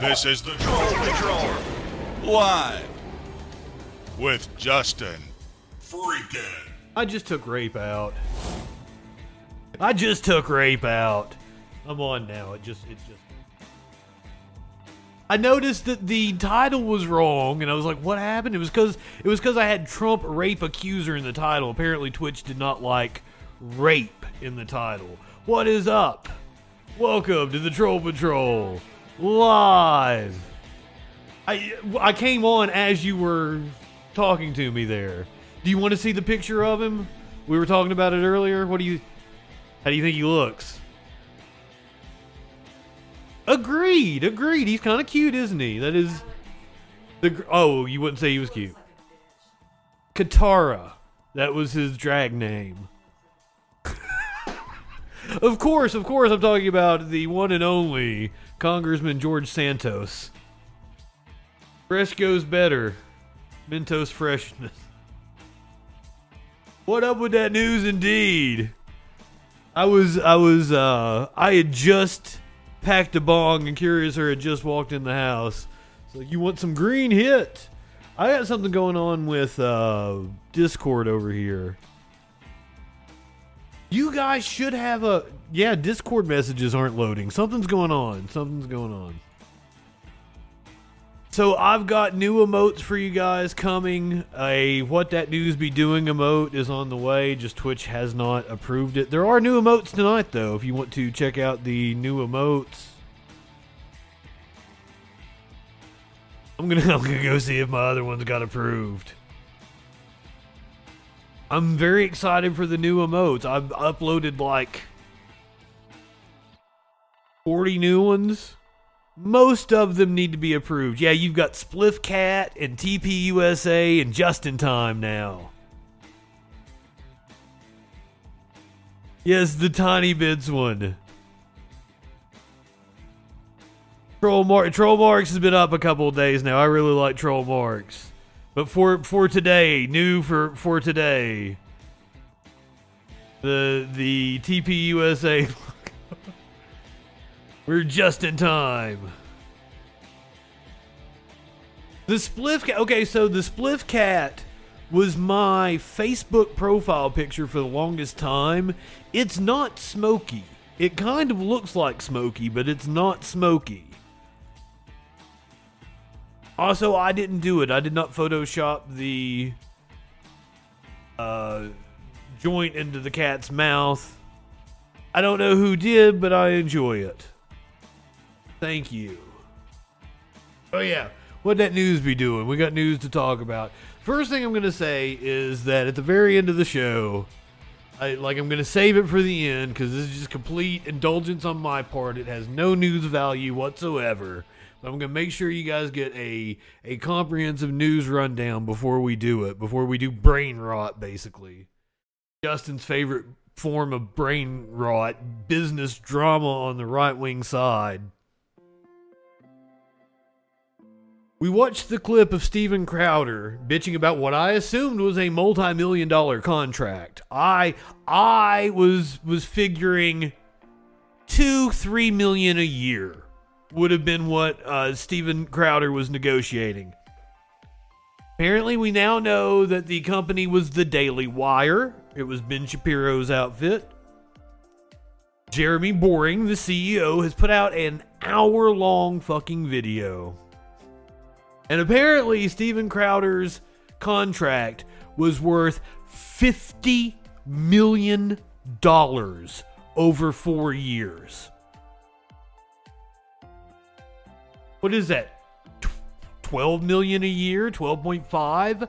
This is the Troll Patrol. Live. With Justin. Freaking. I just took rape out. I just took rape out. I'm on now. It just it just I noticed that the title was wrong and I was like, what happened? It was cuz it was cuz I had Trump rape accuser in the title. Apparently Twitch did not like rape in the title. What is up? Welcome to the Troll Patrol live. I I came on as you were talking to me there. Do you want to see the picture of him? We were talking about it earlier. What do you How do you think he looks? Agreed, agreed. He's kind of cute, isn't he? That is the Oh, you wouldn't say he was cute. Katara. That was his drag name. of course, of course I'm talking about the one and only Congressman George Santos. Fresh goes better. Mentos freshness. What up with that news indeed? I was I was uh I had just packed a bong and Curious Curiouser had just walked in the house. So you want some green hit? I got something going on with uh Discord over here. You guys should have a yeah, Discord messages aren't loading. Something's going on. Something's going on. So I've got new emotes for you guys coming. A what that news be doing emote is on the way. Just Twitch has not approved it. There are new emotes tonight though. If you want to check out the new emotes, I'm gonna I'm gonna go see if my other ones got approved. I'm very excited for the new emotes. I've uploaded like 40 new ones. Most of them need to be approved. Yeah, you've got Spliff Cat and TPUSA and Just in Time now. Yes, the Tiny Bits one. Troll Mar- Troll Marks has been up a couple of days now. I really like Troll Marks. But for for today, new for for today. The the TPUSA We're just in time. The Spliff Cat. Okay, so the Spliff Cat was my Facebook profile picture for the longest time. It's not smoky. It kind of looks like smoky, but it's not smoky. Also, I didn't do it. I did not Photoshop the uh, joint into the cat's mouth. I don't know who did, but I enjoy it. Thank you. Oh yeah, what that news be doing? We got news to talk about. First thing I'm gonna say is that at the very end of the show, I like I'm gonna save it for the end because this is just complete indulgence on my part. It has no news value whatsoever. But I'm gonna make sure you guys get a a comprehensive news rundown before we do it. Before we do brain rot, basically. Justin's favorite form of brain rot, business drama on the right wing side. We watched the clip of Steven Crowder bitching about what I assumed was a multi-million dollar contract. I I was was figuring two, three million a year would have been what uh, Steven Crowder was negotiating. Apparently, we now know that the company was the Daily Wire. It was Ben Shapiro's outfit. Jeremy Boring, the CEO, has put out an hour long fucking video and apparently, Steven Crowder's contract was worth $50 million over four years. What is that? 12 million a year? 12.5?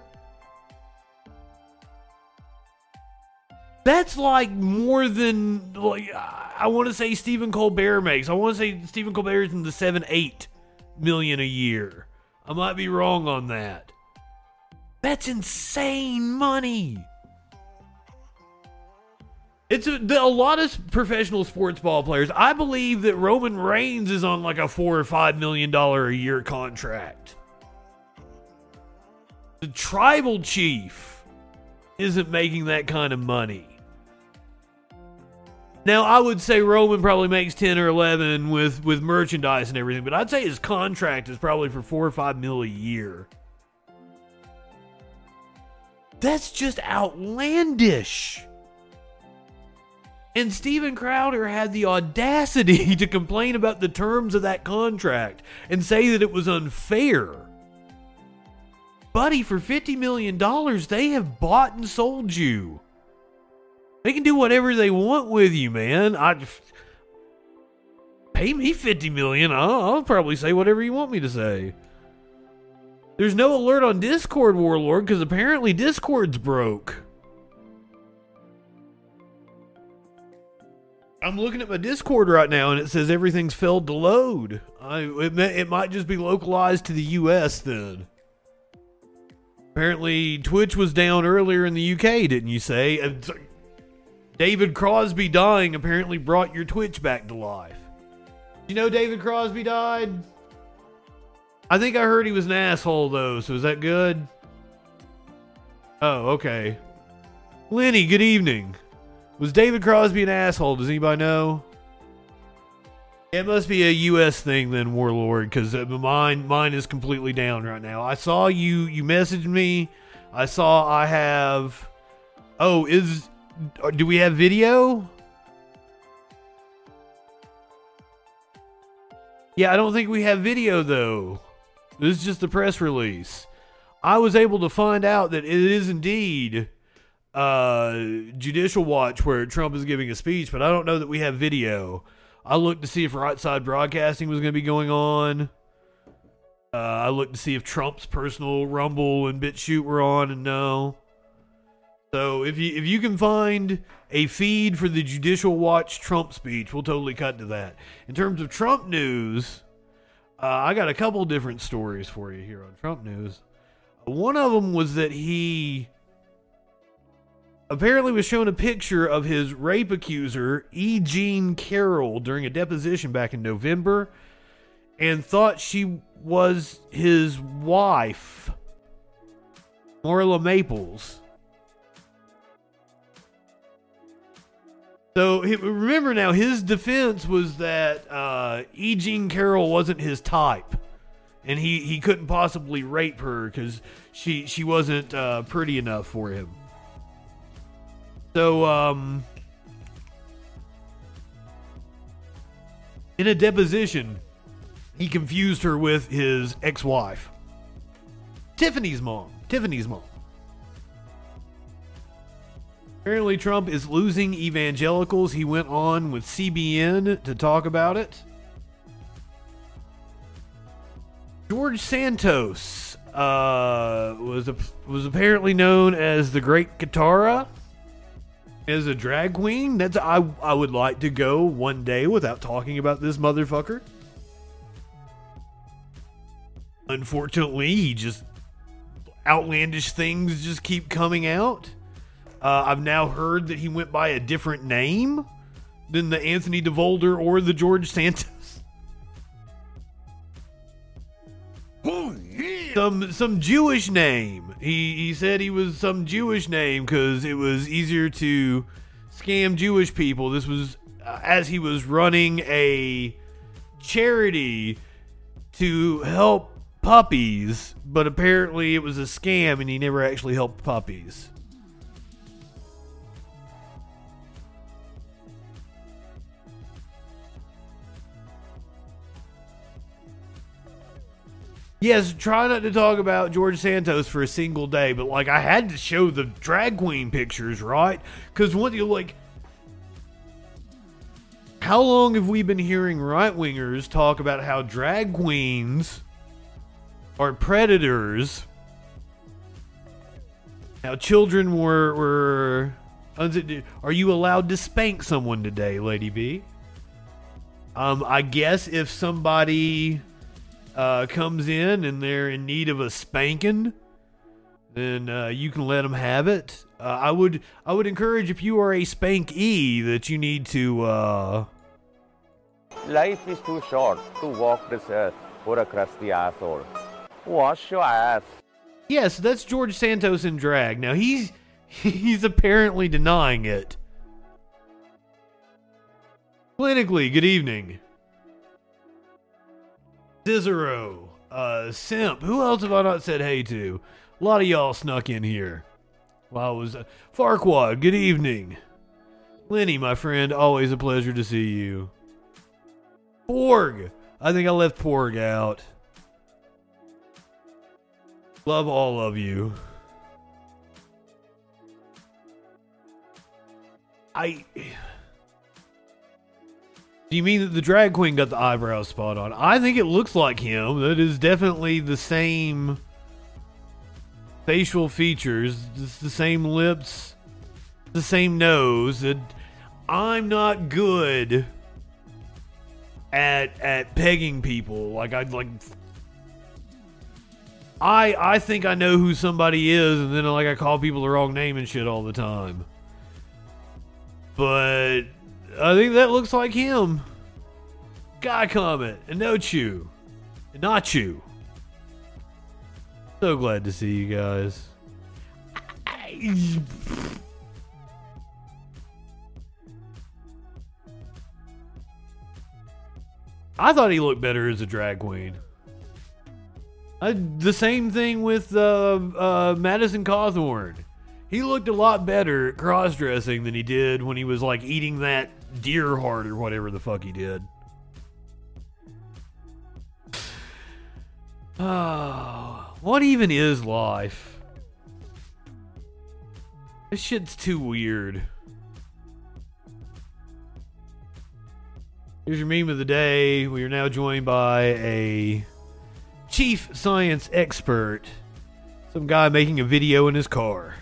That's like more than like I want to say Stephen Colbert makes. I want to say Stephen Colbert is in the 7 8 million a year. I might be wrong on that. That's insane money. It's a, a, lot of professional sports ball players. I believe that Roman Reigns is on like a four or five million dollar a year contract. The tribal chief isn't making that kind of money. Now I would say Roman probably makes ten or eleven with with merchandise and everything, but I'd say his contract is probably for four or five mil a year. That's just outlandish. And Steven Crowder had the audacity to complain about the terms of that contract and say that it was unfair. Buddy, for $50 million, they have bought and sold you. They can do whatever they want with you, man. I pay me 50 million. I'll, I'll probably say whatever you want me to say. There's no alert on Discord, Warlord, because apparently Discord's broke. I'm looking at my Discord right now, and it says everything's failed to load. I, it, it might just be localized to the U.S. then. Apparently, Twitch was down earlier in the UK, didn't you say? David Crosby dying apparently brought your Twitch back to life. You know David Crosby died? I think I heard he was an asshole though, so is that good? Oh, okay. Lenny, good evening. Was David Crosby an asshole? Does anybody know? It must be a U.S. thing then, Warlord, because uh, mine mine is completely down right now. I saw you you messaged me. I saw I have. Oh, is do we have video? Yeah, I don't think we have video though. This is just a press release. I was able to find out that it is indeed uh, Judicial Watch where Trump is giving a speech, but I don't know that we have video. I looked to see if Right Side Broadcasting was going to be going on. Uh, I looked to see if Trump's personal Rumble and BitChute were on, and no. So if you if you can find a feed for the Judicial Watch Trump speech, we'll totally cut to that. In terms of Trump news, uh, I got a couple different stories for you here on Trump news. One of them was that he apparently was shown a picture of his rape accuser, E. Jean Carroll, during a deposition back in November, and thought she was his wife, Marla Maples. So remember now, his defense was that uh, E. Jean Carroll wasn't his type, and he, he couldn't possibly rape her because she she wasn't uh, pretty enough for him. So um, in a deposition, he confused her with his ex-wife, Tiffany's mom. Tiffany's mom. Apparently, Trump is losing evangelicals. He went on with CBN to talk about it. George Santos uh, was a, was apparently known as the Great Katara, as a drag queen. That's I I would like to go one day without talking about this motherfucker. Unfortunately, he just outlandish things just keep coming out. Uh, I've now heard that he went by a different name than the Anthony DeVolder or the George Santos. Oh, yeah. Some some Jewish name. He he said he was some Jewish name because it was easier to scam Jewish people. This was uh, as he was running a charity to help puppies, but apparently it was a scam and he never actually helped puppies. Yes, try not to talk about George Santos for a single day, but like I had to show the drag queen pictures, right? Because what you like, how long have we been hearing right wingers talk about how drag queens are predators? How children were were. Are you allowed to spank someone today, Lady B? Um, I guess if somebody uh, comes in and they're in need of a spanking, then uh, you can let them have it. Uh, I would I would encourage if you are a spankee that you need to. Uh, Life is too short to walk this earth for a crusty asshole. Wash your ass. Yes, that's George Santos in drag. Now he's he's apparently denying it. Clinically, good evening. Cicero, uh, Simp. Who else have I not said hey to? A lot of y'all snuck in here. While I was uh, Farquad, good evening. Lenny, my friend, always a pleasure to see you. Porg, I think I left Porg out. Love all of you. I. Do you mean that the drag queen got the eyebrow spot on? I think it looks like him. That is definitely the same facial features, it's the same lips, the same nose. And I'm not good at at pegging people. Like I like I I think I know who somebody is, and then like I call people the wrong name and shit all the time. But I think that looks like him. Guy comment and no chew, and not chew. So glad to see you guys. I thought he looked better as a drag queen. I, the same thing with uh, uh, Madison Cawthorn. He looked a lot better cross dressing than he did when he was like eating that deer heart or whatever the fuck he did. Oh, what even is life? This shit's too weird. Here's your meme of the day. We are now joined by a chief science expert, some guy making a video in his car.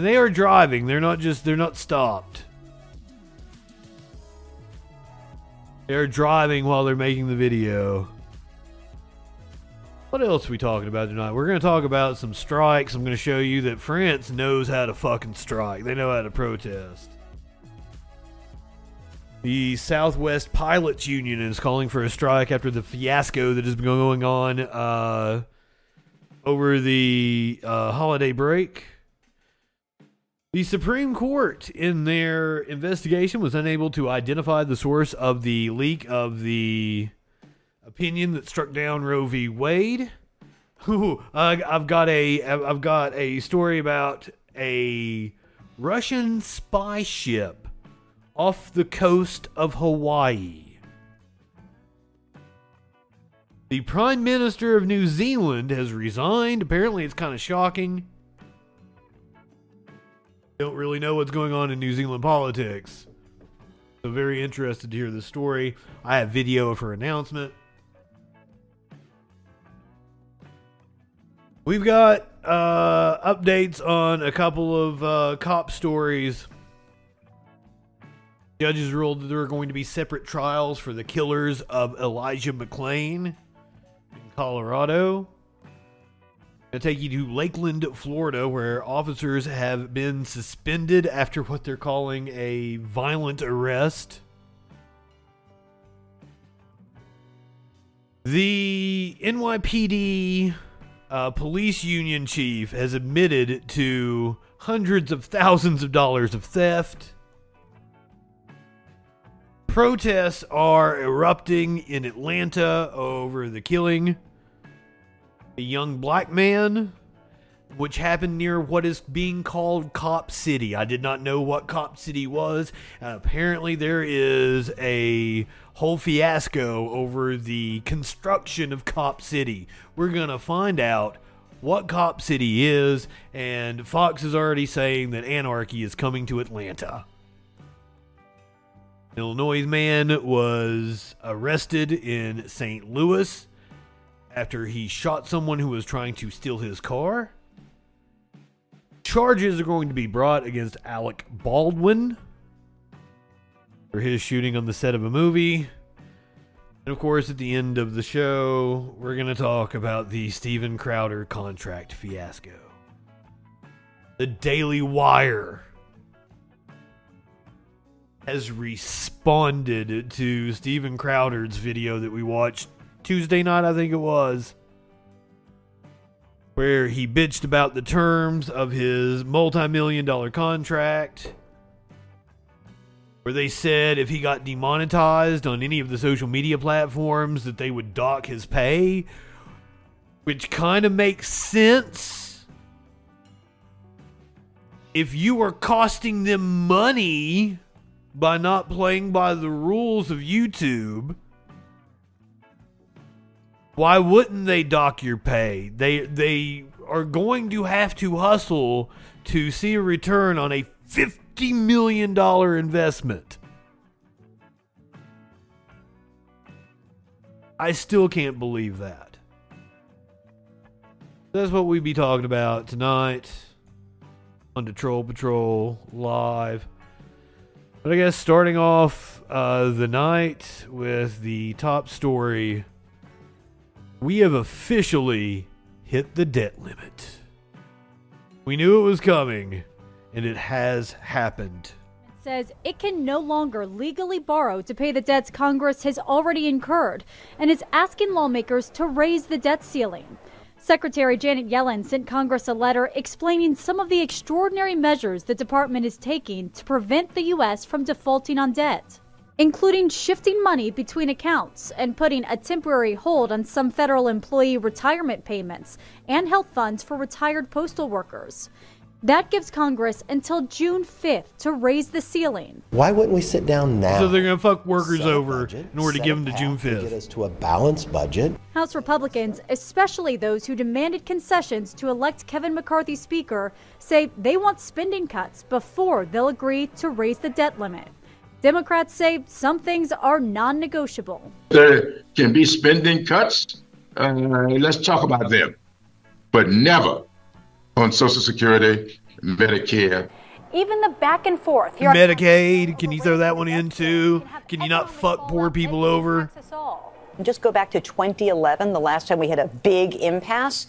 And they are driving. They're not just they're not stopped. They're driving while they're making the video. What else are we talking about tonight? We're going to talk about some strikes. I'm going to show you that France knows how to fucking strike. They know how to protest. The Southwest Pilots Union is calling for a strike after the fiasco that has been going on uh, over the uh, holiday break. The Supreme Court, in their investigation, was unable to identify the source of the leak of the opinion that struck down Roe v. Wade. Ooh, I've got a I've got a story about a Russian spy ship off the coast of Hawaii. The Prime Minister of New Zealand has resigned. Apparently, it's kind of shocking. Don't really know what's going on in New Zealand politics. So, very interested to hear the story. I have video of her announcement. We've got uh, updates on a couple of uh, cop stories. Judges ruled that there are going to be separate trials for the killers of Elijah McClain in Colorado. I take you to Lakeland, Florida, where officers have been suspended after what they're calling a violent arrest. The NYPD uh, police union chief has admitted to hundreds of thousands of dollars of theft. Protests are erupting in Atlanta over the killing a young black man, which happened near what is being called Cop City. I did not know what Cop City was. Apparently, there is a whole fiasco over the construction of Cop City. We're going to find out what Cop City is, and Fox is already saying that anarchy is coming to Atlanta. Illinois man was arrested in St. Louis after he shot someone who was trying to steal his car. Charges are going to be brought against Alec Baldwin for his shooting on the set of a movie. And of course, at the end of the show, we're going to talk about the Steven Crowder contract fiasco. The Daily Wire has responded to Steven Crowder's video that we watched Tuesday night, I think it was. where he bitched about the terms of his multi million dollar contract. Where they said if he got demonetized on any of the social media platforms that they would dock his pay, which kind of makes sense. If you are costing them money by not playing by the rules of YouTube, why wouldn't they dock your pay? They they are going to have to hustle to see a return on a fifty million dollar investment. I still can't believe that. That's what we be talking about tonight on the Troll Patrol live. But I guess starting off uh, the night with the top story, we have officially hit the debt limit. We knew it was coming, and it has happened. It Says it can no longer legally borrow to pay the debts Congress has already incurred and is asking lawmakers to raise the debt ceiling. Secretary Janet Yellen sent Congress a letter explaining some of the extraordinary measures the department is taking to prevent the U.S. from defaulting on debt, including shifting money between accounts and putting a temporary hold on some federal employee retirement payments and health funds for retired postal workers. That gives Congress until June 5th to raise the ceiling. Why wouldn't we sit down now? So they're going to fuck workers set over budget, in order to give a them to path June Get us to a balanced budget. House Republicans, especially those who demanded concessions to elect Kevin McCarthy Speaker, say they want spending cuts before they'll agree to raise the debt limit. Democrats say some things are non negotiable. There can be spending cuts. Uh, let's talk about them, but never on Social Security, Medicare. Even the back and forth. Medicaid, can you throw that one in too? Can you not fuck poor people over? Just go back to 2011, the last time we had a big impasse.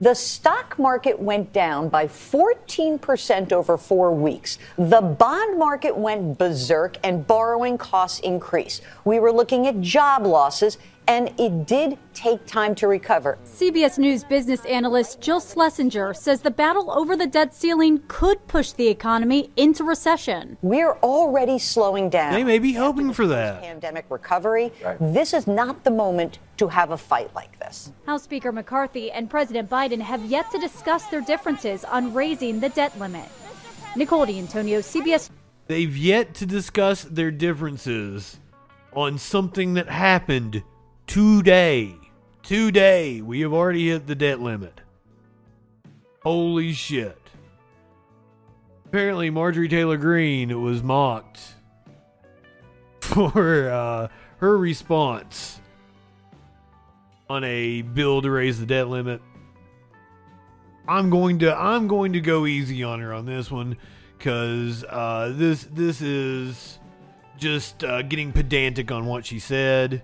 The stock market went down by 14% over four weeks. The bond market went berserk and borrowing costs increased. We were looking at job losses, and it did take time to recover. CBS News business analyst Jill Schlesinger says the battle over the debt ceiling could push the economy into recession. We're already slowing down. They may be hoping for that. Pandemic recovery. This is not the moment to have a fight like this. House Speaker McCarthy and President Biden have yet to discuss their differences on raising the debt limit. Nicole D'Antonio, CBS. They've yet to discuss their differences on something that happened today. Today, we have already hit the debt limit. Holy shit. Apparently, Marjorie Taylor Greene was mocked for uh, her response on a bill to raise the debt limit. I'm going to I'm going to go easy on her on this one because uh, this this is just uh, getting pedantic on what she said.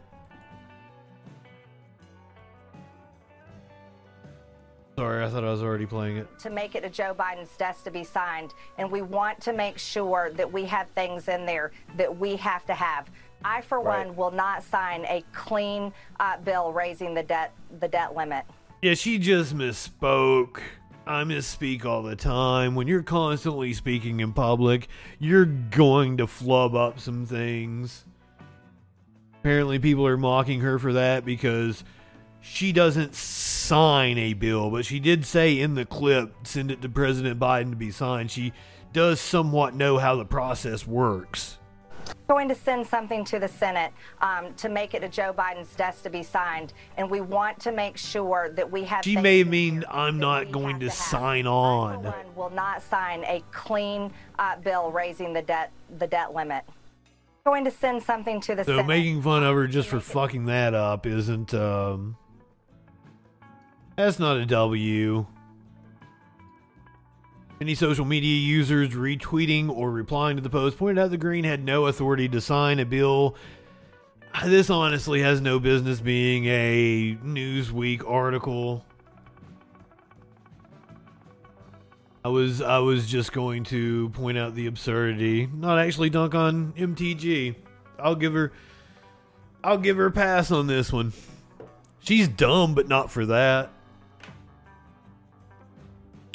Sorry, I thought I was already playing it. to make it to Joe Biden's desk to be signed. And we want to make sure that we have things in there that we have to have. I, for one, will not sign a clean uh, bill raising the debt the debt limit. Yeah, she just misspoke. I misspeak all the time. When you're constantly speaking in public, you're going to flub up some things. Apparently, people are mocking her for that because she doesn't sign a bill, but she did say in the clip, send it to President Biden to be signed. She does somewhat know how the process works. Going to send something to the Senate um, to make it to Joe Biden's desk to be signed, and we want to make sure that we have. She may mean I'm not going have to sign on. will not sign a clean uh, bill raising the debt the debt limit. Going to send something to the So Senate. making fun of her just for fucking that up isn't um that's not a W. Many social media users retweeting or replying to the post pointed out the Greene had no authority to sign a bill. This honestly has no business being a Newsweek article. I was I was just going to point out the absurdity, not actually dunk on MTG. I'll give her I'll give her a pass on this one. She's dumb, but not for that.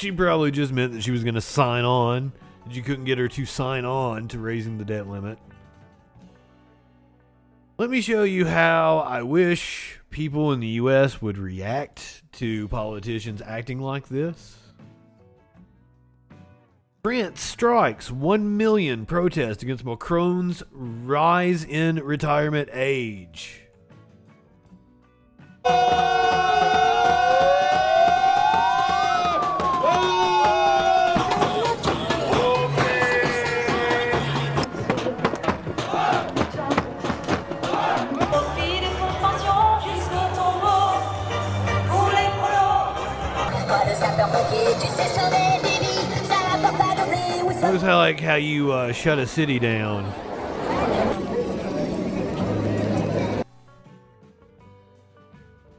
She probably just meant that she was going to sign on, that you couldn't get her to sign on to raising the debt limit. Let me show you how I wish people in the U.S. would react to politicians acting like this. France strikes 1 million protest against Macron's rise in retirement age. Notice how like how you uh, shut a city down.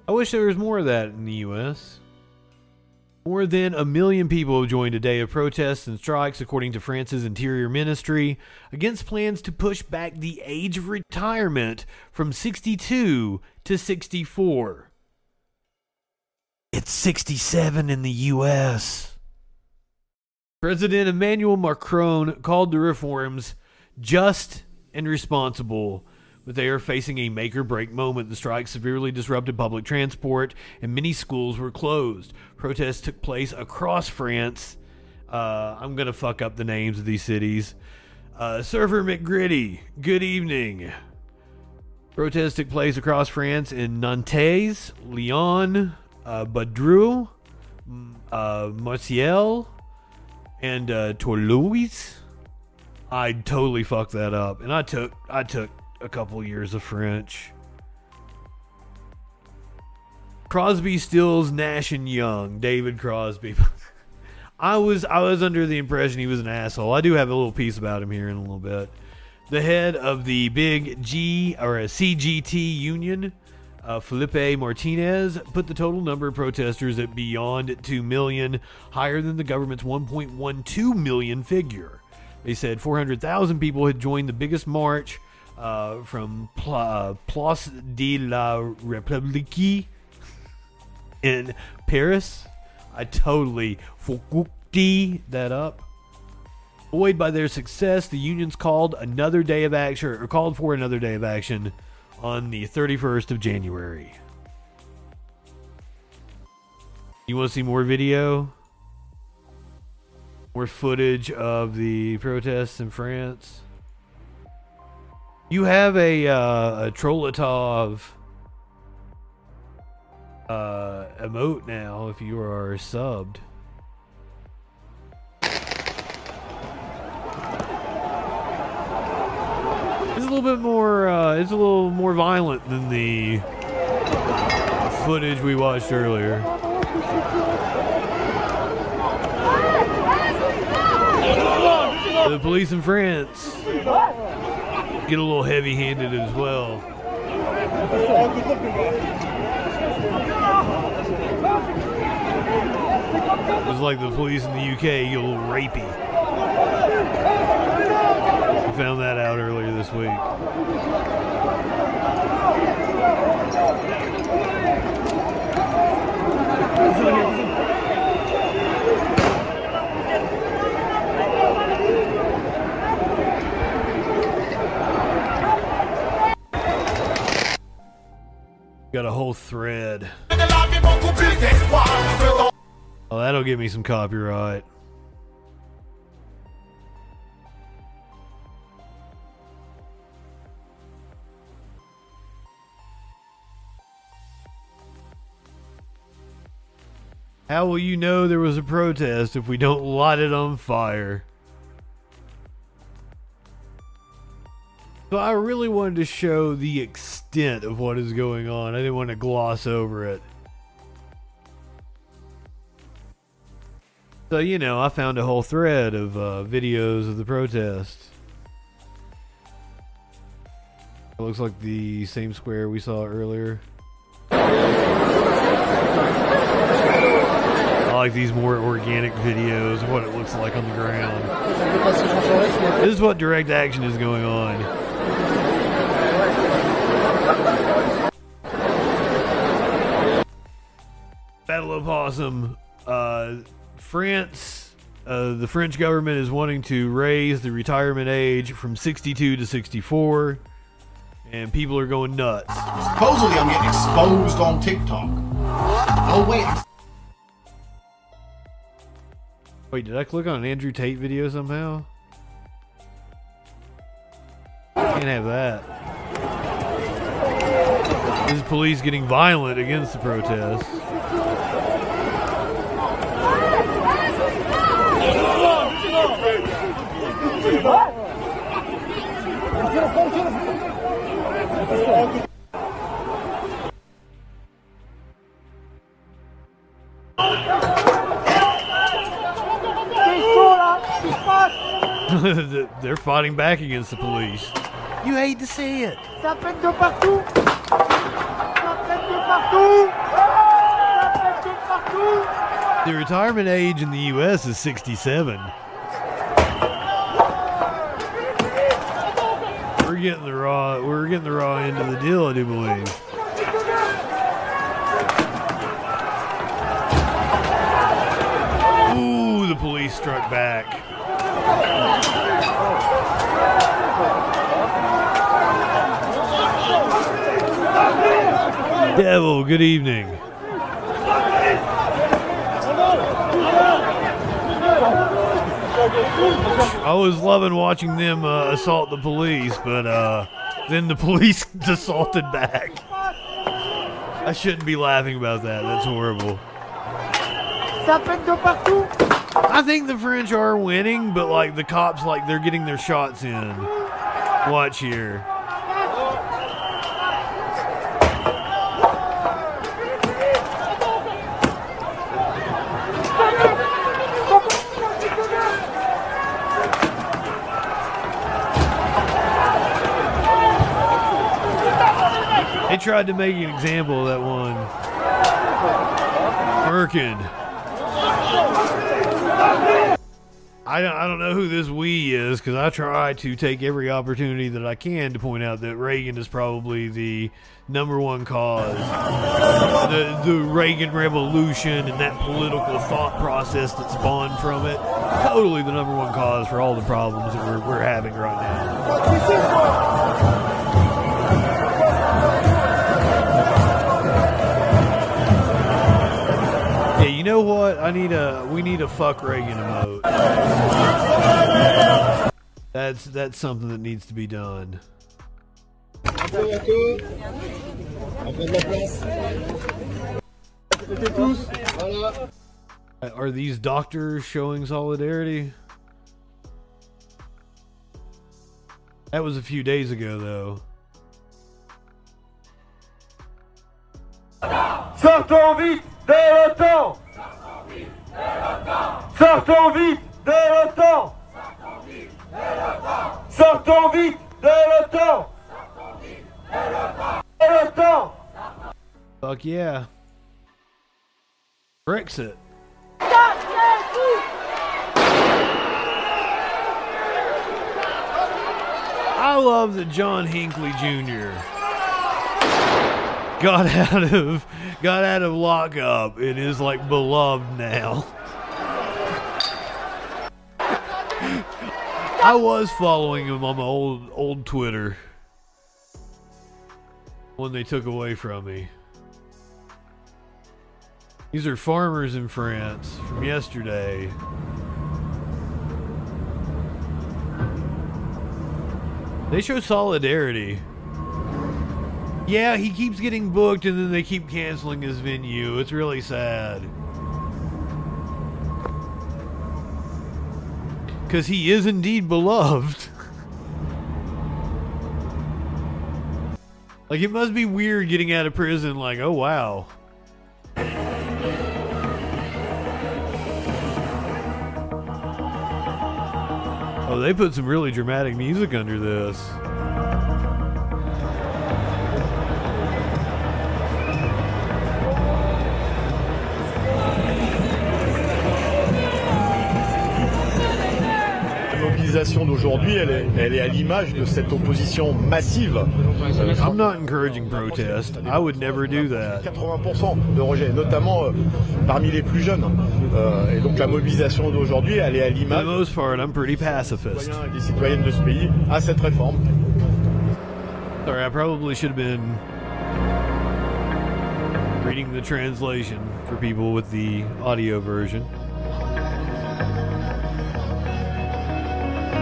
I wish there was more of that in the U.S. More than a million people have joined a day of protests and strikes, according to France's Interior Ministry, against plans to push back the age of retirement from 62 to 64. It's 67 in the U.S. President Emmanuel Macron called the reforms just and responsible, but they are facing a make or break moment. The strike severely disrupted public transport, and many schools were closed. Protests took place across France. Uh, I'm going to fuck up the names of these cities. Uh, Surfer McGritty, good evening. Protests took place across France in Nantes, Lyon, uh, Badrou, uh, Marseille, and uh, Toulouse. I totally fucked that up, and I took I took a couple years of French. Crosby, Stills, Nash, and Young. David Crosby. I was I was under the impression he was an asshole. I do have a little piece about him here in a little bit. The head of the big G or a CGT union, uh, Felipe Martinez, put the total number of protesters at beyond 2 million, higher than the government's 1.12 million figure. They said 400,000 people had joined the biggest march uh, from Pla- uh, Place de la République in Paris. I totally fucked that up. Buoyed by their success, the unions called another day of action, or called for another day of action on the 31st of January. You want to see more video? More footage of the protests in France? You have a, uh, a Trollotov uh, emote now if you are subbed. Little bit more. Uh, it's a little more violent than the footage we watched earlier. The police in France get a little heavy-handed as well. It's like the police in the UK get a little rapey. Found that out earlier this week. Got a whole thread. Oh, that'll give me some copyright. How will you know there was a protest if we don't light it on fire? So I really wanted to show the extent of what is going on. I didn't want to gloss over it. So, you know, I found a whole thread of uh, videos of the protest. It looks like the same square we saw earlier. I like these more organic videos of what it looks like on the ground. This is what direct action is going on. Battle of Possum, uh, France, uh, the French government is wanting to raise the retirement age from 62 to 64, and people are going nuts. Supposedly, I'm getting exposed on TikTok. Oh wait, I'm Wait, did I click on an Andrew Tate video somehow? Can't have that. This is police getting violent against the protests. They're fighting back against the police. You hate to see it. The retirement age in the U.S. is 67. We're getting the raw. We're getting the raw end of the deal, I do believe. Ooh, the police struck back. Devil, good evening. I was loving watching them uh, assault the police, but uh, then the police assaulted back. I shouldn't be laughing about that. That's horrible. I think the French are winning, but like the cops, like they're getting their shots in. Watch here. They tried to make an example of that one. Merkin. I don't, I don't know who this we is because I try to take every opportunity that I can to point out that Reagan is probably the number one cause. The, the Reagan Revolution and that political thought process that spawned from it. Totally the number one cause for all the problems that we're, we're having right now. You know what? I need a we need a fuck Reagan emote. That's that's something that needs to be done. Are these doctors showing solidarity? That was a few days ago, though. Sortons vite de l'OTAN Sortons vite de l'OTAN Sortons vite de l'OTAN l'OTAN Fuck yeah. Brexit. I love that John Hinckley Jr. got out of got out of lockup and is like beloved now. I was following him on my old old Twitter when they took away from me. These are farmers in France from yesterday. They show solidarity. Yeah, he keeps getting booked and then they keep canceling his venue. It's really sad. Because he is indeed beloved. like, it must be weird getting out of prison, like, oh wow. Oh, they put some really dramatic music under this. Mobilisation d'aujourd'hui, elle est, elle est à l'image de cette opposition massive. I'm not encouraging protest. I would never do that. 80% de rejet, notamment euh, parmi les plus jeunes. Euh, et donc la mobilisation d'aujourd'hui, elle est à For the l'image most part, I'm pretty des pacifist. citoyens et des citoyennes de ce pays à cette réforme. Sorry, I probably should have been reading the translation for people with the audio version.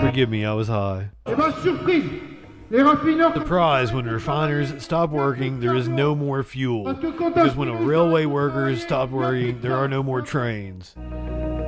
Forgive me, I was high. Ben, surprise Les raffineurs... Surprise, when refiners stop working, there is no more fuel. Because when a railway workers stop working, there are no more trains.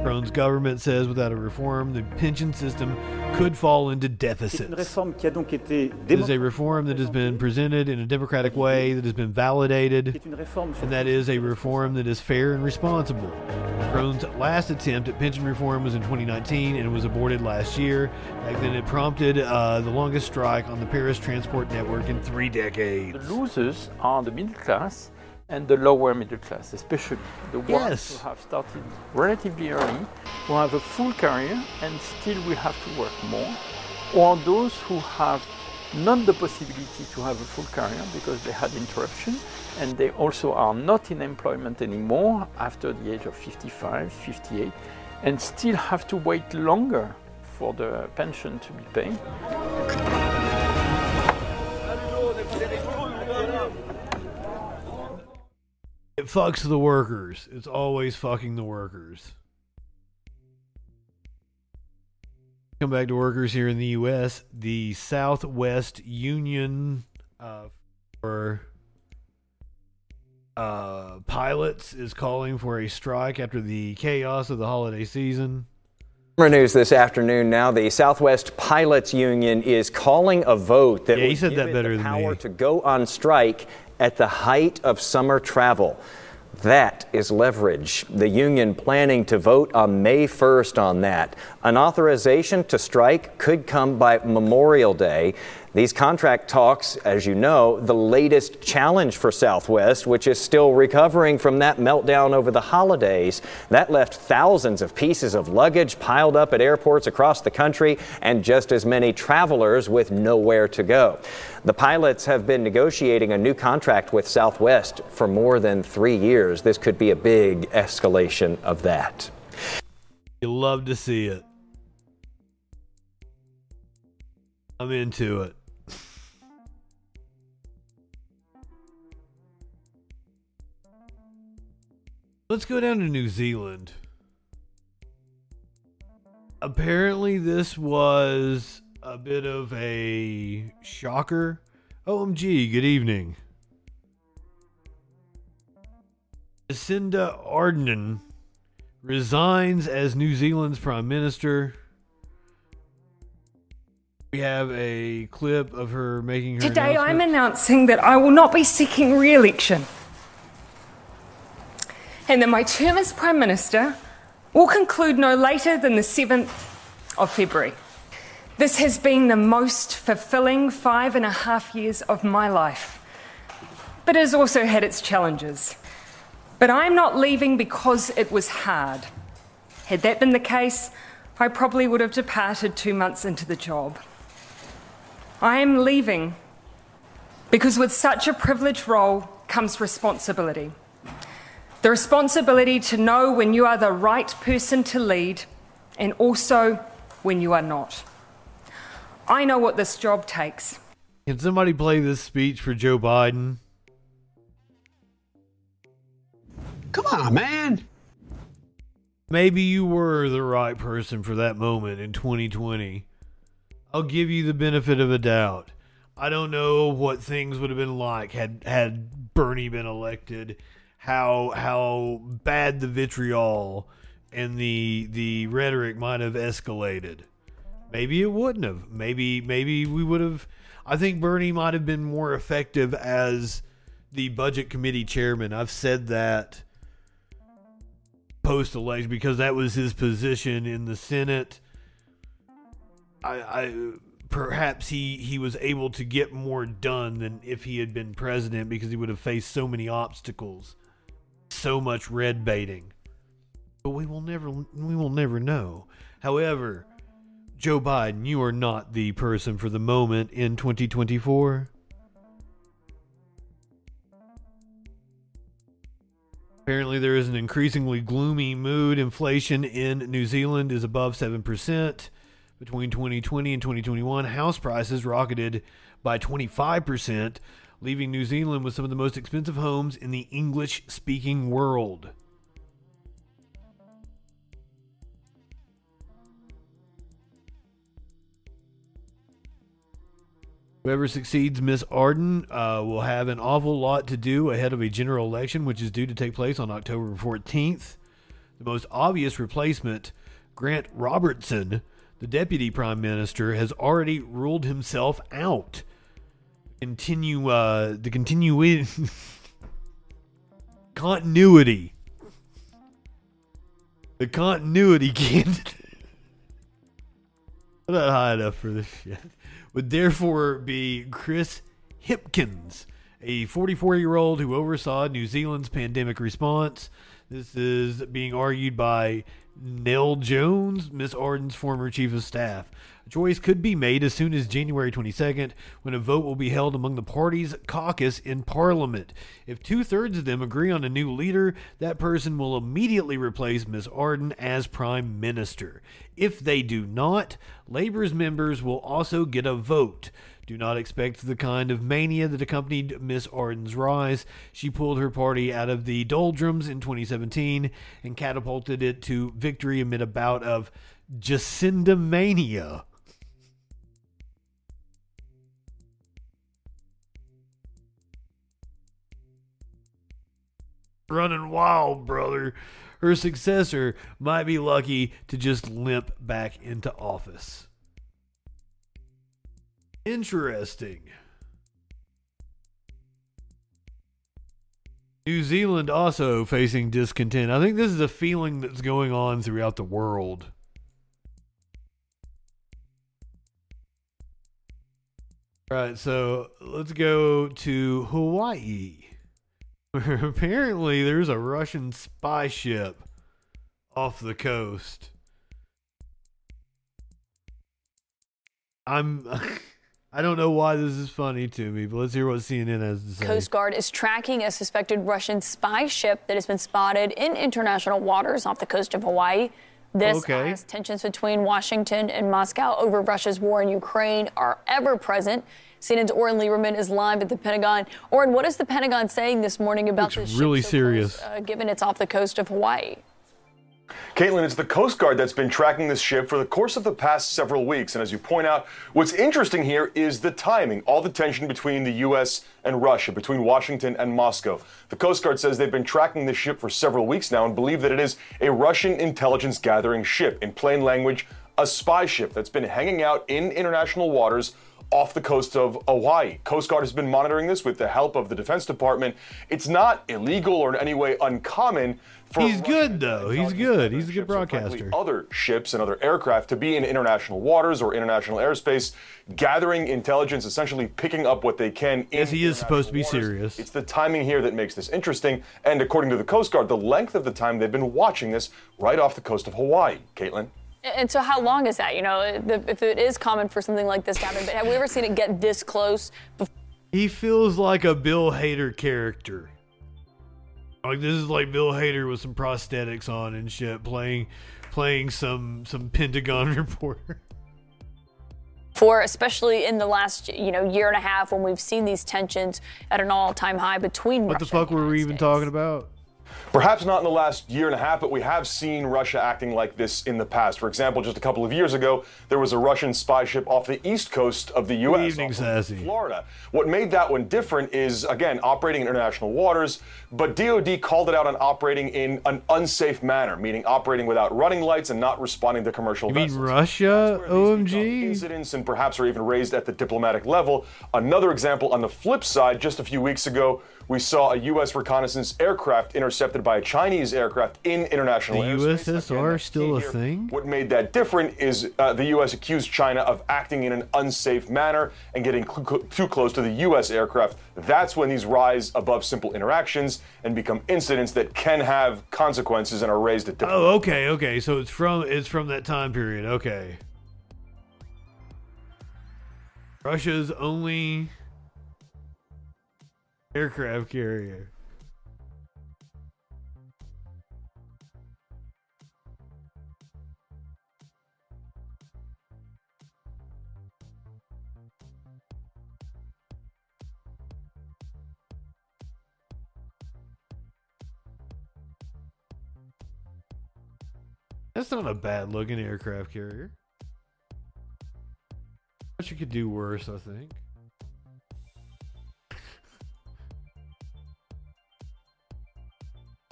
Macron's government says without a reform, the pension system could fall into C'est une deficits. a It is a reform that has been presented in a democratic way, that has been validated, C'est une réforme sur and that is a reform that is fair and responsible. Macron's last attempt at pension reform was in 2019 and was aborted last year. Back then, it prompted uh, the longest strike on the Paris transport network in three decades. The losers are the middle class and the lower middle class, especially the ones Yes. who have started relatively early, who have a full career and still will have to work more, or those who have not the possibility to have a full career because they had interruption and they also are not in employment anymore after the age of 55, 58, and still have to wait longer for the pension to be paid. It fucks the workers. It's always fucking the workers. Come back to workers here in the U.S. The Southwest Union uh, for uh, pilots is calling for a strike after the chaos of the holiday season. More news this afternoon now. The Southwest Pilots Union is calling a vote that Yeah, he said give that it better the than power me. to go on strike at the height of summer travel. That is leverage. The union planning to vote on May 1st on that. An authorization to strike could come by Memorial Day. These contract talks, as you know, the latest challenge for Southwest, which is still recovering from that meltdown over the holidays. That left thousands of pieces of luggage piled up at airports across the country and just as many travelers with nowhere to go. The pilots have been negotiating a new contract with Southwest for more than three years. This could be a big escalation of that. You love to see it. I'm into it. Let's go down to New Zealand. Apparently, this was a bit of a shocker. OMG, good evening. Jacinda Ardern resigns as New Zealand's prime minister. We have a clip of her making her Today I'm announcing that I will not be seeking re election and that my term as Prime Minister will conclude no later than the 7th of February. This has been the most fulfilling five and a half years of my life, but it has also had its challenges. But I'm not leaving because it was hard. Had that been the case, I probably would have departed two months into the job. I am leaving because with such a privileged role comes responsibility. The responsibility to know when you are the right person to lead and also when you are not. I know what this job takes. Can somebody play this speech for Joe Biden? Come on, man. Maybe you were the right person for that moment in 2020. I'll give you the benefit of a doubt. I don't know what things would have been like had had Bernie been elected. How how bad the vitriol and the the rhetoric might have escalated. Maybe it wouldn't have. Maybe maybe we would have. I think Bernie might have been more effective as the budget committee chairman. I've said that post election because that was his position in the Senate. I, I perhaps he he was able to get more done than if he had been president because he would have faced so many obstacles, so much red baiting. But we will never we will never know. However, Joe Biden, you are not the person for the moment in 2024. Apparently, there is an increasingly gloomy mood. Inflation in New Zealand is above 7%. Between 2020 and 2021, house prices rocketed by 25%, leaving New Zealand with some of the most expensive homes in the English speaking world. Whoever succeeds Miss Ardern uh, will have an awful lot to do ahead of a general election, which is due to take place on October 14th. The most obvious replacement, Grant Robertson, the deputy prime minister, has already ruled himself out. Continue uh, the continuity continuity. The continuity candidate. I'm not high enough for this shit would therefore be Chris Hipkins, a 44 year old who oversaw New Zealand's pandemic response. This is being argued by Nell Jones, Miss Ardern's former chief of staff. Choice could be made as soon as January 22nd, when a vote will be held among the party's caucus in Parliament. If two thirds of them agree on a new leader, that person will immediately replace Miss Ardern as Prime Minister. If they do not, Labour's members will also get a vote. Do not expect the kind of mania that accompanied Miss Ardern's rise. She pulled her party out of the doldrums in 2017 and catapulted it to victory amid a bout of Jacinda mania. Running wild, brother. Her successor might be lucky to just limp back into office. Interesting. New Zealand also facing discontent. I think this is a feeling that's going on throughout the world. All right, so let's go to Hawaii. Where apparently there's a Russian spy ship off the coast. I'm I don't know why this is funny to me, but let's hear what CNN has to say. Coast Guard is tracking a suspected Russian spy ship that has been spotted in international waters off the coast of Hawaii. This Okay. as tensions between Washington and Moscow over Russia's war in Ukraine are ever present. CNN's Oren Liebermann is live at the Pentagon. Oren, what is the Pentagon saying this morning about Looks this really ship so serious. close, uh, given it's off the coast of Hawaii? Kaitlan, it's the Coast Guard that's been tracking this ship for the course of the past several weeks. And as you point out, what's interesting here is the timing, all the tension between the U.S. and Russia, between Washington and Moscow. The Coast Guard says they've been tracking this ship for several weeks now and believe that it is a Russian intelligence gathering ship. In plain language, a spy ship that's been hanging out in international waters off the coast of Hawaii. Coast Guard has been monitoring this with the help of the Defense Department. It's not illegal or in any way uncommon for He's good though. He's good. He's a good broadcaster. other ships and other aircraft to be in international waters or international airspace, gathering intelligence, essentially picking up what they can. Yes, he is supposed to be waters. serious. It's the timing here that makes this interesting. And according to the Coast Guard, the length of the time they've been watching this right off the coast of Hawaii. Kaitlan? And so, how long is that? You know, if it is common for something like this to happen, but have we ever seen it get this close? Before? He feels like a Bill Hader character. Like this is like Bill Hader with some prosthetics on and shit, playing playing some some Pentagon reporter. For especially in the last you know year and a half when we've seen these tensions at an all-time high between What the Russia fuck were we even talking about? Perhaps not in the last year and a half, but we have seen Russia acting like this in the past. For example, just a couple of years ago, there was a Russian spy ship off the east coast of the U.S. evening, off Sassy. Florida. What made that one different is, again, operating in international waters, but DoD called it out on operating in an unsafe manner, meaning operating without running lights and not responding to commercial You mean. Russia? OMG. Incidents and perhaps are even raised at the diplomatic level. Another example on the flip side, just a few weeks ago, we saw a U.S. reconnaissance aircraft intercepted by a Chinese aircraft in international The airspace. USSR still a thing? What made that different is uh, the U.S. accused China of acting in an unsafe manner and getting cl- too close to the U.S. aircraft. That's when these rise above simple interactions and become incidents that can have consequences and are raised at different Oh, okay, okay. So it's from it's from that time period. Okay. Russia's only aircraft carrier. That's not a bad looking aircraft carrier. But you could do worse, I think.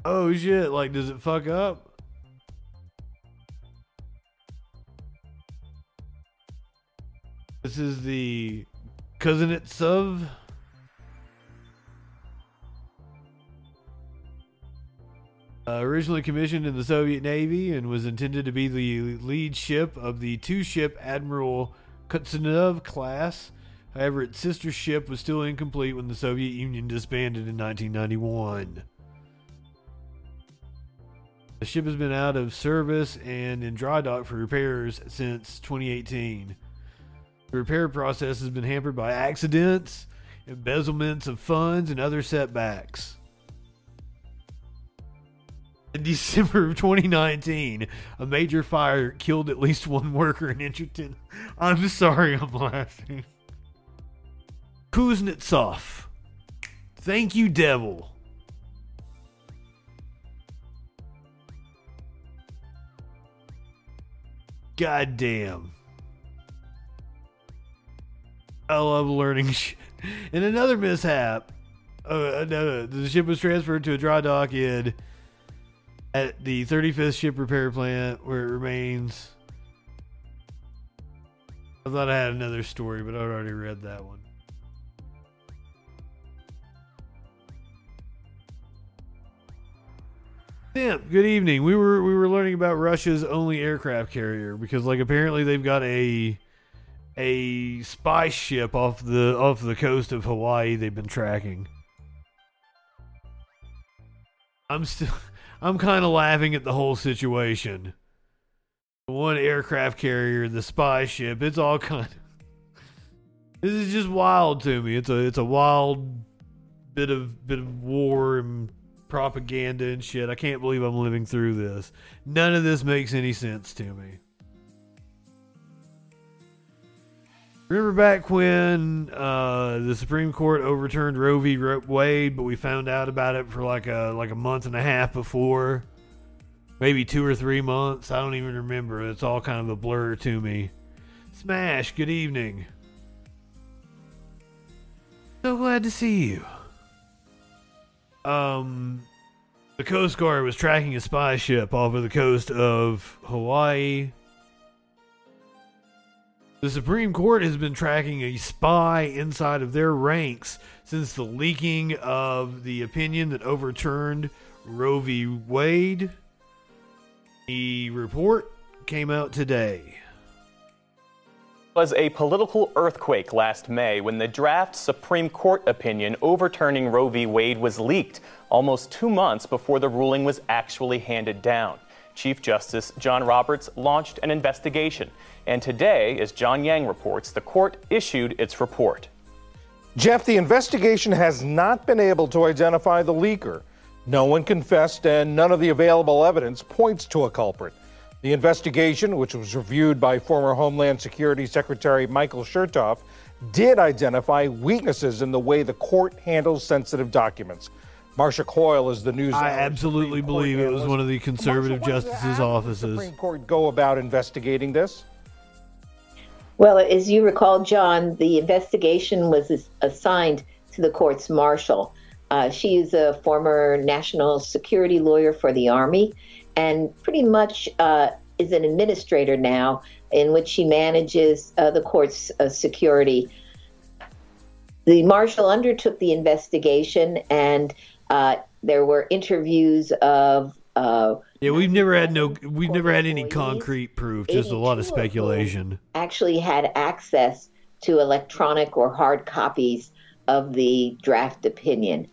Oh shit, like does it fuck up? This is the Kuznetsov. Uh, originally commissioned in the Soviet Navy and was intended to be the lead ship of the two ship Admiral Kuznetsov class. However, its sister ship was still incomplete when the Soviet Union disbanded in 1991. The ship has been out of service and in dry dock for repairs since 2018. The repair process has been hampered by accidents, embezzlements of funds, and other setbacks. In December of 2019, a major fire killed at least one worker in 10. I'm sorry, I'm laughing. Kuznetsov. Thank you, devil. God damn. I love learning shit. In another mishap, uh, the ship was transferred to a dry dock in at the 35th ship repair plant where it remains. I thought I had another story, but I already read that one. Simp, good evening. We were we were learning about Russia's only aircraft carrier because like apparently they've got a a spy ship off the off the coast of Hawaii they've been tracking. I'm still I'm kind of laughing at the whole situation. One aircraft carrier, the spy ship, it's all kind of This is just wild to me. It's a it's a wild bit of bit of war and propaganda and shit. I can't believe I'm living through this. None of this makes any sense to me. Remember back when uh, the Supreme Court overturned Roe v. Wade, but we found out about it for like a like a month and a half before, maybe two or three months. I don't even remember. It's all kind of a blur to me. Smash. Good evening. So glad to see you. Um, the Coast Guard was tracking a spy ship off of the coast of Hawaii. The Supreme Court has been tracking a spy inside of their ranks since the leaking of the opinion that overturned Roe v. Wade. The report came out today was a political earthquake last May when the draft Supreme Court opinion overturning Roe v. Wade was leaked almost two months before the ruling was actually handed down. Chief Justice John Roberts launched an investigation, and today, as John Yang reports, the court issued its report. Jeff, the investigation has not been able to identify the leaker. No one confessed, and none of the available evidence points to a culprit. The investigation, which was reviewed by former Homeland Security Secretary Michael Chertoff, did identify weaknesses in the way the court handles sensitive documents. Marcia Coyle is the news. I absolutely believe it was one of the conservative Marcia, justices' offices. The Supreme Court go about investigating this. Well, as you recall, John, the investigation was assigned to the court's marshal. Uh, she is a former national security lawyer for the Army, and pretty much uh, is an administrator now, in which she manages uh, the court's uh, security. The marshal undertook the investigation, and uh, there were interviews of. Uh, yeah, we've never had no, we've never had any concrete proof, just a lot of speculation. Actually, had access to electronic or hard copies of the draft opinion.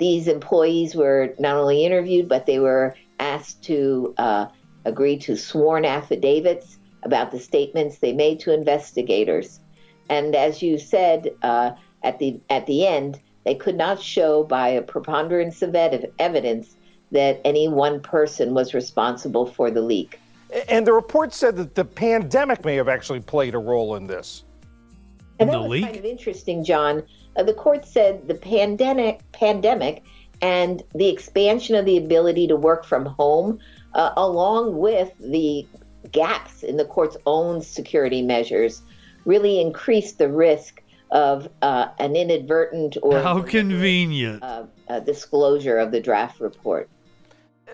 These employees were not only interviewed, but they were asked to uh, agree to sworn affidavits about the statements they made to investigators. and as you said uh, at the at the end, they could not show by a preponderance of ev- evidence that any one person was responsible for the leak. And the report said that the pandemic may have actually played a role in this. And that was kind of interesting, John. Uh, the court said the pandemic, pandemic, and the expansion of the ability to work from home, uh, along with the gaps in the court's own security measures, really increased the risk of uh, an inadvertent or How convenient. uh, uh, disclosure of the draft report.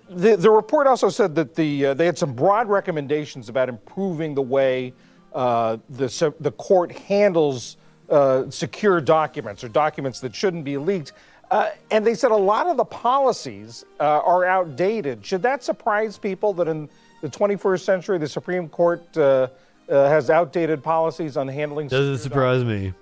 The, the report also said that the uh, they had some broad recommendations about improving the way uh, the the court handles uh, secure documents or documents that shouldn't be leaked. Uh, and they said a lot of the policies uh, are outdated. Should that surprise people that in the 21st century the Supreme Court uh, has outdated policies on handling? Doesn't surprise me.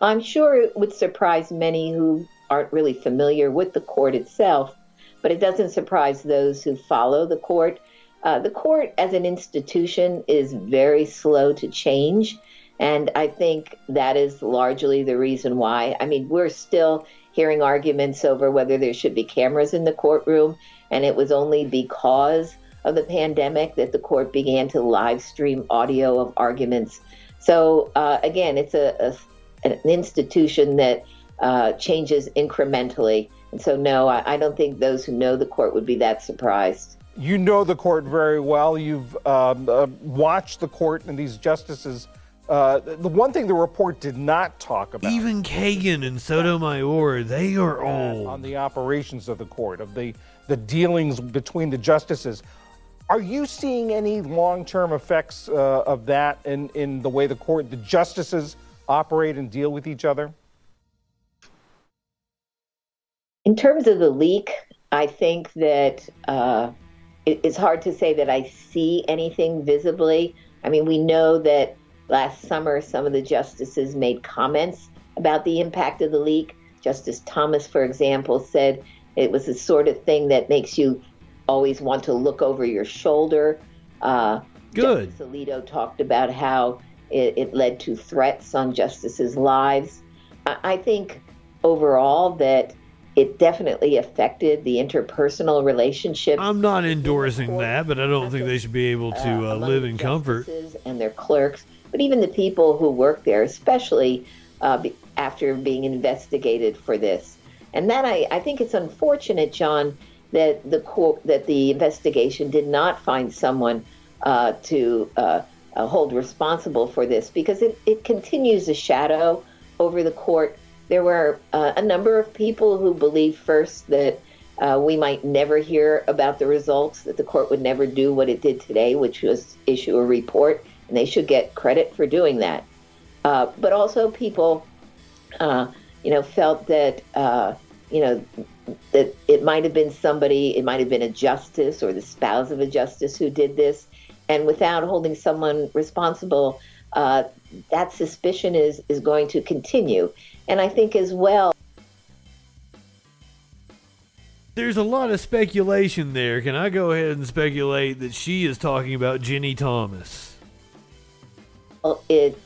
I'm sure it would surprise many who aren't really familiar with the court itself, but it doesn't surprise those who follow the court. Uh, the court as an institution is very slow to change. And I think that is largely the reason why. I mean, we're still hearing arguments over whether there should be cameras in the courtroom. And it was only because of the pandemic that the court began to live stream audio of arguments. So, uh, again, it's a, a an institution that uh, changes incrementally. And so, no, I, I, don't think those who know the court would be that surprised. You know the court very well. You've um, uh, watched the court and these justices. Uh, the one thing the report did not talk about. Even Kagan and Sotomayor, they are old. On the operations of the court, of the, the dealings between the justices. Are you seeing any long term effects uh, of that in, in the way the court, the justices, operate and deal with each other? In terms of the leak, I think that uh, it, it's hard to say that I see anything visibly. I mean, we know that last summer some of the justices made comments about the impact of the leak. Justice Thomas, for example, said it was the sort of thing that makes you always want to look over your shoulder. Uh, Good. Justice Alito talked about how it, it led to threats on justices' lives. I, I think overall that it definitely affected the interpersonal relationship. I'm not endorsing that, but I don't think they should be able to uh, live in comfort. And their clerks, but even the people who work there, especially uh, after being investigated for this. And that I, I think it's unfortunate, John, that the court, that the investigation did not find someone uh, to uh, uh, hold responsible for this because it, it continues a shadow over the court. There were uh, a number of people who believed first that uh, we might never hear about the results, that the court would never do what it did today, which was issue a report, and they should get credit for doing that. Uh, but also, people, uh, you know, felt that, uh, you know, that it might have been somebody, it might have been a justice or the spouse of a justice who did this and without holding someone responsible, uh, that suspicion is is going to continue. And I think as well. There's a lot of speculation there. Can I go ahead and speculate that she is talking about Ginni Thomas? It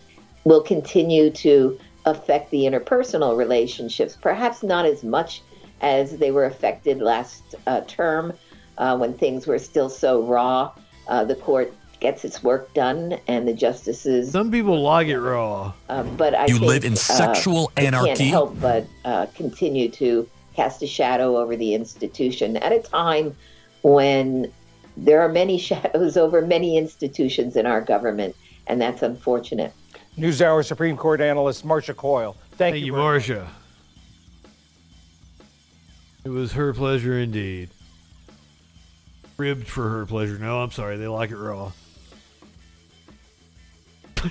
will continue to affect the interpersonal relationships, perhaps not as much as they were affected last uh, term uh, when things were still so raw uh, the court gets its work done and the justices. Some people like it raw. Uh, but I you think, live in sexual uh, anarchy. can't help but uh, continue to cast a shadow over the institution at a time when there are many shadows over many institutions in our government, and that's unfortunate. NewsHour Supreme Court analyst Marcia Coyle. Thank, Thank you, you Marcia. It was her pleasure indeed ribbed for her pleasure. No, I'm sorry. They like it raw.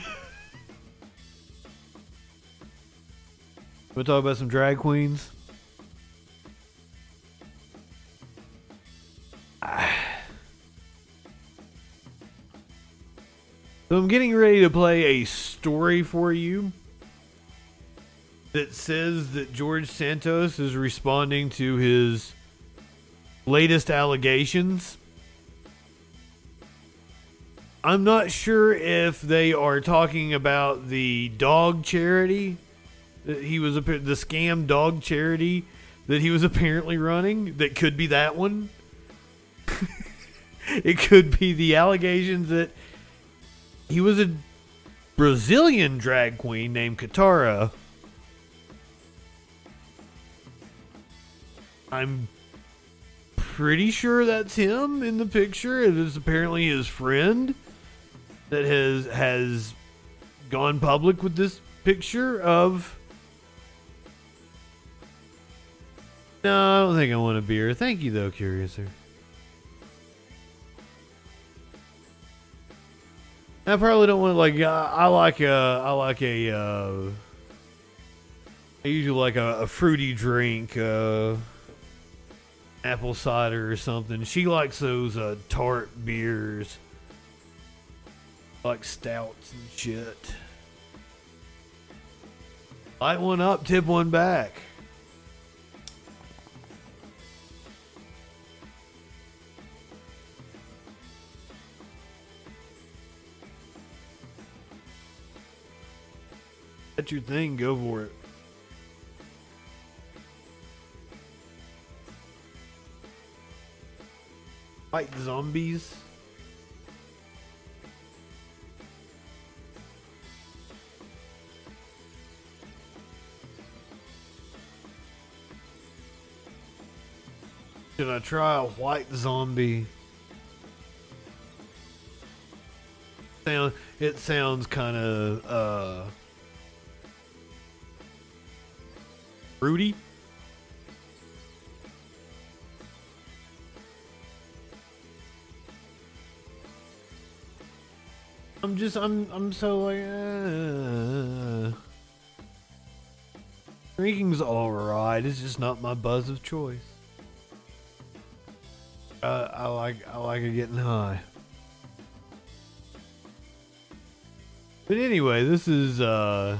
We'll talk about some drag queens. So I'm getting ready to play a story for you that says that George Santos is responding to his latest allegations. I'm not sure if they are talking about the dog charity that he was the scam dog charity that he was apparently running. That could be that one. it could be the allegations that he was a Brazilian drag queen named Kitara. I'm pretty sure that's him in the picture. It is apparently his friend that has has gone public with this picture of No, I don't think I want a beer. Thank you though, Curiouser. I probably don't want like uh, I like a I like a uh, I usually like a, a fruity drink, uh, apple cider or something. She likes those uh, tart beers, like stouts and shit. Light one up, tip one back. That's your thing. Go for it. Fight zombies. Should I try a white zombie? Sound it sounds kind of uh fruity. I'm just I'm I'm so like uh, drinking's alright. It's just not my buzz of choice. Uh, I like I like it getting high. But anyway, this is uh,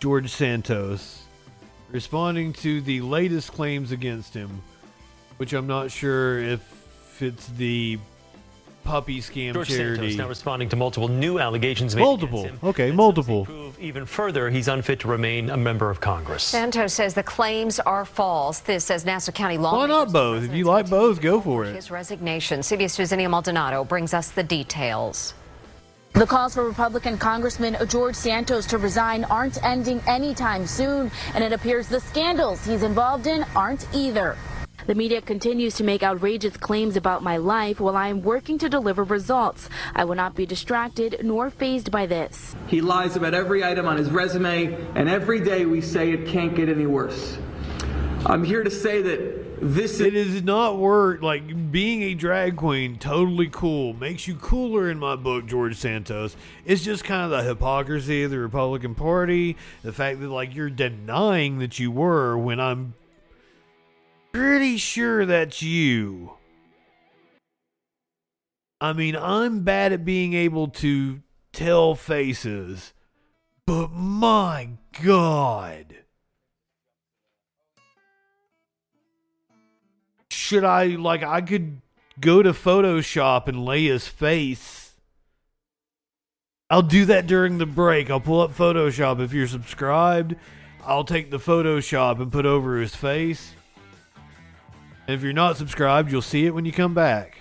George Santos responding to the latest claims against him, which I'm not sure if it's the puppy scam George charity. Santos now responding to multiple new allegations made against multiple. him. Okay, multiple. Even further, he's unfit to remain a member of Congress. Santos says the claims are false. This says Nassau County law. Why not both? If you like both, go for it. His resignation. CBS News' Ania Maldonado brings us the details. The calls for Republican Congressman George Santos to resign aren't ending anytime soon, and it appears the scandals he's involved in aren't either. The media continues to make outrageous claims about my life while I am working to deliver results. I will not be distracted nor phased by this. He lies about every item on his resume, and every day we say it can't get any worse. I'm here to say that this is It is not work like being a drag queen. Totally cool. Makes you cooler in my book, George Santos. It's just kind of the hypocrisy of the Republican Party. The fact that like you're denying that you were when I'm pretty sure that's you. I mean, I'm bad at being able to tell faces, but my God. Should I, like, I could go to Photoshop and lay his face. I'll do that during the break. I'll pull up Photoshop. If you're subscribed, I'll take the Photoshop and put over his face. If you're not subscribed, you'll see it when you come back.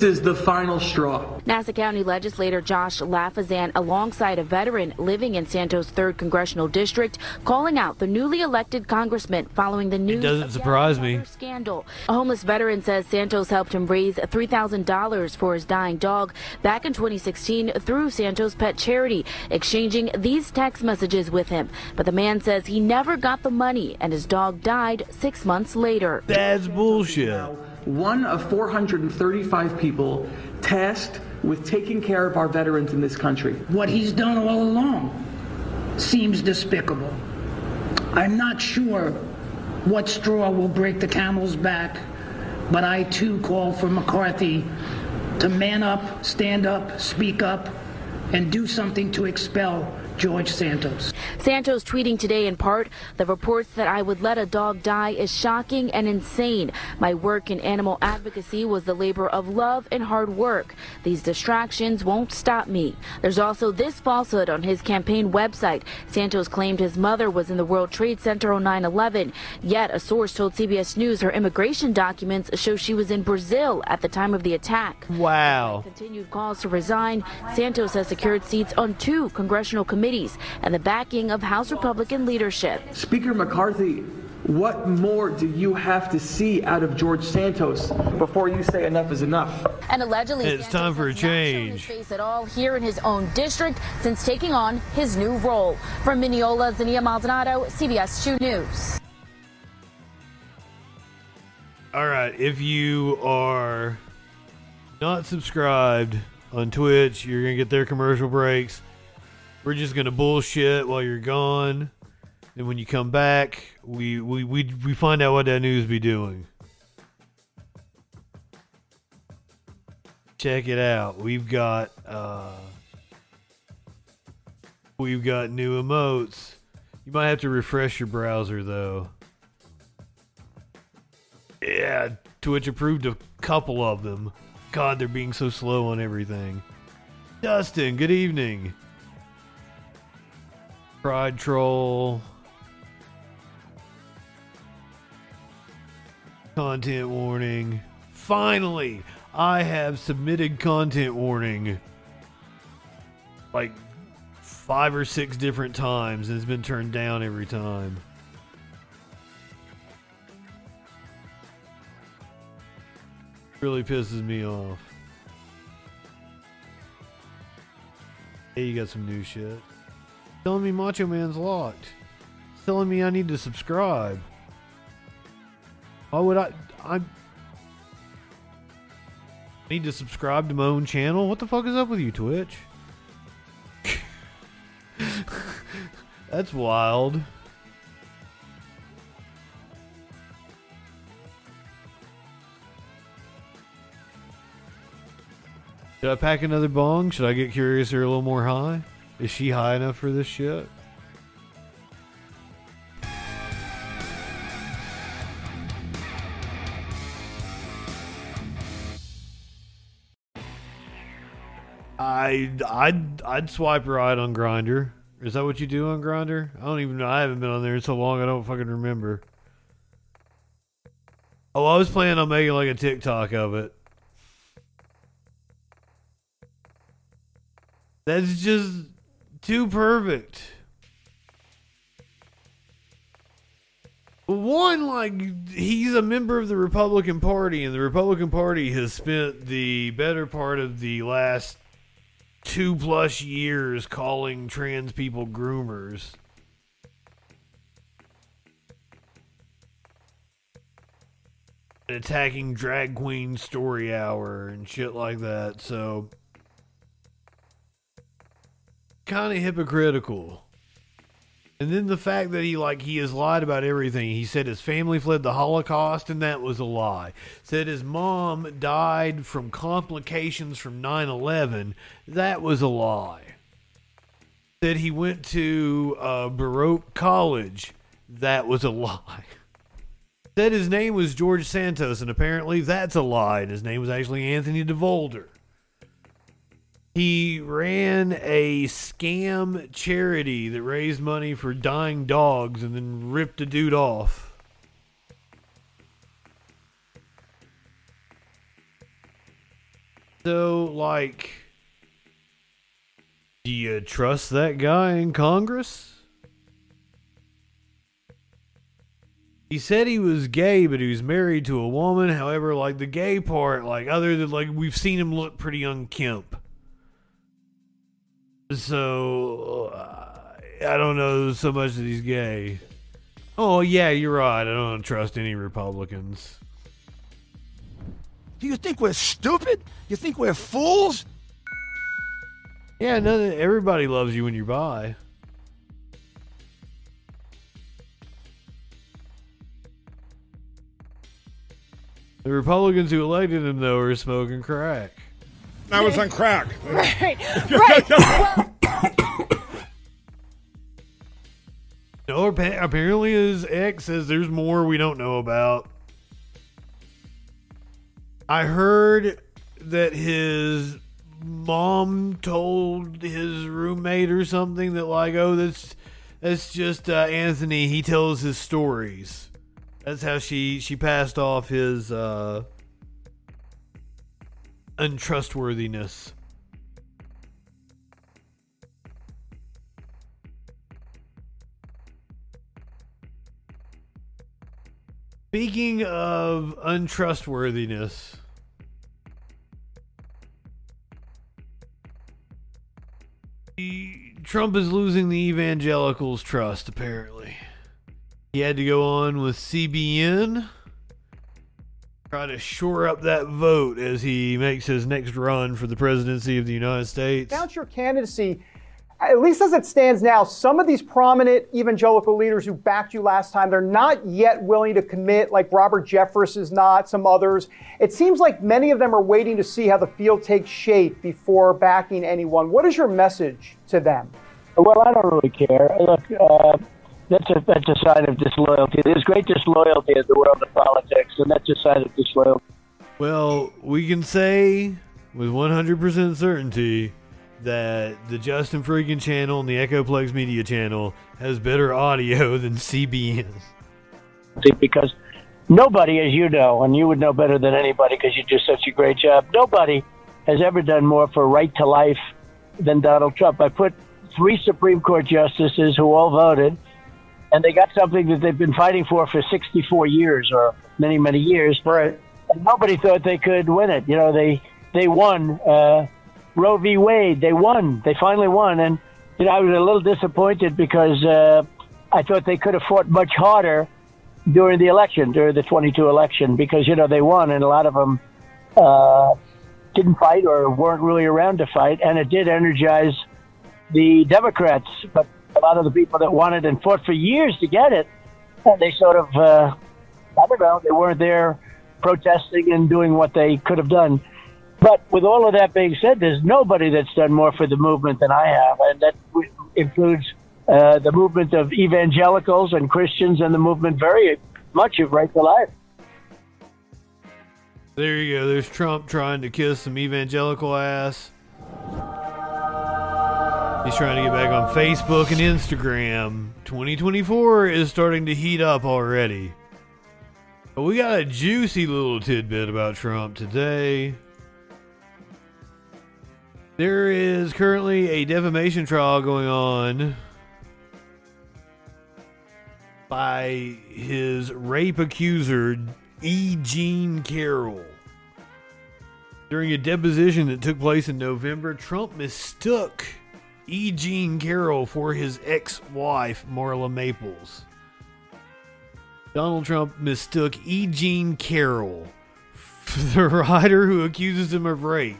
This is the final straw. Nassau County legislator Josh Lafazan, alongside a veteran living in Santos' 3rd Congressional District, calling out the newly elected congressman following the news it doesn't surprise me. Scandal. A homeless veteran says Santos helped him raise $3,000 for his dying dog back in 2016 through Santos Pet Charity, exchanging these text messages with him. But the man says he never got the money and his dog died six months later. That's bullshit. One of 435 people tasked with taking care of our veterans in this country. What he's done all along seems despicable. I'm not sure what straw will break the camel's back, but I too call for McCarthy to man up, stand up, speak up, and do something to expel George Santos. Santos tweeting today in part, the reports that I would let a dog die is shocking and insane. My work in animal advocacy was the labor of love and hard work. These distractions won't stop me. There's also this falsehood on his campaign website. Santos claimed his mother was in the World Trade Center on 9-11. Yet a source told CBS News her immigration documents show she was in Brazil at the time of the attack. Wow. Continued calls to resign. Santos has secured seats on two congressional committees and the backing of House Republican leadership. Speaker McCarthy, what more do you have to see out of George Santos before you say enough is enough? And allegedly, It's Santos time for a has not shown his change. face at all here in his own district since taking on his new role. From Mineola, Zania Maldonado, CBS 2 News. All right, if you are not subscribed on Twitch, you're gonna get their commercial breaks. We're just gonna bullshit while you're gone, and when you come back, we we we, we find out what that news be doing. Check it out. We've got uh we've got new emotes. You might have to refresh your browser though. Yeah, Twitch approved a couple of them. God, they're being so slow on everything. Dustin, good evening. Pride Troll. Content warning. Finally, I have submitted content warning like five or six different times and it's been turned down every time. Really pisses me off. Hey, you got some new shit. Telling me Macho Man's locked. Telling me I need to subscribe. Why would I? I need to subscribe to my own channel. What the fuck is up with you, Twitch? That's wild. Should I pack another bong? Should I get curious or a little more high? Is she high enough for this shit? I I'd I'd swipe right on Grindr. Is that what you do on Grindr? I don't even know. I haven't been on there in so long. I don't fucking remember. Oh, I was planning on making like a TikTok of it. That's just too perfect. One, like, he's a member of the Republican Party, and the Republican Party has spent the better part of the last two plus years calling trans people groomers. Attacking drag queen story hour and shit like that. So kind of hypocritical. And then the fact that he like he has lied about everything. He said his family fled the Holocaust and that was a lie. Said his mom died from complications from 9/11. That was a lie. Said he went to uh, Baruch College. That was a lie. Said his name was George Santos and apparently that's a lie. And his name was actually Anthony DeVolder. He ran a scam charity that raised money for dying dogs and then ripped a dude off. So, like, do you trust that guy in Congress? He said he was gay, but he was married to a woman. However, like the gay part, like other than like we've seen him look pretty unkempt. So uh, I don't know so much that he's gay. Oh yeah, you're right. I don't trust any Republicans. Do you think we're stupid? You think we're fools? Yeah, no, everybody loves you when you're bi. The Republicans who elected him, though, are smoking crack. I was on crack. Right, right. well, No, apparently his ex says there's more we don't know about. I heard that his mom told his roommate or something that like, oh, that's that's just uh, Anthony. He tells his stories. That's how she she passed off his uh, untrustworthiness. Speaking of untrustworthiness, Trump is losing the evangelicals' trust, apparently. He had to go on with CBN, try to shore up that vote as he makes his next run for the presidency of the United States. announce your candidacy, at least as it stands now, some of these prominent evangelical leaders who backed you last time, they're not yet willing to commit, like Robert Jeffress is not, some others. It seems like many of them are waiting to see how the field takes shape before backing anyone. What is your message to them? Well, I don't really care. Look, uh, that's a that's a sign of disloyalty. There's great disloyalty in the world of politics, and that's a sign of disloyalty. Well, we can say with 100% certainty that the Justin Freakin channel and the Echoplex Media channel has better audio than CBN. Because nobody, as you know, and you would know better than anybody because you do such a great job. Nobody has ever done more for right to life than Donald Trump. I put three Supreme Court justices who all voted, and they got something that they've been fighting for for 64 years or many, many years. Right. And nobody thought they could win it. You know, they they won uh, Roe v. Wade. They won. They finally won, and you know, I was a little disappointed because uh, I thought they could have fought much harder during the election, during the 22 election, because you know they won, and a lot of them uh, didn't fight or weren't really around to fight, and it did energize the Democrats. But a lot of the people that wanted and fought for years to get it, they sort of, uh, I don't know, they weren't there protesting and doing what they could have done. But with all of that being said, there's nobody that's done more for the movement than I have, and that includes uh, the movement of evangelicals and Christians, and the movement very much of right to life. There you go. There's Trump trying to kiss some evangelical ass. He's trying to get back on Facebook and Instagram. 2024 is starting to heat up already. But we got a juicy little tidbit about Trump today. There is currently a defamation trial going on by his rape accuser, E. Jean Carroll. During a deposition that took place in November, Trump mistook E. Jean Carroll for his ex wife, Marla Maples. Donald Trump mistook E. Jean Carroll, the writer who accuses him of rape,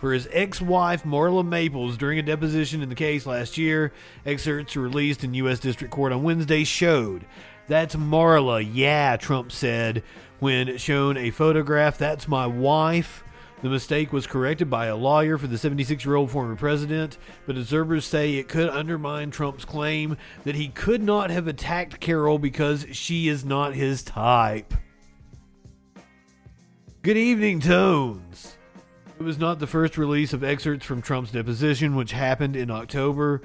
for his ex wife, Marla Maples, during a deposition in the case last year. Excerpts released in U.S. District Court on Wednesday showed. That's Marla, yeah, Trump said when shown a photograph. That's my wife. The mistake was corrected by a lawyer for the 76 year old former president, but observers say it could undermine Trump's claim that he could not have attacked Carroll because she is not his type. Good evening, Tones. It was not the first release of excerpts from Trump's deposition, which happened in October.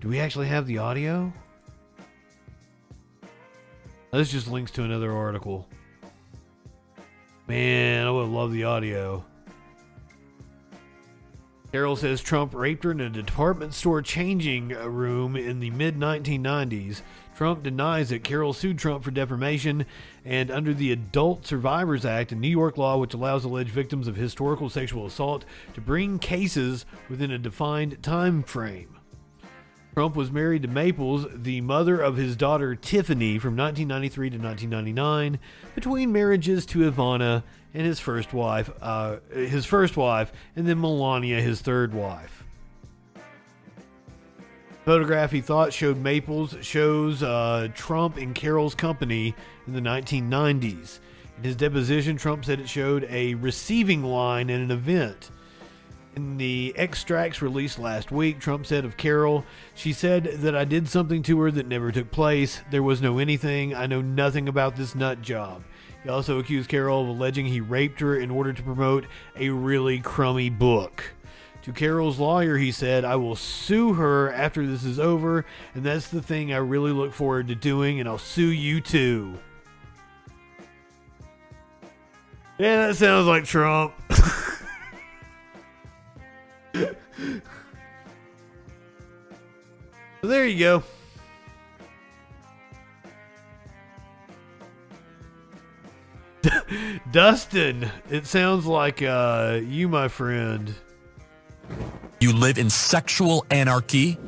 Do we actually have the audio? This just links to another article. Man, I would love the audio. Carroll says Trump raped her in a department store changing room in the mid 1990s. Trump denies that Carroll sued Trump for defamation, and under the Adult Survivors Act, a New York law which allows alleged victims of historical sexual assault to bring cases within a defined time frame. Trump was married to Maples, the mother of his daughter Tiffany, from 1993 to 1999, between marriages to Ivana and his first wife, uh, his first wife, and then Melania, his third wife. Photograph he thought showed Maples shows uh, Trump in Carroll's company in the 1990s. In his deposition, Trump said it showed a receiving line at an event. In the extracts released last week, Trump said of Carroll, she said that I did something to her that never took place. There was no anything. I know nothing about this nut job. He also accused Carroll of alleging he raped her in order to promote a really crummy book. To Carroll's lawyer, he said, I will sue her after this is over, and that's the thing I really look forward to doing, and I'll sue you too. Yeah, that sounds like Trump. so there you go. Dustin, it sounds like uh, you, my friend. You live in sexual anarchy?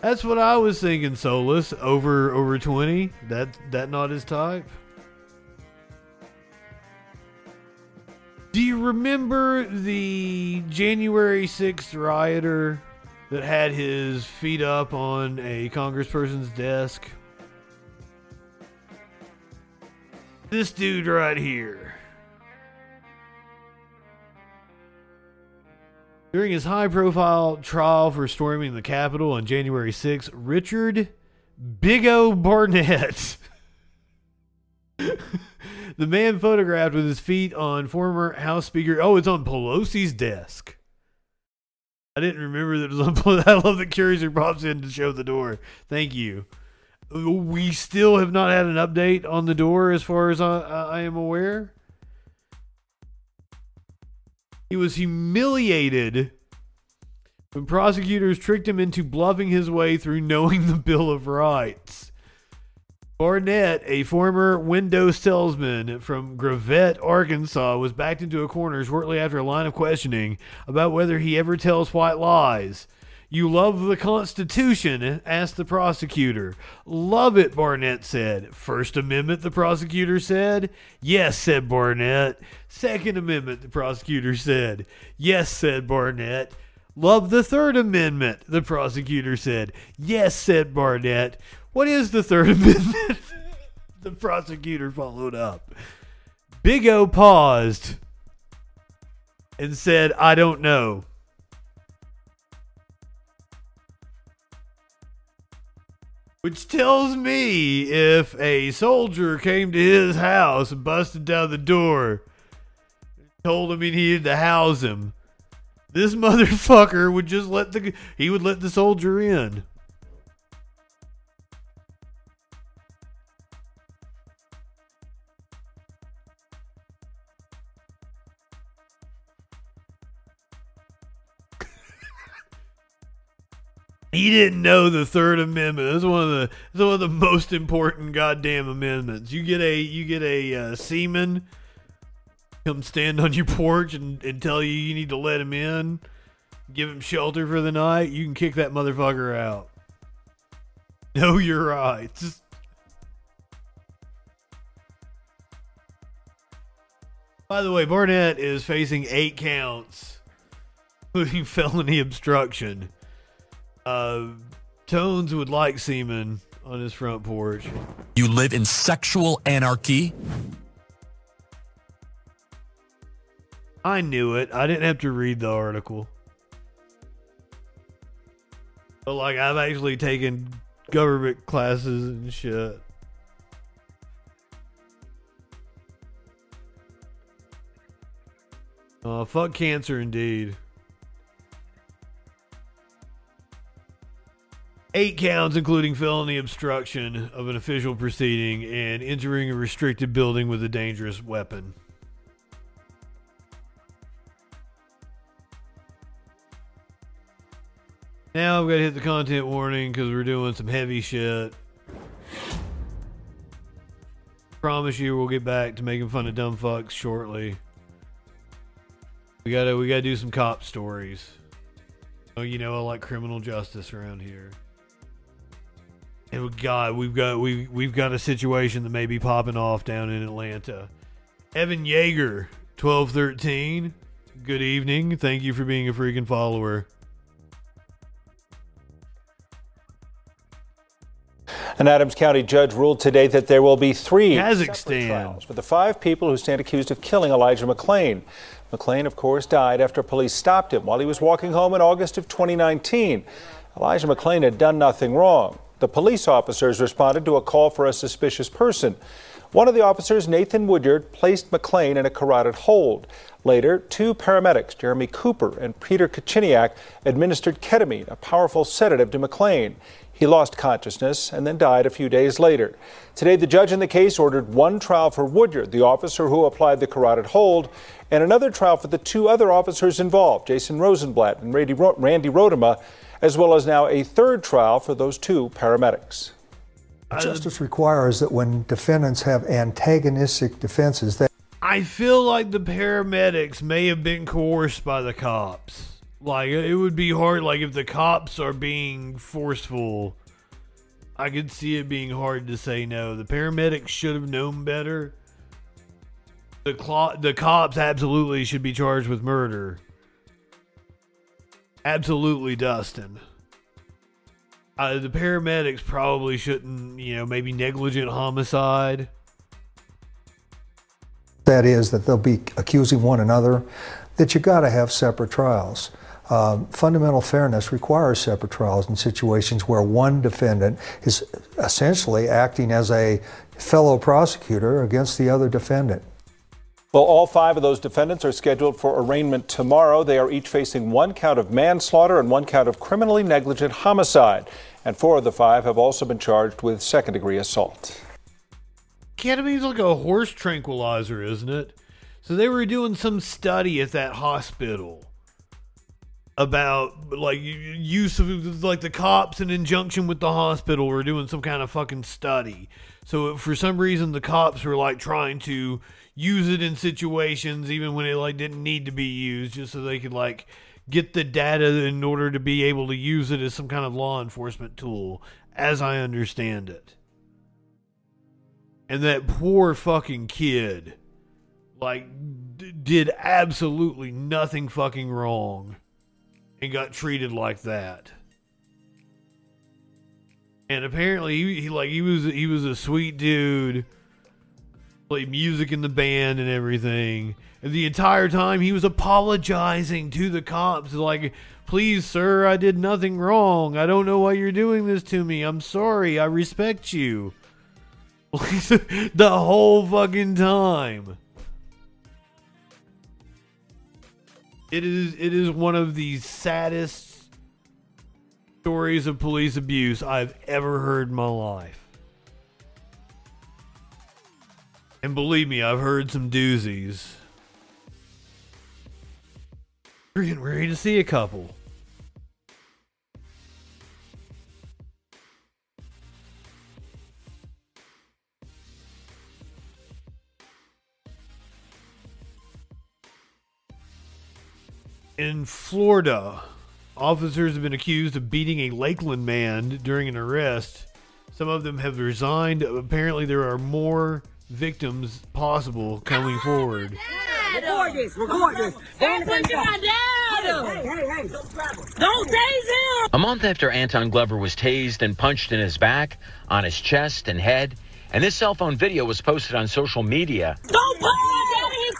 That's what I was thinking, Solus. Over over twenty. That that not his type. Do you remember the January 6th rioter that had his feet up on a congressperson's desk? This dude right here. During his high profile trial for storming the Capitol on January 6th, Richard Big O Barnett. the man photographed with his feet on former House Speaker. Oh, it's on Pelosi's desk. I didn't remember that it was on. Pel- I love that Curiouser pops in to show the door. Thank you. We still have not had an update on the door, as far as I, I am aware. He was humiliated when prosecutors tricked him into bluffing his way through knowing the Bill of Rights. Barnett, a former window salesman from Gravette, Arkansas, was backed into a corner shortly after a line of questioning about whether he ever tells white lies. You love the Constitution? asked the prosecutor. Love it, Barnett said. First Amendment, the prosecutor said. Yes, said Barnett. Second Amendment, the prosecutor said. Yes, said Barnett. Love the Third Amendment, the prosecutor said. Yes, said Barnett. What is the Third Amendment? the prosecutor followed up. Big O paused and said, I don't know. Which tells me if a soldier came to his house and busted down the door, told him he needed to house him, this motherfucker would just let the he would let the soldier in. He didn't know the Third Amendment. That's one of the one of the most important goddamn amendments. You get a you get a uh, seaman come stand on your porch and, and tell you you need to let him in, give him shelter for the night. You can kick that motherfucker out. Know your rights. By the way, Barnett is facing eight counts, including felony obstruction. Uh, Tones would like semen on his front porch. You live in sexual anarchy? I knew it. I didn't have to read the article. But like I've actually taken government classes and shit. Uh, fuck cancer indeed. Eight counts, including felony obstruction of an official proceeding and entering a restricted building with a dangerous weapon. Now I've got to hit the content warning because we're doing some heavy shit. Promise you we'll get back to making fun of dumb fucks shortly. We gotta we gotta do some cop stories. Oh, you know I like criminal justice around here. And got we've got we we've got a situation that may be popping off down in Atlanta. Evan Yeager, twelve thirteen. Good evening. Thank you for being a freaking follower. An Adams County judge ruled today that there will be three Kazakhstan. trials for the five people who stand accused of killing Elijah McClain. McClain, of course, died after police stopped him while he was walking home in August of 2019. Elijah McClain had done nothing wrong. The police officers responded to a call for a suspicious person. One of the officers, Nathan Woodyard, placed McClain in a carotid hold. Later, two paramedics, Jeremy Cooper and Peter Kachiniak, administered ketamine, a powerful sedative to McClain. He lost consciousness and then died a few days later. Today, the judge in the case ordered one trial for Woodyard, the officer who applied the carotid hold, and another trial for the two other officers involved, Jason Rosenblatt and Randy, Ro- Randy as well as now a third trial for those two paramedics. Justice requires that when defendants have antagonistic defenses, they I feel like the paramedics may have been coerced by the cops. Like it would be hard. Like if the cops are being forceful, I could see it being hard to say no. The paramedics should have known better. The clo- the cops absolutely should be charged with murder. Absolutely, Dustin. Uh, the paramedics probably shouldn't, you know, maybe negligent homicide. that is that they'll be accusing one another, that you got to have separate trials. Um, fundamental fairness requires separate trials in situations where one defendant is essentially acting as a fellow prosecutor against the other defendant. Well, all five of those defendants are scheduled for arraignment tomorrow. They are each facing one count of manslaughter and one count of criminally negligent homicide. And four of the five have also been charged with second degree assault. Ketamine's like a horse tranquilizer, isn't it? So they were doing some study at that hospital about like use of like the cops in injunction with the hospital were doing some kind of fucking study. So for some reason the cops were like trying to use it in situations even when it like didn't need to be used just so they could like get the data in order to be able to use it as some kind of law enforcement tool as I understand it. And that poor fucking kid, like, d- did absolutely nothing fucking wrong and got treated like that. And apparently, he, he like he was he was a sweet dude, played music in the band and everything. And the entire time, he was apologizing to the cops, like, "Please, sir, I did nothing wrong. I don't know why you're doing this to me. I'm sorry. I respect you." the whole fucking time. It is it is one of the saddest stories of police abuse I've ever heard in my life. And believe me, I've heard some doozies. We're getting ready to see a couple. In Florida, officers have been accused of beating a Lakeland man during an arrest. Some of them have resigned. Apparently, there are more victims possible coming forward. Record this. Record this. Don't put your down. Hey, hey, hey. Don't tase him. A month after Anton Glover was tased and punched in his back, on his chest and head, and this cell phone video was posted on social media, Don't put your down in his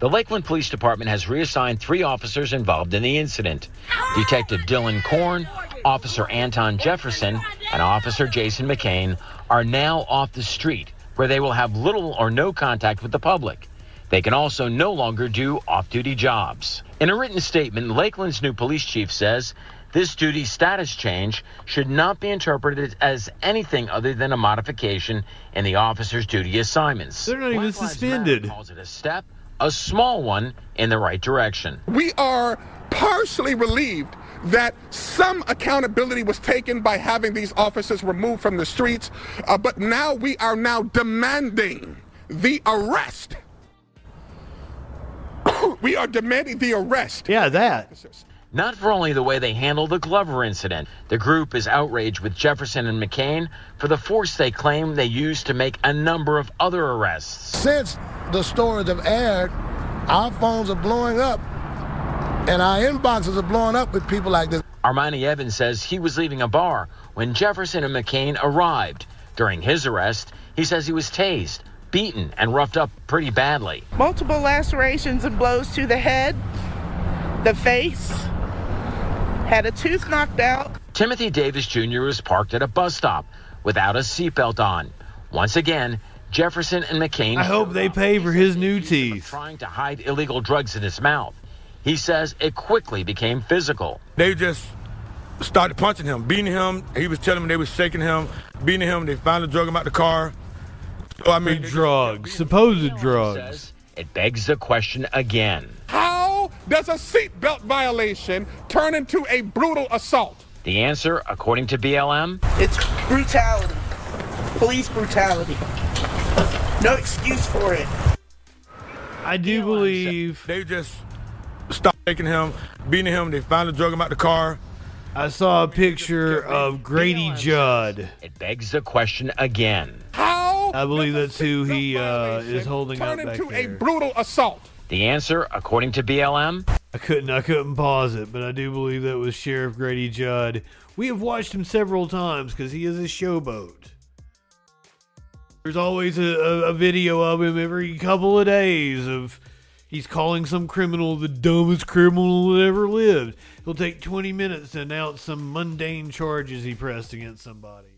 the Lakeland Police Department has reassigned three officers involved in the incident Detective Dylan Korn, Officer Anton Jefferson, and Officer Jason McCain are now off the street, where they will have little or no contact with the public. They can also no longer do off duty jobs. In a written statement, Lakeland's new police chief says this duty status change should not be interpreted as anything other than a modification in the officer's duty assignments. They're not even suspended. calls it a step, a small one, in the right direction. We are partially relieved that some accountability was taken by having these officers removed from the streets, uh, but now we are now demanding the arrest. we are demanding the arrest. Yeah, that. Not for only the way they handled the Glover incident. The group is outraged with Jefferson and McCain for the force they claim they used to make a number of other arrests. Since the stories have aired, our phones are blowing up and our inboxes are blowing up with people like this. Armani Evans says he was leaving a bar when Jefferson and McCain arrived. During his arrest, he says he was tased, beaten, and roughed up pretty badly. Multiple lacerations and blows to the head, the face, had a tooth knocked out. Timothy Davis Jr. was parked at a bus stop without a seatbelt on. Once again, Jefferson and McCain. I hope they pay for his new teeth. Trying to hide illegal drugs in his mouth. He says it quickly became physical. They just started punching him, beating him. He was telling them they was shaking him, beating him. They finally drug him out the car. So, I mean, drugs, supposed drugs. It begs the question again. How does a seatbelt violation turn into a brutal assault? The answer, according to BLM, It's brutality, police brutality. No excuse for it. I do believe they just stopped shaking him, beating him. They finally drug him out the car. I saw a picture of Grady Judd. It begs the question again. How I believe that's who he uh, is holding up turn back into a there. brutal assault? The answer, according to BLM, I couldn't I couldn't pause it, but I do believe that was Sheriff Grady Judd. We have watched him several times because he is a showboat. There's always a, a, a video of him every couple of days of he's calling some criminal the dumbest criminal that ever lived. He'll take 20 minutes to announce some mundane charges he pressed against somebody.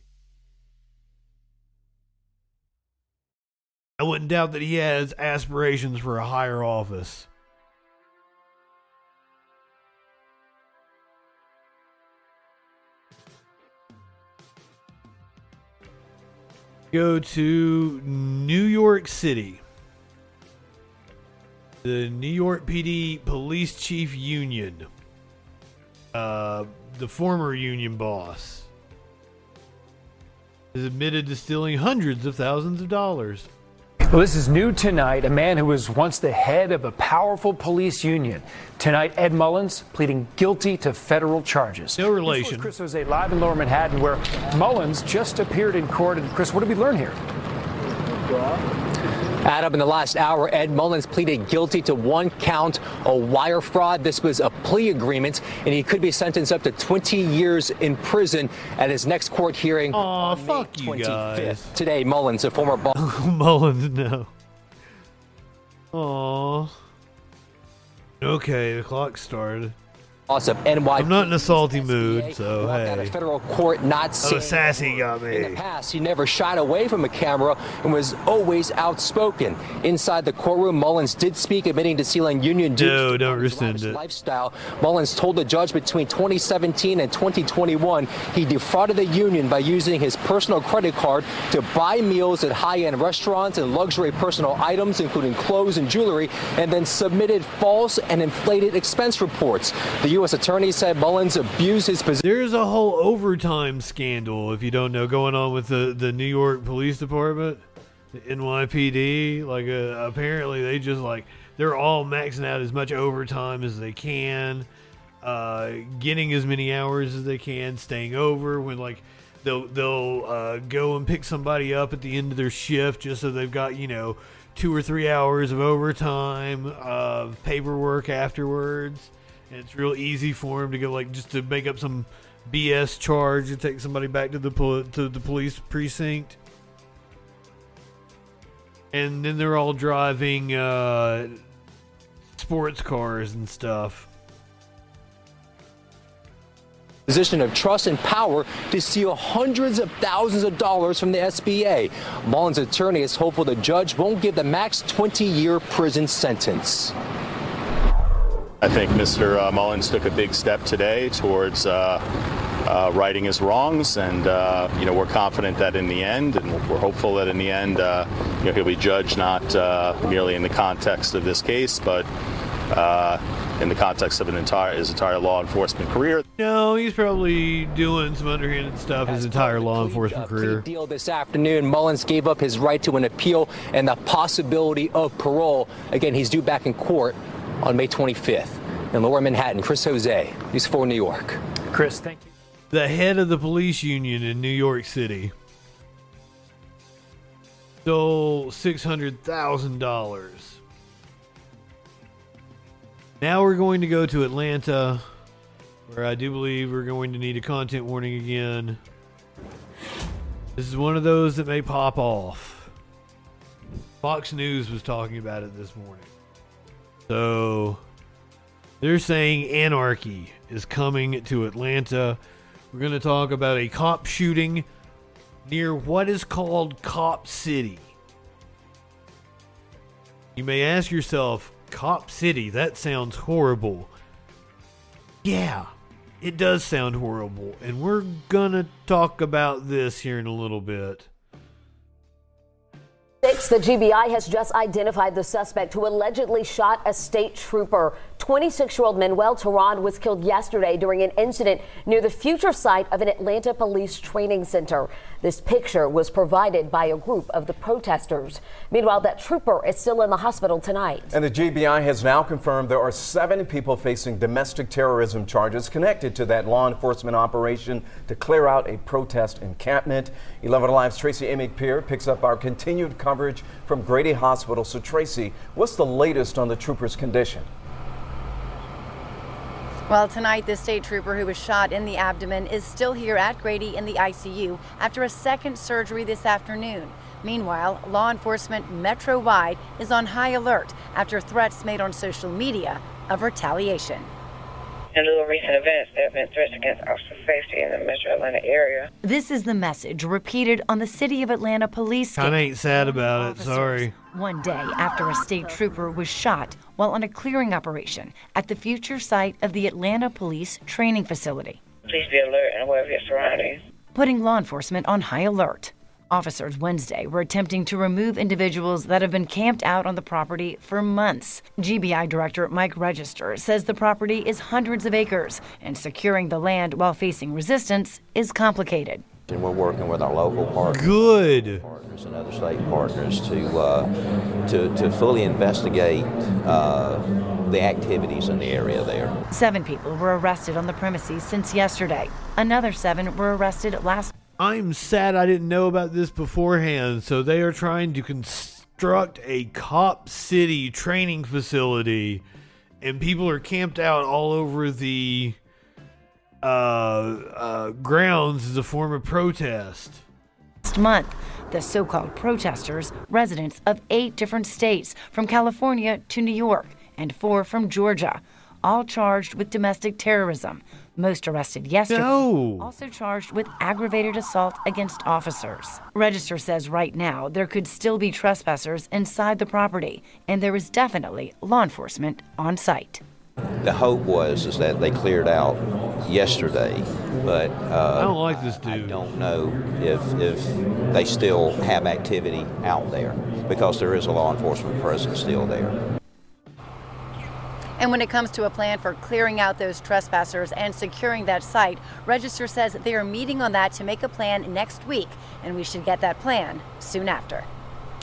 I wouldn't doubt that he has aspirations for a higher office. Go to New York City. The New York PD Police Chief Union. Uh, the former union boss is admitted to stealing hundreds of thousands of dollars. Well, this is new tonight. A man who was once the head of a powerful police union. Tonight, Ed Mullins pleading guilty to federal charges. No relation. Chris Jose live in Lower Manhattan, where Mullins just appeared in court. And Chris, what did we learn here? Adam, in the last hour, Ed Mullins pleaded guilty to one count of wire fraud. This was a plea agreement, and he could be sentenced up to 20 years in prison at his next court hearing. Aw, fuck you 25th. guys. Today, Mullins, a former boss. Mullins, no. Aw. Okay, the clock started. Of NY. I'm not in a salty mood, so walked out hey. of federal court not Oh, sassy got me. In the past, he never shied away from a camera and was always outspoken. Inside the courtroom, Mullins did speak, admitting to stealing union dues. No, don't rescind it. Lifestyle. Mullins told the judge between 2017 and 2021 he defrauded the union by using his personal credit card to buy meals at high-end restaurants and luxury personal items, including clothes and jewelry, and then submitted false and inflated expense reports. The U.S. attorney said Mullins abused his position. There's a whole overtime scandal, if you don't know, going on with the, the New York Police Department, the NYPD. Like, uh, apparently they just like they're all maxing out as much overtime as they can, uh, getting as many hours as they can, staying over when like they'll they'll uh, go and pick somebody up at the end of their shift just so they've got you know two or three hours of overtime of paperwork afterwards it's real easy for him to go like just to make up some BS charge and take somebody back to the pol- to the police precinct. And then they're all driving uh, sports cars and stuff. position of trust and power to steal hundreds of thousands of dollars from the SBA. Mullins' attorney is hopeful the judge won't give the max 20-year prison sentence. I think Mr. uh, Mullins took a big step today towards uh, uh, righting his wrongs, and uh, you know we're confident that in the end, and we're hopeful that in the end, uh, you know he'll be judged not uh, merely in the context of this case, but uh, in the context of an entire his entire law enforcement career. No, he's probably doing some underhanded stuff his entire law enforcement career. Deal this afternoon, Mullins gave up his right to an appeal and the possibility of parole. Again, he's due back in court on May 25th. In Lower Manhattan, Chris Jose, News 4 New York. Chris, thank you. The head of the police union in New York City stole six hundred thousand dollars. Now we're going to go to Atlanta, where I do believe we're going to need a content warning again. This is one of those that may pop off. Fox News was talking about it this morning. So they're saying anarchy is coming to Atlanta. We're going to talk about a cop shooting near what is called Cop City. You may ask yourself, Cop City, that sounds horrible. Yeah, it does sound horrible, and we're gonna talk about this here in a little bit. The GBI has just identified the suspect who allegedly shot a state trooper. 26 year old Manuel Teran was killed yesterday during an incident near the future site of an Atlanta police training center. This picture was provided by a group of the protesters. Meanwhile, that trooper is still in the hospital tonight. And the GBI has now confirmed there are seven people facing domestic terrorism charges connected to that law enforcement operation to clear out a protest encampment. 11 Alive's Tracy Amick Pier picks up our continued coverage from Grady Hospital. So, Tracy, what's the latest on the trooper's condition? Well, tonight, the state trooper who was shot in the abdomen is still here at Grady in the ICU after a second surgery this afternoon. Meanwhile, law enforcement metro wide is on high alert after threats made on social media of retaliation. In lieu of recent events, there have been threats against officer safety in the metro Atlanta area. This is the message repeated on the City of Atlanta police. I ain't sad about it, sorry. One day after a state trooper was shot while on a clearing operation at the future site of the Atlanta Police Training Facility, Please be alert and aware of your surroundings. putting law enforcement on high alert. Officers Wednesday were attempting to remove individuals that have been camped out on the property for months. GBI Director Mike Register says the property is hundreds of acres, and securing the land while facing resistance is complicated. And we're working with our local partners. Good. Partners and other state partners to uh, to, to fully investigate uh, the activities in the area there. Seven people were arrested on the premises since yesterday. Another seven were arrested last. I'm sad I didn't know about this beforehand. So they are trying to construct a Cop City training facility, and people are camped out all over the uh, uh, grounds as a form of protest. Last month, the so called protesters, residents of eight different states, from California to New York, and four from Georgia, all charged with domestic terrorism. Most arrested yesterday, No. also charged with aggravated assault against officers. Register says right now there could still be trespassers inside the property, and there is definitely law enforcement on site. The hope was is that they cleared out yesterday, but uh, I don't like this dude. I don't know if if they still have activity out there because there is a law enforcement presence still there. And when it comes to a plan for clearing out those trespassers and securing that site, Register says they are meeting on that to make a plan next week, and we should get that plan soon after.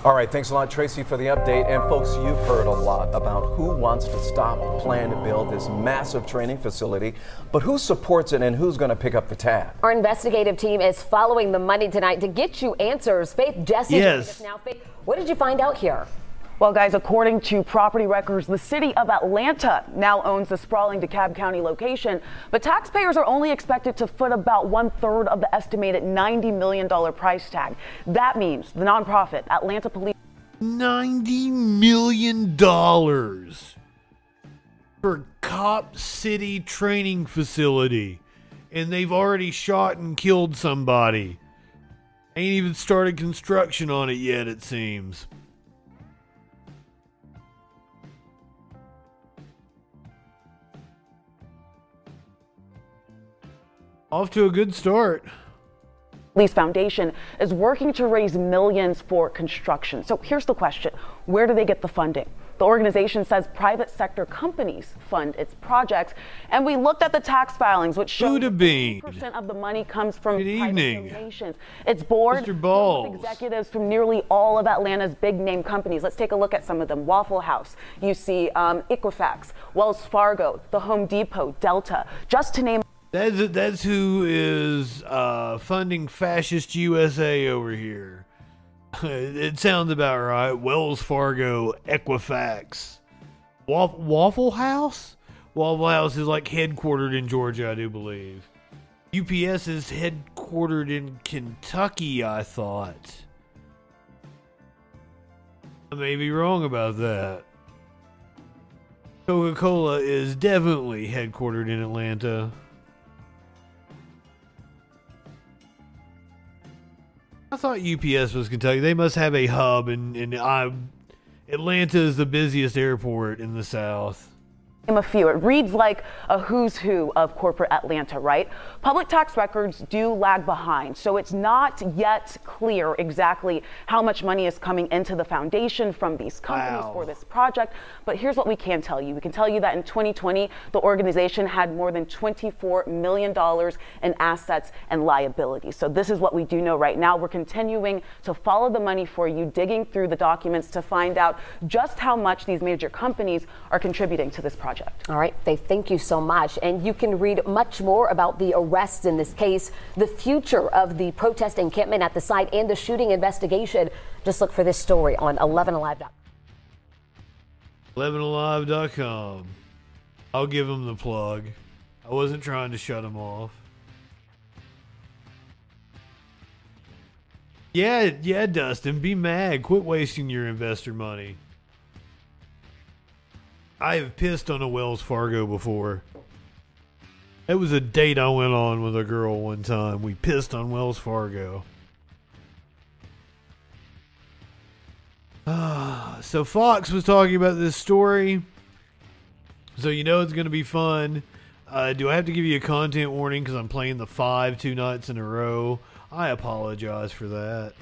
All right, thanks a lot, Tracy, for the update. And folks, you've heard a lot about who wants to stop plan to build this massive training facility, but who supports it and who's going to pick up the tab? Our investigative team is following the money tonight to get you answers. Faith Jesse Yes. now. Faith, what did you find out here? Well, guys, according to property records, the city of Atlanta now owns the sprawling DeKalb County location, but taxpayers are only expected to foot about one third of the estimated $90 million price tag. That means the nonprofit Atlanta Police. $90 million for Cop City training facility. And they've already shot and killed somebody. Ain't even started construction on it yet, it seems. Off to a good start. Police Foundation is working to raise millions for construction. So here's the question Where do they get the funding? The organization says private sector companies fund its projects. And we looked at the tax filings, which show Buddha bean. percent of the money comes from Good private evening. donations. It's board Mr. Balls. executives from nearly all of Atlanta's big name companies. Let's take a look at some of them. Waffle House, you see um, Equifax, Wells Fargo, the Home Depot, Delta, just to name. That's that's who is uh, funding fascist USA over here. it sounds about right. Wells Fargo, Equifax, Wa- Waffle House. Waffle House is like headquartered in Georgia, I do believe. UPS is headquartered in Kentucky, I thought. I may be wrong about that. Coca Cola is definitely headquartered in Atlanta. I thought UPS was Kentucky. They must have a hub, and, and I, Atlanta is the busiest airport in the South. A few. It reads like a who's who of corporate Atlanta, right? Public tax records do lag behind, so it's not yet clear exactly how much money is coming into the foundation from these companies Wow. for this project. But here's what we can tell you. We can tell you that in 2020, the organization had more than $24 million in assets and liabilities. So this is what we do know right now. We're continuing to follow the money for you, digging through the documents to find out just how much these major companies are contributing to this project. All right, Faith, thank you so much. And you can read much more about the arrests in this case, the future of the protest encampment at the site, and the shooting investigation. Just look for this story on 11alive.com. 11alive.com. I'll give them the plug. I wasn't trying to shut them off. Yeah, yeah, Dustin, be mad. Quit wasting your investor money. I have pissed on a Wells Fargo before. It was a date I went on with a girl one time. We pissed on Wells Fargo. Ah, so Fox was talking about this story. So you know it's going to be fun. Uh, do I have to give you a content warning because I'm playing the five two nights in a row? I apologize for that.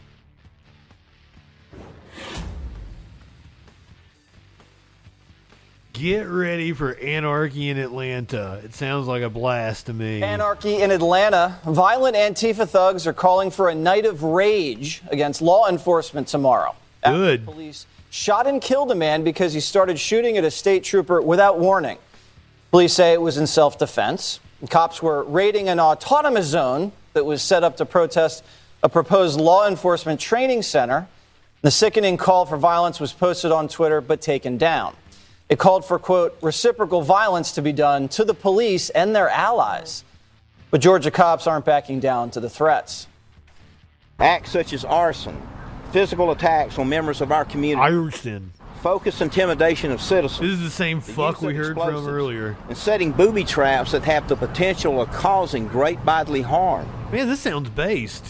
Get ready for anarchy in Atlanta. It sounds like a blast to me. Anarchy in Atlanta. Violent Antifa thugs are calling for a night of rage against law enforcement tomorrow. Good. Police shot and killed a man because he started shooting at a state trooper without warning. Police say it was in self defense. Cops were raiding an autonomous zone that was set up to protest a proposed law enforcement training center. The sickening call for violence was posted on Twitter but taken down. It called for, quote, reciprocal violence to be done to the police and their allies. But Georgia cops aren't backing down to the threats. Acts such as arson, physical attacks on members of our community, Arson. focused intimidation of citizens. This is the same fuck we heard from earlier. and setting booby traps that have the potential of causing great bodily harm Man, this sounds based.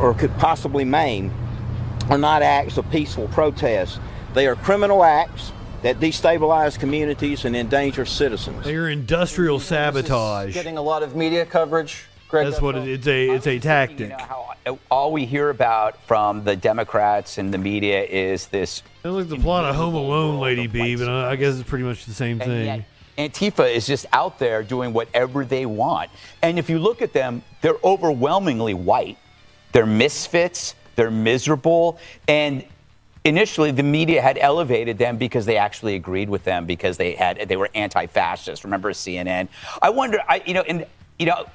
or could possibly maim are not acts of peaceful protest. They are criminal acts that destabilize communities and endanger citizens. They are industrial sabotage. Getting a lot of media coverage. Greg, That's what it, it's a it's a tactic. all we hear about from the Democrats and the media is this. Sounds like the plot of Home Alone, Lady B, but I I guess it's pretty much the same And thing. yet Antifa is just out there doing whatever they want. And if you look at them, they're overwhelmingly white. They're misfits, they're miserable, and initially the media had elevated them because they actually agreed with them because they had they were anti-fascist. Remember CNN? I wonder I you know and you know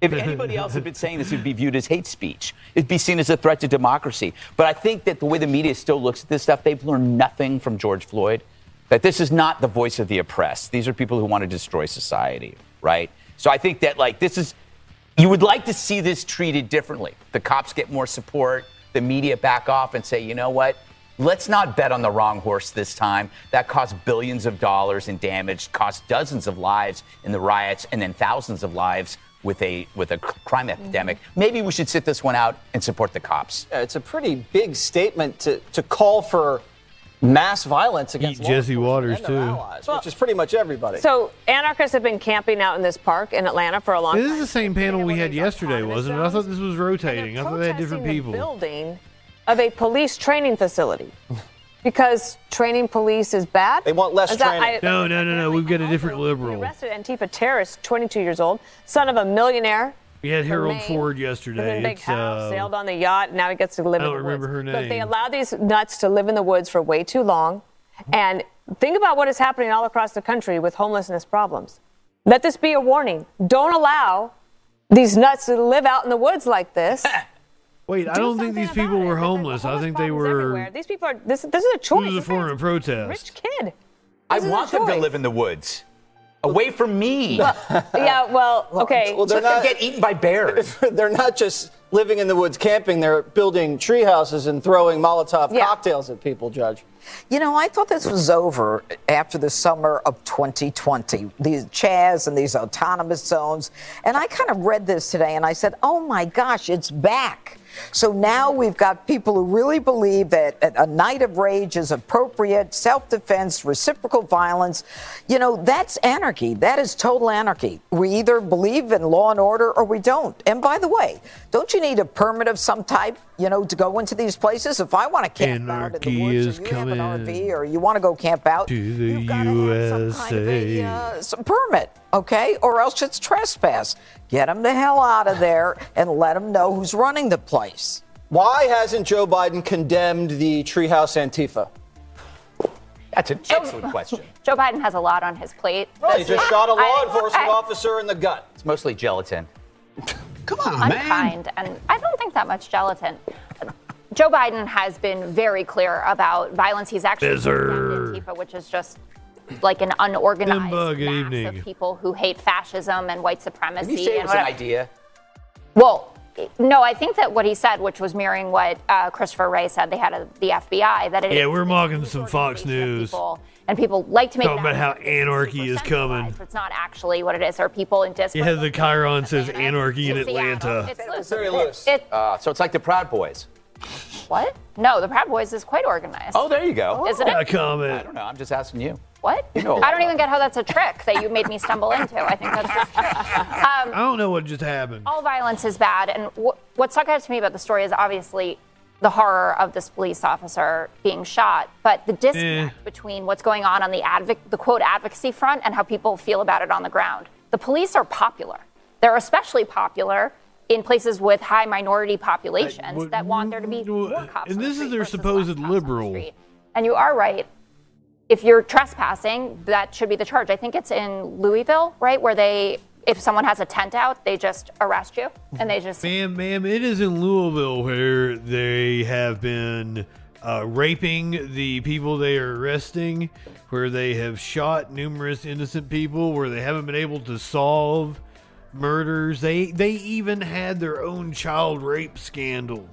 if anybody else had been saying this, it would be viewed as hate speech. It'd be seen as a threat to democracy. But I think that the way the media still looks at this stuff, they've learned nothing from George Floyd. That this is not the voice of the oppressed. These are people who want to destroy society, right? So I think that like this is, you would like to see this treated differently. The cops get more support, the media back off and say, you know what? Let's not bet on the wrong horse this time. That cost billions of dollars in damage, cost dozens of lives in the riots, and then thousands of lives with a with a crime mm-hmm. epidemic. Maybe we should sit this one out and support the cops. Yeah, it's a pretty big statement to, to call for mass violence against law Jesse Watters, and too. allies, which is pretty much everybody. So anarchists have been camping out in this park in Atlanta for a long This time. is the same panel we had yesterday, wasn't it? I thought this was rotating. I thought they had different people. The building of a police training facility because training police is bad. They want less Is that- training. I- No, no, no, no. We've got a different liberal. arrested Antifa terrorist, 22 years old, son of a millionaire. We had from Harold Maine, Ford lived in yesterday. big It's, house, uh, sailed on the yacht. Now he gets to live I in don't the remember woods. her Look, they allow these nuts to live in the woods for way too long. And think about what is happening all across the country with homelessness problems. Let this be a warning. Don't allow these nuts to live out in the woods like this. Wait, I don't think these people were homeless. I think they were. These people are. This, this is a choice. This was a This form of protest. Rich kid. I This is a want them to live in the woods, away from me. yeah, well, okay. Well, they're Let them not get eaten by bears. they're not just living in the woods camping, they're building tree houses and throwing Molotov Yeah. cocktails at people, Judge. You know, I thought this was over after the summer of 2020, these Chaz and these autonomous zones. And I kind of read this today and I said, oh my gosh, it's back. So now we've got people who really believe that a night of rage is appropriate, self defense, reciprocal violence. You know, that's anarchy. That is total anarchy. We either believe in law and order or we don't. And by the way, don't you need a permit of some type, you know, to go into these places? If I want to camp out in the woods is or you have an RV or you want to go camp out, to the USA. uh, some permit, okay? Or else it's trespass. Get them the hell out of there and let them know who's running the place. Why hasn't Joe Biden condemned the treehouse Antifa? That's an excellent question. Joe Biden has a lot on his plate. He just shot a law I- enforcement I- officer in the gut. It's mostly gelatin. Come on, unkind, and I don't think that much gelatin. Joe Biden has been very clear about violence. He's actually Antifa, which is just like an unorganized Dimba, mass evening. of people who hate fascism and white supremacy. Did you say it and was an idea? Well, no, I think that what he said, which was mirroring what uh, Christopher Wray said, they had a, the FBI that it Yeah, is we're mocking some Fox News. people, and people like to make Talking that about how anarchy is coming. It's not actually what it is. Or people in disparate. Yeah, the Chiron says anarchy in Atlanta. It's loose. very loose. It, Uh, so it's like the Proud Boys. what? No, the Proud Boys is quite organized. Oh, there you go. Isn't it? A I comment. I don't know. I'm just asking you. What? You know a I lot don't even get how that's a trick that you made me stumble into. I think that's just true. Um, I don't know what just happened. all violence is bad. And wh- what stuck out to me about the story is obviously the horror of this police officer being shot, but the eh. disconnect between what's going on on the advoc- the quote advocacy front and how people feel about it on the ground. The police are popular. They're especially popular in places with high minority populations what- that want there to be more cops. And on the this is their supposed on the liberal. And you are right. If you're trespassing, that should be the charge. I think it's in Louisville, right, where they, if someone has a tent out, they just arrest you and they just Ma'am, ma'am, it is in Louisville where they have been uh, raping the people they are arresting, where they have shot numerous innocent people, where they haven't been able to solve murders. They they even had their own child rape scandal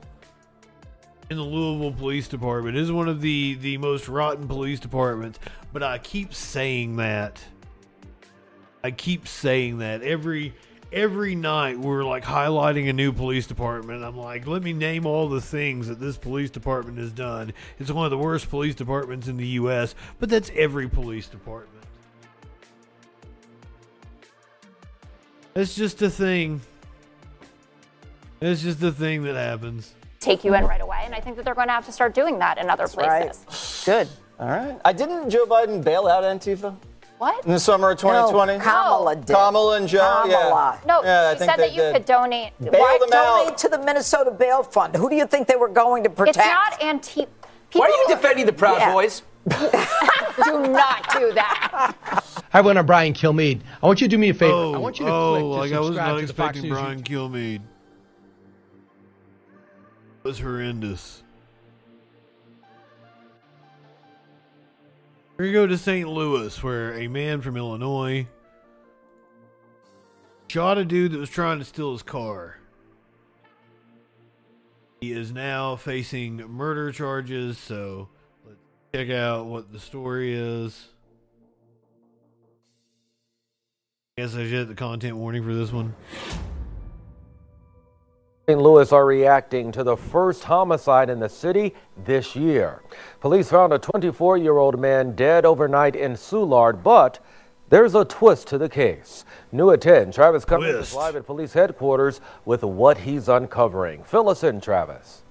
in the Louisville Police Department. It is one of the the most rotten police departments, but I keep saying that. I keep saying that every every night we're like highlighting a new police department. I'm like, let me name all the things that this police department has done. It's one of the worst police departments in the U.S., but that's every police department. It's just a thing. It's just a thing that happens. take you in right away. And I think that they're going to have to start doing that in other places. Right. Good. All right. I didn't Joe Biden bail out Antifa What? in the summer of 2020? Kamala did. Kamala and Joe. Kamala. Yeah. No, yeah, I think said that you did. could donate. Bail Why them donate- Donate to the Minnesota Bail Fund. Who do you think they were going to protect? It's not anti. Why are you defending the Proud Yeah. Boys? do not do that. Hi, everyone. I'm Brian Kilmeade. I want you to do me a favor. Oh, I want you to oh, click to like I was subscribe not to the Fox expecting News Brian Kilmeade. It was horrendous. You go to St. Louis, where a man from Illinois shot a dude that was trying to steal his car. He is now facing murder charges, so let's check out what the story is. I guess I should hit the content warning for this one. St. Louis are reacting to the first homicide in the city this year. Police found a 24 year old man dead overnight in Soulard, but there's a twist to the case. New at 10, Travis Cummings is live at police headquarters with what he's uncovering. Fill us in, Travis.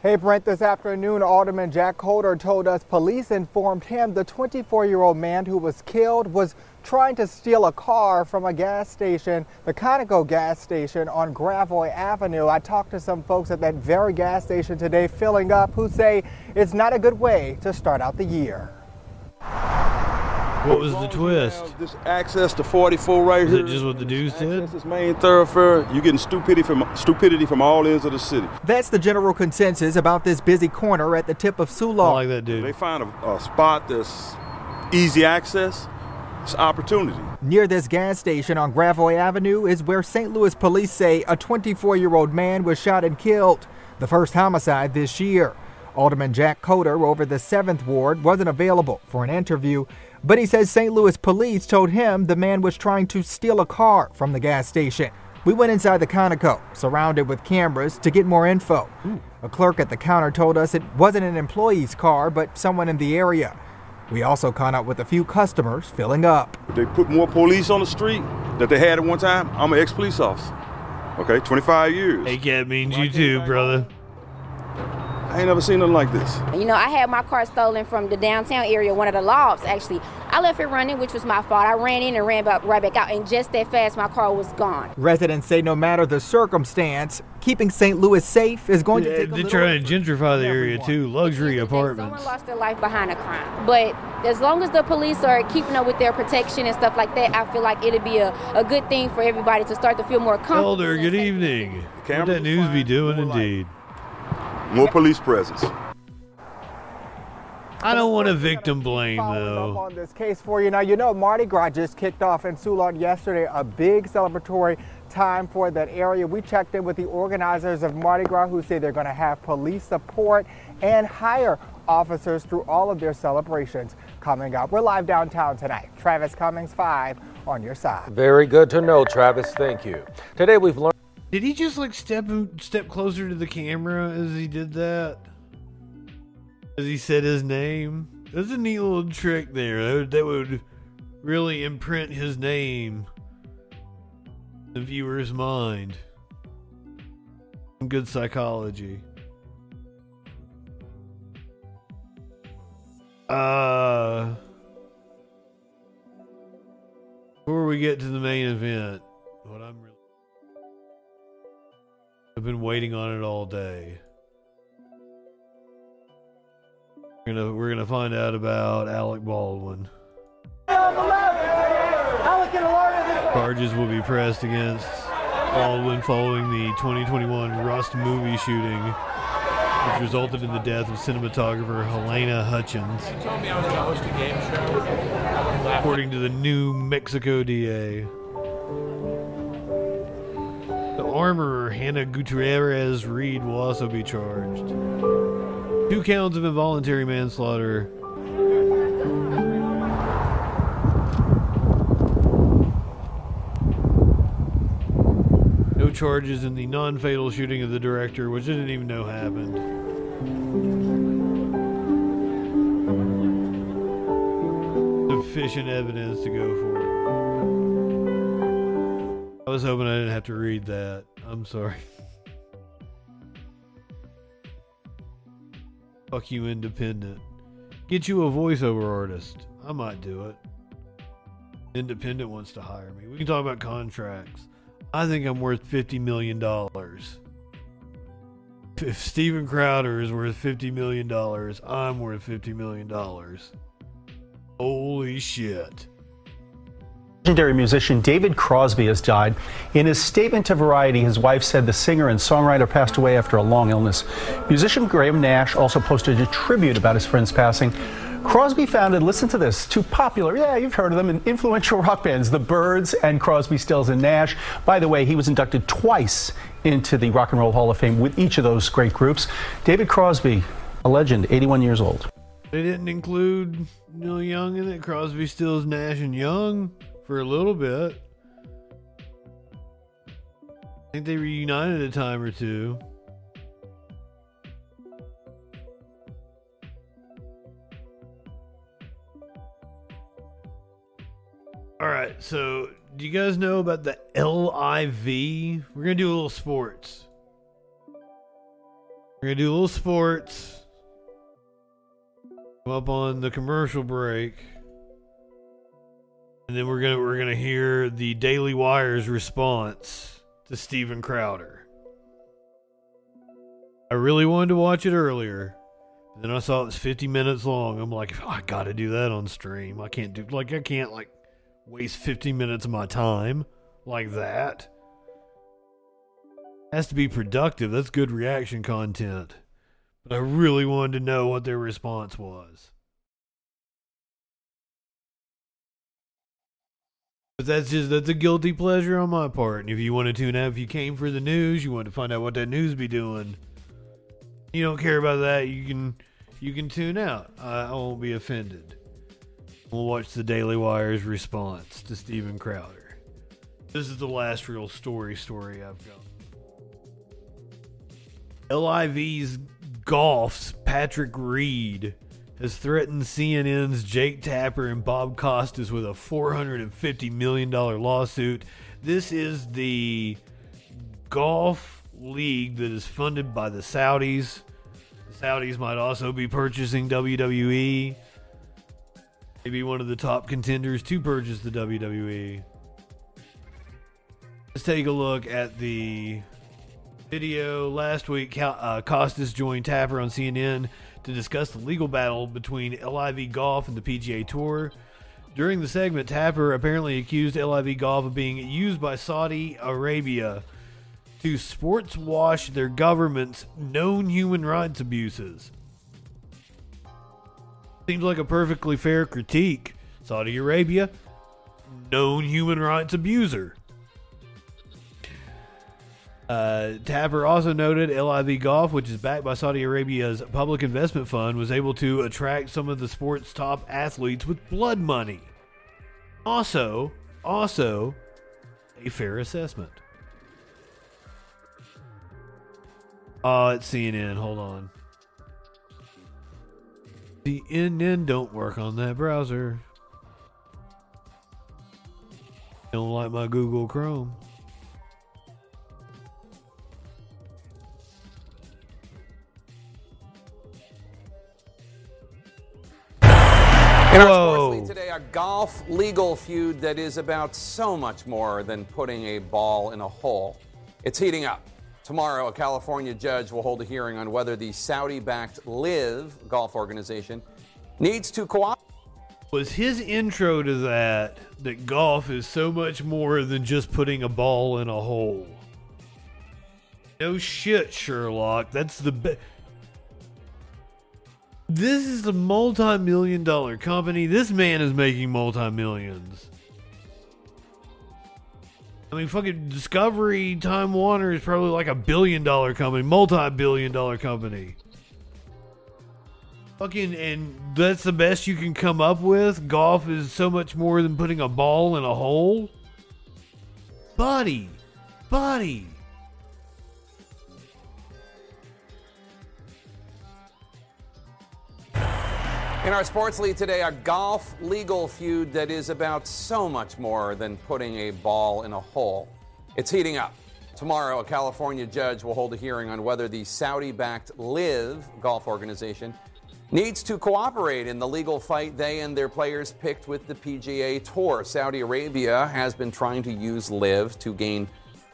Hey Brent, this afternoon, Alderman Jack Holder told us police informed him the 24 year old man who was killed was trying to steal a car from a gas station, the Conoco gas station on Gravois Avenue. I talked to some folks at that very gas station today, filling up, who say it's not a good way to start out the year. What was the twist? This access to 44 right Is here. it just what the dude said? This main thoroughfare. You're getting stupidity from stupidity from all ends of the city. That's the general consensus about this busy corner at the tip of Soulard. like that dude. They find a, a spot that's easy access. Opportunity. Near this gas station on Gravois Avenue is where St. Louis police say a 24 year old man was shot and killed, the first homicide this year. Alderman Jack Coatar over the 7th Ward wasn't available for an interview, but he says St. Louis police told him the man was trying to steal a car from the gas station. We went inside the Conoco, surrounded with cameras, to get more info. A clerk at the counter told us it wasn't an employee's car, but someone in the area. We also caught up with a few customers filling up. They put more police on the street that they had at one time. I'm an ex-police officer. Okay, 25 years. Hey, cat means you too, brother. I ain't never seen nothing like this. You know, I had my car stolen from the downtown area, one of the lofts actually. I left it running, which was my fault. I ran in and ran back, right back out, and just that fast, my car was gone. Residents say no matter the circumstance, keeping St. Louis safe is going to Yeah, take a they're trying to gentrify the area too. Luxury apartments. Someone lost their life behind a crime. But as long as the police are keeping up with their protection and stuff like that, I feel like it'd be a, a good thing for everybody to start to feel more comfortable. Elder, good evening. What that news be doing indeed? More police presence. I don't want to victim blame though. on this case for you. Now, you know, Mardi Gras just kicked off in Soulard yesterday, a big celebratory time for that area. We checked in with the organizers of Mardi Gras who say they're going to have police support and hire officers through all of their celebrations coming up. We're live downtown tonight. Travis Cummings, 5 on your side. Very good to know, Travis. Thank you. Today we've learned. Did he just like step step closer to the camera as he did that? As he said his name? That's a neat little trick there. That would, really imprint his name in the viewer's mind. Some good psychology. Uh before we get to the main event, I've been waiting on it all day. We're gonna we're gonna find out about Alec Baldwin. Charges will be pressed against Baldwin following the 2021 Rust movie shooting, which resulted in the death of cinematographer Halyna Hutchins. According to the New Mexico DA. Armorer Hannah Gutierrez Reed will also be charged. Two counts of involuntary manslaughter. No charges in the non fatal shooting of the director, which I didn't even know happened. Sufficient evidence to go for it. I was hoping I didn't have to read that. I'm sorry. Fuck you, independent. Get you a voiceover artist. I might do it. Independent wants to hire me. We can talk about contracts. I think I'm worth $50 million. If Steven Crowder is worth $50 million, I'm worth $50 million. Holy shit. Legendary musician David Crosby has died. In his statement to Variety, his wife said the singer and songwriter passed away after a long illness. Musician Graham Nash also posted a tribute about his friend's passing. Crosby founded, listen to this, two popular, yeah, you've heard of them, and influential rock bands, the Byrds and Crosby, Stills, and Nash. By the way, he was inducted twice into the Rock and Roll Hall of Fame with each of those great groups. David Crosby, a legend, 81 years old. They didn't include Neil Young in it. Crosby, Stills, Nash, and Young for a little bit. I think they reunited a time or two. All right, so do you guys know about the LIV? We're gonna do a little sports. We're gonna do a little sports. Come up on the commercial break. And then we're gonna we're gonna hear the Daily Wire's response to Steven Crowder. I really wanted to watch it earlier, Then I saw it's 50 minutes long. I'm like, I gotta do that on stream. I can't do like I can't like waste 50 minutes of my time like that. Has to be productive. That's good reaction content. But I really wanted to know what their response was. But that's just that's a guilty pleasure on my part. And if you want to tune out, if you came for the news, you want to find out what that news be doing. You don't care about that. You can you can tune out. I, I won't be offended. We'll watch the Daily Wire's response to Steven Crowder. This is the last real story story I've got. LIV's golf's Patrick Reed has threatened CNN's Jake Tapper and Bob Costas with a $450 million lawsuit. This is the golf league that is funded by the Saudis. The Saudis might also be purchasing WWE. Maybe one of the top contenders to purchase the WWE. Let's take a look at the video. Last week, uh, Costas joined Tapper on CNN to discuss the legal battle between LIV Golf and the PGA Tour. During the segment, Tapper apparently accused LIV Golf of being used by Saudi Arabia to sports wash their government's known human rights abuses. Seems like a perfectly fair critique. Saudi Arabia, known human rights abuser. Uh, Tapper also noted LIV Golf, which is backed by Saudi Arabia's public investment fund, was able to attract some of the sport's top athletes with blood money. Also, also, a fair assessment. Oh, it's CNN. Hold on. The NN don't work on that browser. Don't like my Google Chrome. In our sports today, a golf legal feud that is about so much more than putting a ball in a hole. It's heating up. Tomorrow, a California judge will hold a hearing on whether the Saudi backed LIV golf organization needs to cooperate. Was his intro to that that golf is so much more than just putting a ball in a hole? No shit, Sherlock. That's the best. This is a multi million dollar company. This man is making multi millions. I mean, fucking Discovery Time Warner is probably like a billion dollar company, multi billion dollar company. Fucking, and that's the best you can come up with? Golf is so much more than putting a ball in a hole? Buddy, buddy. In our sports lead today, a golf legal feud that is about so much more than putting a ball in a hole. It's heating up. Tomorrow, a California judge will hold a hearing on whether the Saudi backed LIV golf organization needs to cooperate in the legal fight they and their players picked with the PGA Tour. Saudi Arabia has been trying to use LIV to gain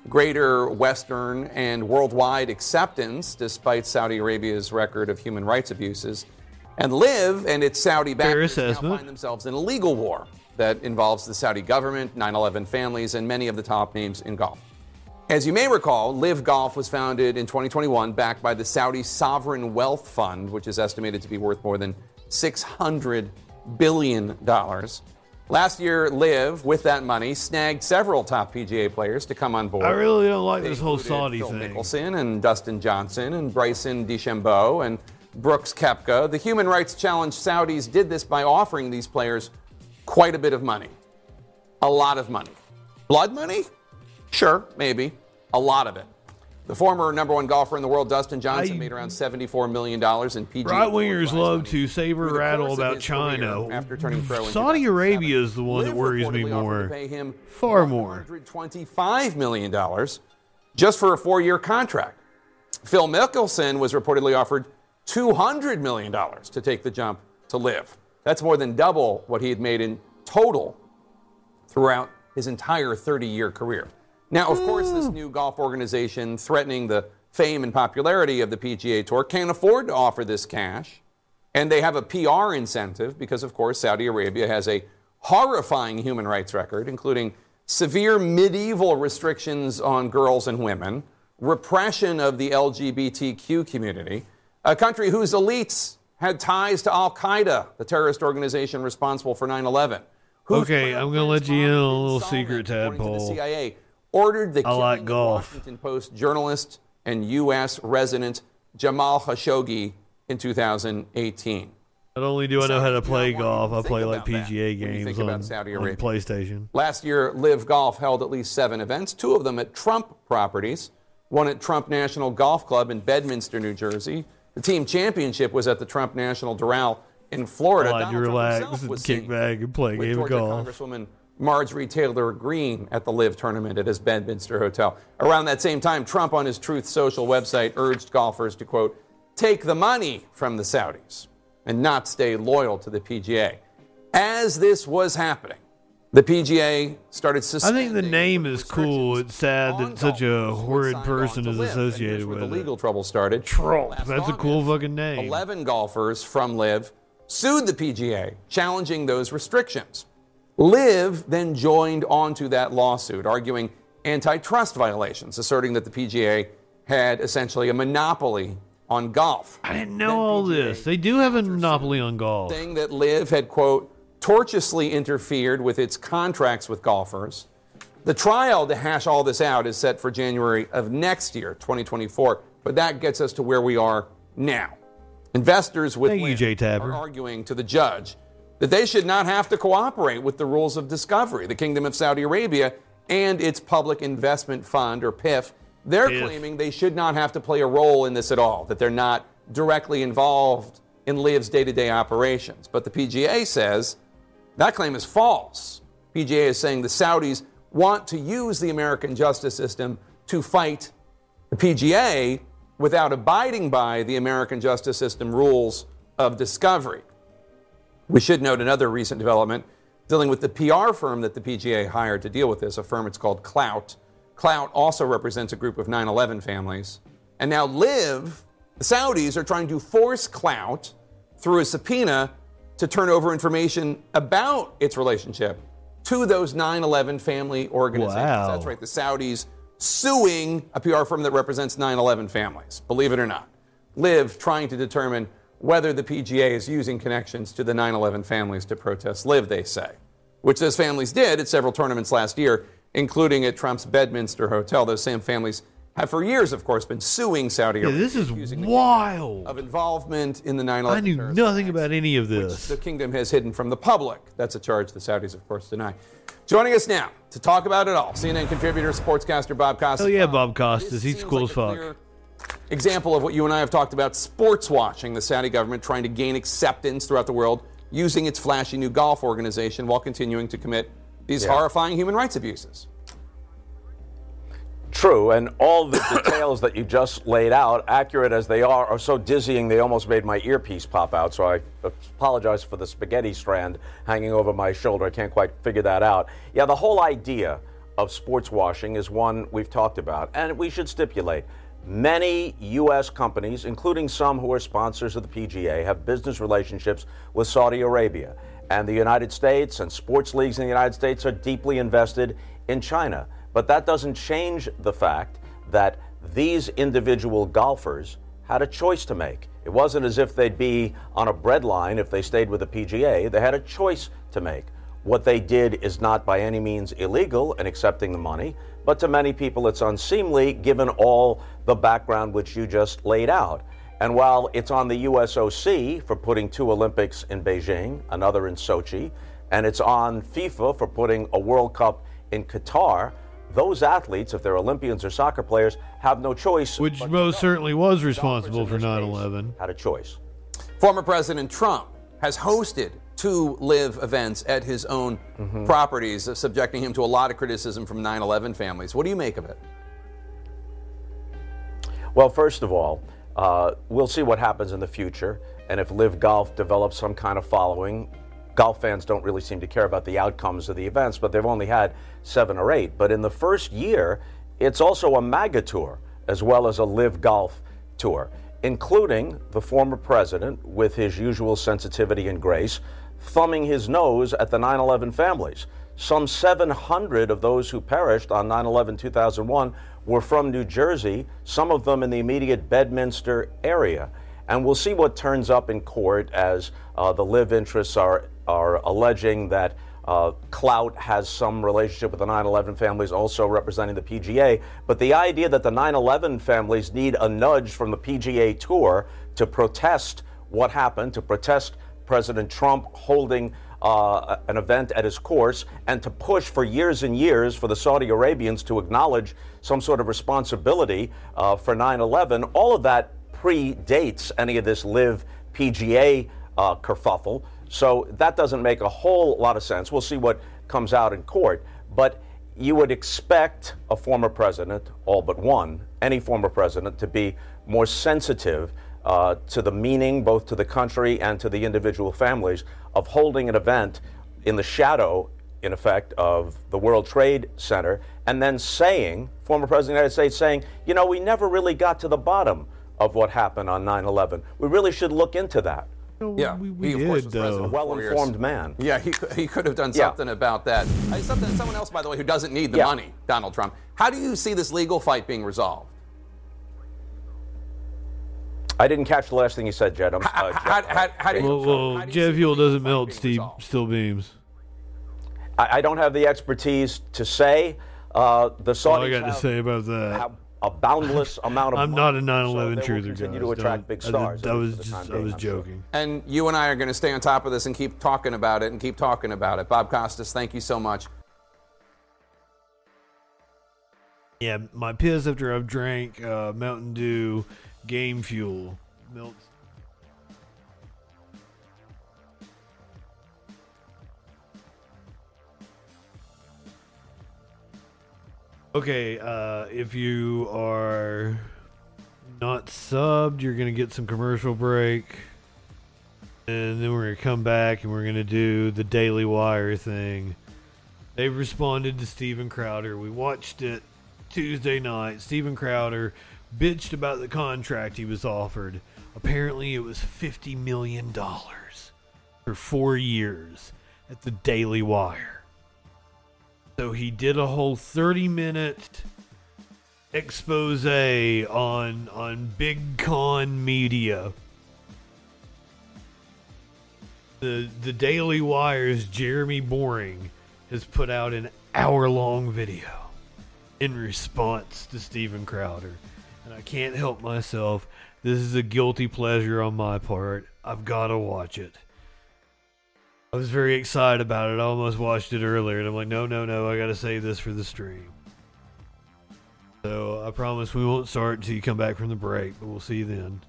greater Western and worldwide acceptance despite Saudi Arabia's record of human rights abuses. And LIV and its Saudi backers now find themselves in a legal war that involves the Saudi government, 9 11 families, and many of the top names in golf. As you may recall, LIV Golf was founded in 2021, backed by the Saudi Sovereign Wealth Fund, which is estimated to be worth more than $600 billion. Last year, LIV, with that money, snagged several top PGA players to come on board. I really don't like They this whole Saudi Phil thing. Mickelson and Dustin Johnson and Bryson DeChambeau and Brooks Koepka. The Human Rights Challenge Saudis did this by offering these players quite a bit of money. A lot of money. Blood money? Sure, maybe. A lot of it. The former number one golfer in the world, Dustin Johnson, I- made around $74 million in PGA. Right wingers love to saber rattle about China. after turning pro Saudi Arabia is the one that worries me more. pay him Far more. $125 million just for a four year contract. Phil Mickelson was reportedly offered $200 million to take the jump to LIV. That's more than double what he had made in total throughout his entire 30 year career. Now, of course, this new golf organization threatening the fame and popularity of the PGA Tour can't afford to offer this cash And they have a PR incentive because, of course, Saudi Arabia has a horrifying human rights record, including severe medieval restrictions on girls and women, repression of the LGBTQ community, a country whose elites had ties to Al Qaeda, the terrorist organization responsible for 9 11. Okay, I'm gonna let you in on a little secret, Tadpole. The. CIA ordered the I like killing of. Washington Post journalist and U.S. resident Jamal Khashoggi in 2018. Not only do I know how to play golf, I play like PGA games on, Saudi on PlayStation. Last year, LIV Golf held at least seven events, two of them at Trump properties, one at Trump National Golf Club in Bedminster, New Jersey. The team championship was at the Trump National Doral in Florida. To Donald Trump relax and was kick back and play a with game of Georgia golf. Congresswoman Marjorie Taylor Greene at the LIV tournament at his Bedminster hotel. Around that same time, Trump on his Truth Social website urged golfers to, quote, take the money from the Saudis and not stay loyal to the PGA. As this was happening, the PGA started I think the name is cool. It's sad that such a horrid person is associated where the with it. legal trouble started. Trump. That's a cool fucking name. 11 golfers from LIV sued the PGA, challenging those restrictions. LIV then joined onto that lawsuit, arguing antitrust violations, asserting that the PGA had essentially a monopoly on golf. I didn't know all this. They do have a monopoly on golf. Saying that LIV had, quote, tortuously interfered with its contracts with golfers. The trial to hash all this out is set for January of next year, 2024. But that gets us to where we are now. Investors with Thank you, Live Jay Tapper. are arguing to the judge that they should not have to cooperate with the rules of discovery. The Kingdom of Saudi Arabia and its Public Investment Fund, or PIF, they're claiming they should not have to play a role in this at all, that they're not directly involved in Liv's day to day operations. But the PGA says that claim is false. PGA is saying the Saudis want to use the American justice system to fight the PGA without abiding by the American justice system rules of discovery. We should note another recent development dealing with the PR firm that the PGA hired to deal with this, a firm it's called Clout. Clout also represents a group of 9 11 families. And now LIV, the Saudis, are trying to force Clout through a subpoena to turn over information about its relationship to those 9 11 family organizations. Wow. That's right, the Saudis suing a PR firm that represents 9 11 families, believe it or not. LIV trying to determine whether the PGA is using connections to the 9 11 families to protest LIV, they say, which those families did at several tournaments last year, including at Trump's Bedminster Hotel. Those same families have for years, of course, been suing Saudi Yeah, Arabia. this is accusing wild. of involvement in the 9 11. I knew nothing about any of this. the kingdom has hidden from the public. That's a charge the Saudis, of course, deny. Joining us now to talk about it all, CNN contributor, sportscaster Bob Costas. Hell yeah, Bob Costas. He's cool as fuck. Example of what you and I have talked about sports washing, the Saudi government trying to gain acceptance throughout the world using its flashy new golf organization while continuing to commit these Yeah. horrifying human rights abuses. True, and all the details that you just laid out, accurate as they are, are so dizzying they almost made my earpiece pop out. So I apologize for the spaghetti strand hanging over my shoulder. I can't quite figure that out. Yeah, the whole idea of sports washing is one we've talked about, and we should stipulate. Many U.S. companies, including some who are sponsors of the PGA, have business relationships with Saudi Arabia. And the United States and sports leagues in the United States are deeply invested in China. But that doesn't change the fact that these individual golfers had a choice to make. It wasn't as if they'd be on a breadline if they stayed with the PGA. They had a choice to make. What they did is not by any means illegal in accepting the money, but to many people it's unseemly given all the background which you just laid out. And while it's on the USOC for putting two Olympics in Beijing, another in Sochi, and it's on FIFA for putting a World Cup in Qatar, those athletes, if they're Olympians or soccer players, have no choice. Which most certainly was responsible for 9 11. Had a choice. Former President Trump has hosted two LIV events at his own Mm-hmm. properties, uh, subjecting him to a lot of criticism from 9 11 families. What do you make of it? Well, first of all, uh, we'll see what happens in the future. And if LIV Golf develops some kind of following, golf fans don't really seem to care about the outcomes of the events, but they've only had seven or eight. But in the first year, it's also a MAGA tour as well as a LIV Golf tour. including the former president, with his usual sensitivity and grace, thumbing his nose at the 9 11 families. Some 700 of those who perished on 9 11 2001 were from New Jersey, some of them in the immediate Bedminster area. And we'll see what turns up in court as uh, the LIV interests are, are alleging that uh, Clout has some relationship with the 9 11 families, also representing the PGA. But the idea that the 9 11 families need a nudge from the PGA Tour to protest what happened, to protest President Trump holding uh, an event at his course, and to push for years and years for the Saudi Arabians to acknowledge some sort of responsibility uh, for 9 11, all of that predates any of this LIV PGA uh, kerfuffle. So that doesn't make a whole lot of sense. We'll see what comes out in court. But you would expect a former president, all but one, any former president, to be more sensitive uh, to the meaning, both to the country and to the individual families, of holding an event in the shadow, in effect, of the World Trade Center, and then saying, former president of the United States saying, you know, we never really got to the bottom of what happened on 9 11. We really should look into that. Yeah, we, we he, of did, course, was though. president Well-informed man. Yeah, he, could- he could have done Yeah. something about that. Uh, something, someone else, by the way, who doesn't need the Yeah. money, Donald Trump. How do you see this legal fight being resolved? I didn't catch the last thing you said, Jed. I'm, uh, How, how, how do you, Well, well jet fuel doesn't melt Steve, still beams. I, I don't have the expertise to say. Uh, the Saudis All I got to say about that. Have a boundless amount of I'm money, not a 9/11 so truther, continue guys. to attract big stars. I, at least was just, time I was I'm sure. joking. And you and I are going to stay on top of this and keep talking about it and keep talking about it. Bob Costas, thank you so much. Yeah, my piss after I've drank uh, Mountain Dew game fuel melts. Okay, uh, if you are not subbed, you're to get some commercial break. And then we're to come back and we're to do the Daily Wire thing. They've responded to Steven Crowder. We watched it Tuesday night. Steven Crowder bitched about the contract he was offered. Apparently, it was $50 million for four years at the Daily Wire. So he did a whole 30 minute expose on on Big Con Media. The the Daily Wire's Jeremy Boring has put out an hour long video in response to Steven Crowder. And I can't help myself. This is a guilty pleasure on my part. I've got to watch it. I was very excited about it. I almost watched it earlier, and I'm like, no, no, no, I gotta save this for the stream. So I promise we won't start until you come back from the break, but we'll see you then.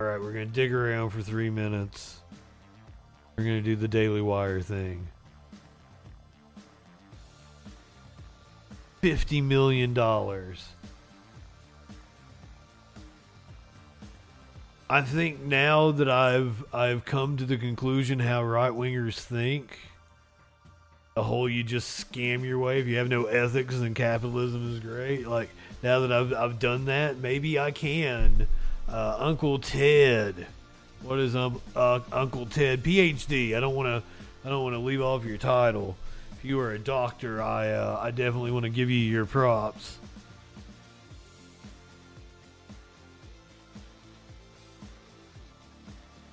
Alright, we're gonna dig around for three minutes. We're gonna do the Daily Wire thing. $50 million. I think now that I've I've come to the conclusion how right wingers think, the whole you just scam your way if you have no ethics then capitalism is great. Like now that I've I've done that, maybe I can. Uh, Uncle Ted, what is um uh, Uncle Ted PhD? I don't want to I don't want to leave off your title. If you are a doctor, I uh, I definitely want to give you your props.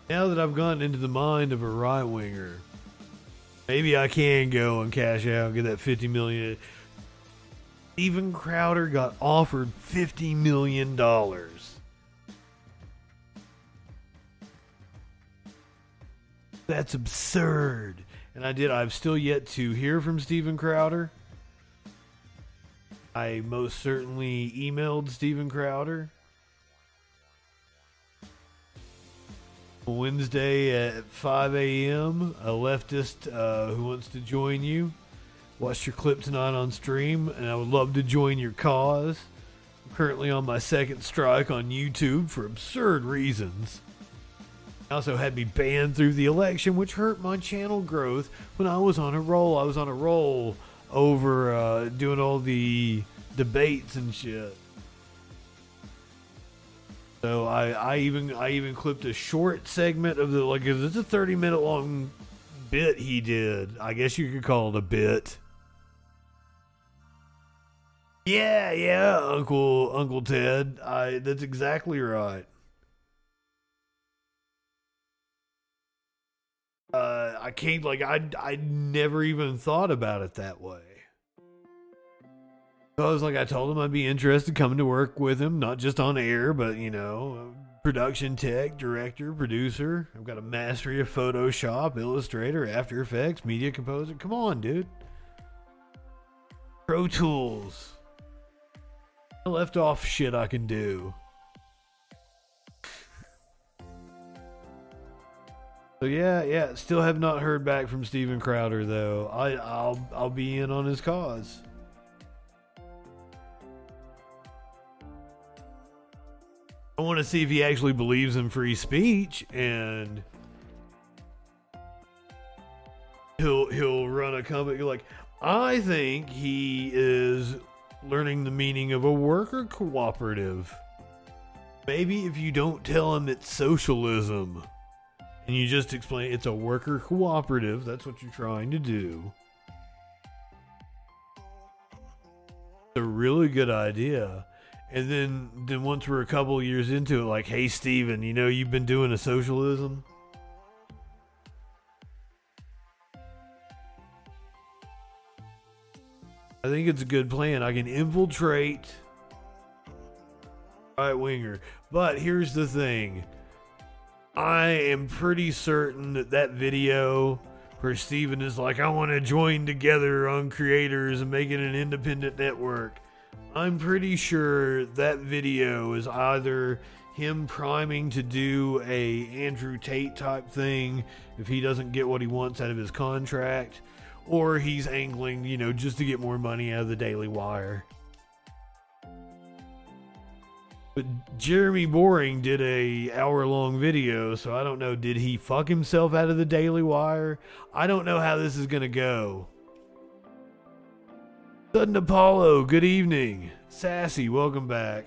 Now that I've gotten into the mind of a right winger, maybe I can go and cash out and get that fifty million. Even Crowder got offered fifty million dollars. That's absurd. And I did. I've still yet to hear from Steven Crowder. I most certainly emailed Steven Crowder. Wednesday at 5 a.m. A leftist uh, who wants to join you. Watch your clip tonight on stream, and I would love to join your cause. I'm currently on my second strike on YouTube for absurd reasons. Also had me banned through the election, which hurt my channel growth when I was on a roll. I was on a roll over uh, doing all the debates and shit. So I, I even I even clipped a short segment of the like it's a thirty minute long bit he did. I guess you could call it a bit. Yeah, yeah, Uncle Uncle Ted. I that's exactly right. Uh, I can't like I I never even thought about it that way. So I was like, I told him I'd be interested coming to work with him, not just on air, but you know, production tech, director, producer. I've got a mastery of Photoshop, Illustrator, After Effects, Media Composer. Come on, dude. Pro Tools. I left off shit I can do. So yeah, yeah. Still have not heard back from Steven Crowder though. I, I'll I'll be in on his cause. I want to see if he actually believes in free speech and he'll he'll run a company like I think he is learning the meaning of a worker cooperative. Maybe if you don't tell him it's socialism and you just explain it's a worker cooperative, that's what you're trying to do. It's a really good idea. And then then once we're a couple years into it, like, hey Steven, you know you've been doing a socialism? I think it's a good plan. I can infiltrate right winger. But here's the thing. I am pretty certain that that video where Steven is like, I want to join together on creators and make it an independent network. I'm pretty sure that video is either him priming to do a Andrew Tate type thing if he doesn't get what he wants out of his contract, or he's angling, you know, just to get more money out of the Daily Wire. But Jeremy Boring did a hour long video, so I don't know. Did he fuck himself out of the Daily Wire? I don't know how this is gonna go. Sudden Apollo, good evening. Sassy, welcome back.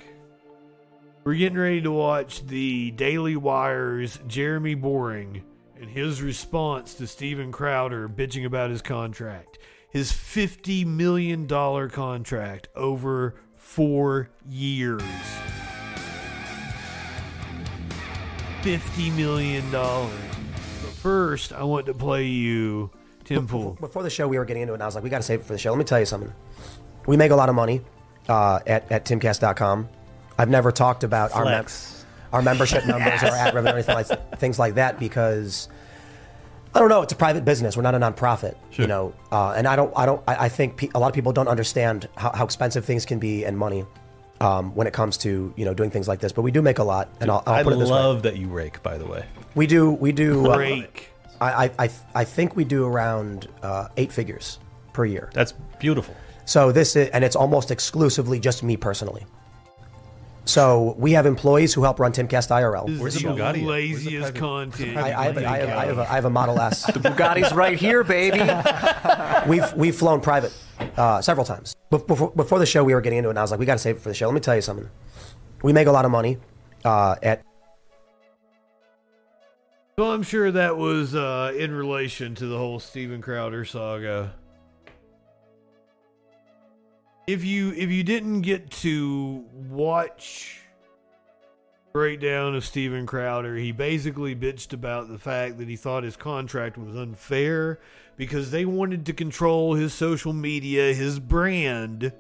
We're getting ready to watch the Daily Wire's Jeremy Boring and his response to Steven Crowder bitching about his contract. His $50 million contract over four years. $50 million. But first, I want to play you Tim Pool. Before the show, we were getting into it, and I was like, we got to save it for the show. Let me tell you something. We make a lot of money uh, at, at timcast.com. I've never talked about our, mem- our membership numbers or ad revenue or anything like, things like that because I don't know. It's a private business. We're not a nonprofit, you know. Uh, and I don't. I don't. I, I think pe- a lot of people don't understand how, how expensive things can be and money um, when it comes to you know doing things like this. But we do make a lot, and I'll, I'll I put it this way. love that you rake, by the way. We do. We do. uh, Rake. I, I, I, I think we do around uh, eight figures per year. That's beautiful. So this is, and it's almost exclusively just me personally. So we have employees who help run Timcast IRL. This is the laziest content. I, I, have, a- I, have, I, have a, I have a Model S. The Bugatti's right here, baby. we've we've flown private uh, several times. Before, before the show, we were getting into it, and I was like, we got to save it for the show. Let me tell you something. We make a lot of money uh, at Well, I'm sure that was uh, in relation to the whole Steven Crowder saga. If you if you didn't get to watch breakdown of Steven Crowder, he basically bitched about the fact that he thought his contract was unfair because they wanted to control his social media, his brand.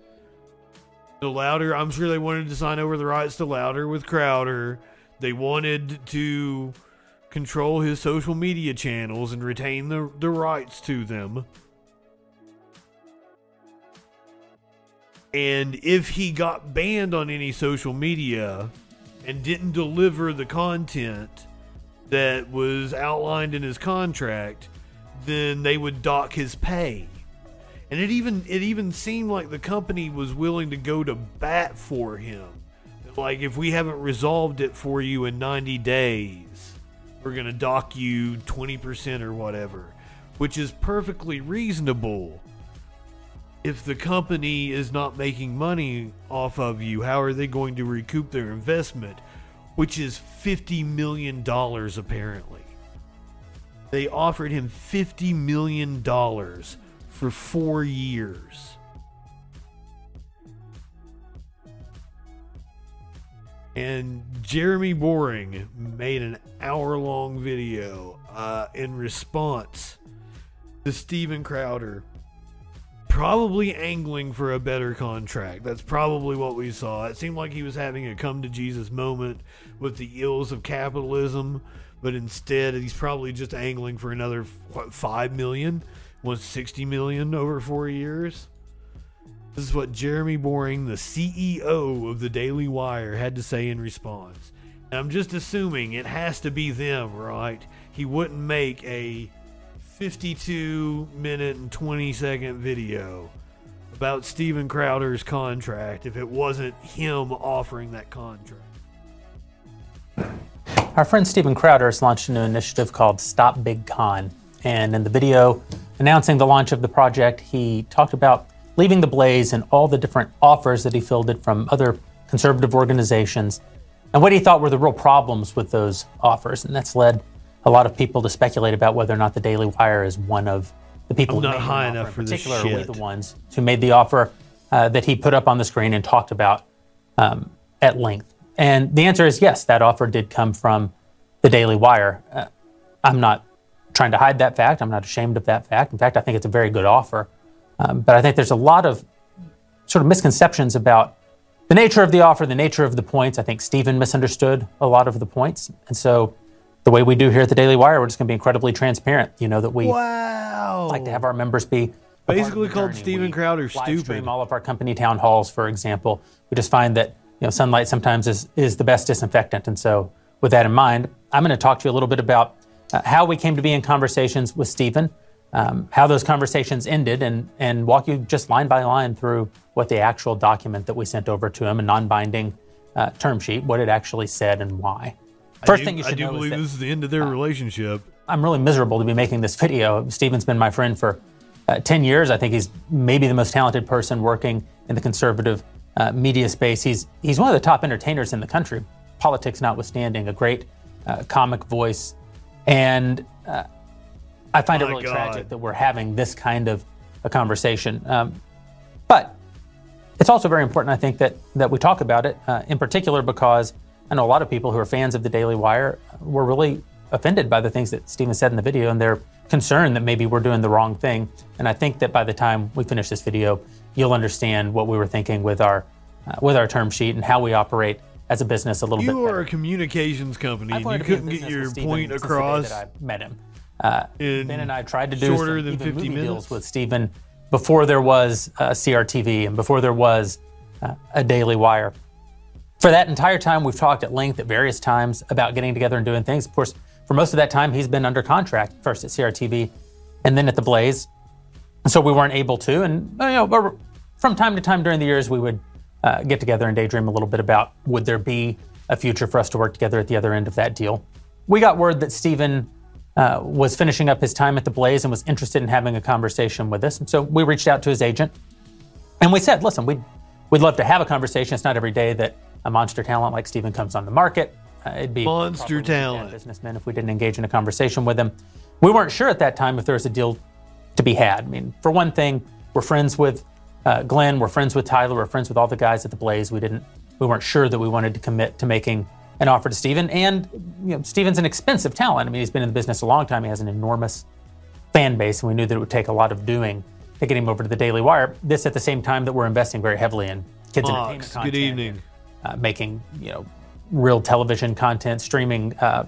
The Louder, I'm sure they wanted to sign over the rights to Louder with Crowder. They wanted to control his social media channels and retain the, the rights to them. And if he got banned on any social media and didn't deliver the content that was outlined in his contract, then they would dock his pay. And it even it even seemed like the company was willing to go to bat for him. Like if we haven't resolved it for you in 90 days, we're going to dock you 20% or whatever, which is perfectly reasonable. If the company is not making money off of you, how are they going to recoup their investment? which is $50 million apparently. They offered him $50 million for four years. And Jeremy Boring made an hour long video uh, in response to Steven Crowder probably angling for a better contract. That's probably what we saw. It seemed like he was having a come to Jesus moment with the ills of capitalism, but instead he's probably just angling for another what, 5 million, was 60 million over 4 years. This is what Jeremy Boring, the CEO of the Daily Wire, had to say in response. And I'm just assuming it has to be them, right? He wouldn't make a 52 minute and 20 second video about Steven Crowder's contract if it wasn't him offering that contract. Our friend Steven Crowder has launched a new initiative called Stop Big Con. And in the video announcing the launch of the project, he talked about leaving the blaze and all the different offers that he fielded from other conservative organizations and what he thought were the real problems with those offers. And that's led a lot of people to speculate about whether or not the Daily Wire is one of the people I'm who not made high the enough offer, for this particular, we shit. the ones who made the offer uh, that he put up on the screen and talked about um, at length. And the answer is yes, that offer did come from the Daily Wire. Uh, I'm not trying to hide that fact. I'm not ashamed of that fact. In fact, I think it's a very good offer. Um, but I think there's a lot of sort of misconceptions about the nature of the offer, the nature of the points. I think Stephen misunderstood a lot of the points. And so the way we do here at the Daily Wire, we're just going to be incredibly transparent. You know that we wow. like to have our members be a part of Basically called Stephen Steven Crowder live stupid. stream all of our company town halls, for example. We just find that you know sunlight sometimes is is the best disinfectant. And so, with that in mind, I'm going to talk to you a little bit about uh, how we came to be in conversations with Stephen, um, how those conversations ended, and and walk you just line by line through what the actual document that we sent over to him, a non-binding uh, term sheet, what it actually said and why. First do, thing you should I do know believe is that uh, this is the end of their relationship. I'm really miserable to be making this video. Stephen's been my friend for uh, 10 years. I think he's maybe the most talented person working in the conservative uh, media space. He's, he's one of the top entertainers in the country, politics notwithstanding, a great uh, comic voice. And uh, I find it really God. tragic that we're having this kind of a conversation. Um, but it's also very important, I think, that, that we talk about it, uh, in particular because I know a lot of people who are fans of the Daily Wire were really offended by the things that Stephen said in the video, and they're concerned that maybe we're doing the wrong thing. And I think that by the time we finish this video, you'll understand what we were thinking with our uh, with our term sheet and how we operate as a business a little bit. You are a communications company, and you wanted to be in couldn't get your point since the day across. I met him. Uh, in ben and I tried to do shorter some than even 50 movie minutes? deals with Stephen before there was uh, CRTV and before there was uh, a Daily Wire. For that entire time, we've talked at length at various times about getting together and doing things. Of course, for most of that time, he's been under contract, first at CRTV and then at the Blaze. So we weren't able to. And you know, from time to time during the years, we would uh, get together and daydream a little bit about would there be a future for us to work together at the other end of that deal. We got word that Stephen uh, was finishing up his time at the Blaze and was interested in having a conversation with us. And so we reached out to his agent and we said, listen, we'd, we'd love to have a conversation. It's not every day that a monster talent like Stephen comes on the market. Uh, it'd be Monster talent. businessman if we didn't engage in a conversation with him. We weren't sure at that time if there was a deal to be had. I mean, for one thing, we're friends with uh, Glenn, we're friends with Tyler, we're friends with all the guys at the Blaze. We didn't, we weren't sure that we wanted to commit to making an offer to Steven. And you know, Steven's an expensive talent. I mean, he's been in the business a long time. He has an enormous fan base, and we knew that it would take a lot of doing to get him over to the Daily Wire. This at the same time that we're investing very heavily in kids entertainment Mox, content, good evening. Uh, making you know real television content, streaming uh,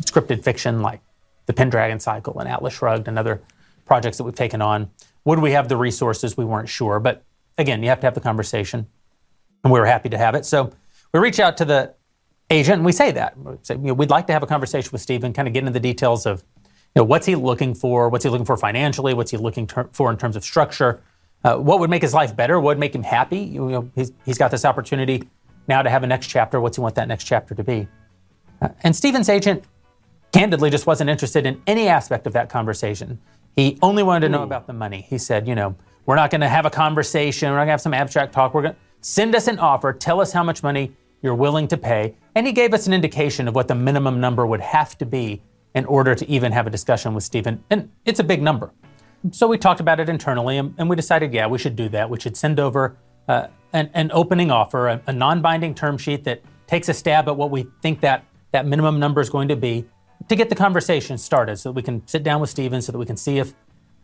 scripted fiction like the Pendragon Cycle and Atlas Shrugged and other projects that we've taken on. Would we have the resources? We weren't sure, but again, you have to have the conversation, and we were happy to have it. So we reach out to the agent and we say that we say, you know, we'd like to have a conversation with Stephen, kind of get into the details of you know what's he looking for, what's he looking for financially, what's he looking ter- for in terms of structure, uh, what would make his life better, what would make him happy. You know, he's, he's got this opportunity now to have a next chapter. What's he want that next chapter to be? Uh, and Stephen's agent candidly just wasn't interested in any aspect of that conversation. He only wanted to know about the money. He said, you know, we're not going to have a conversation. We're not going to have some abstract talk. We're going to send us an offer. Tell us how much money you're willing to pay. And he gave us an indication of what the minimum number would have to be in order to even have a discussion with Stephen. And it's a big number. So we talked about it internally and, and we decided, yeah, we should do that. We should send over uh, an, an opening offer, a, a non binding term sheet that takes a stab at what we think that, that minimum number is going to be to get the conversation started so that we can sit down with Stephen so that we can see if,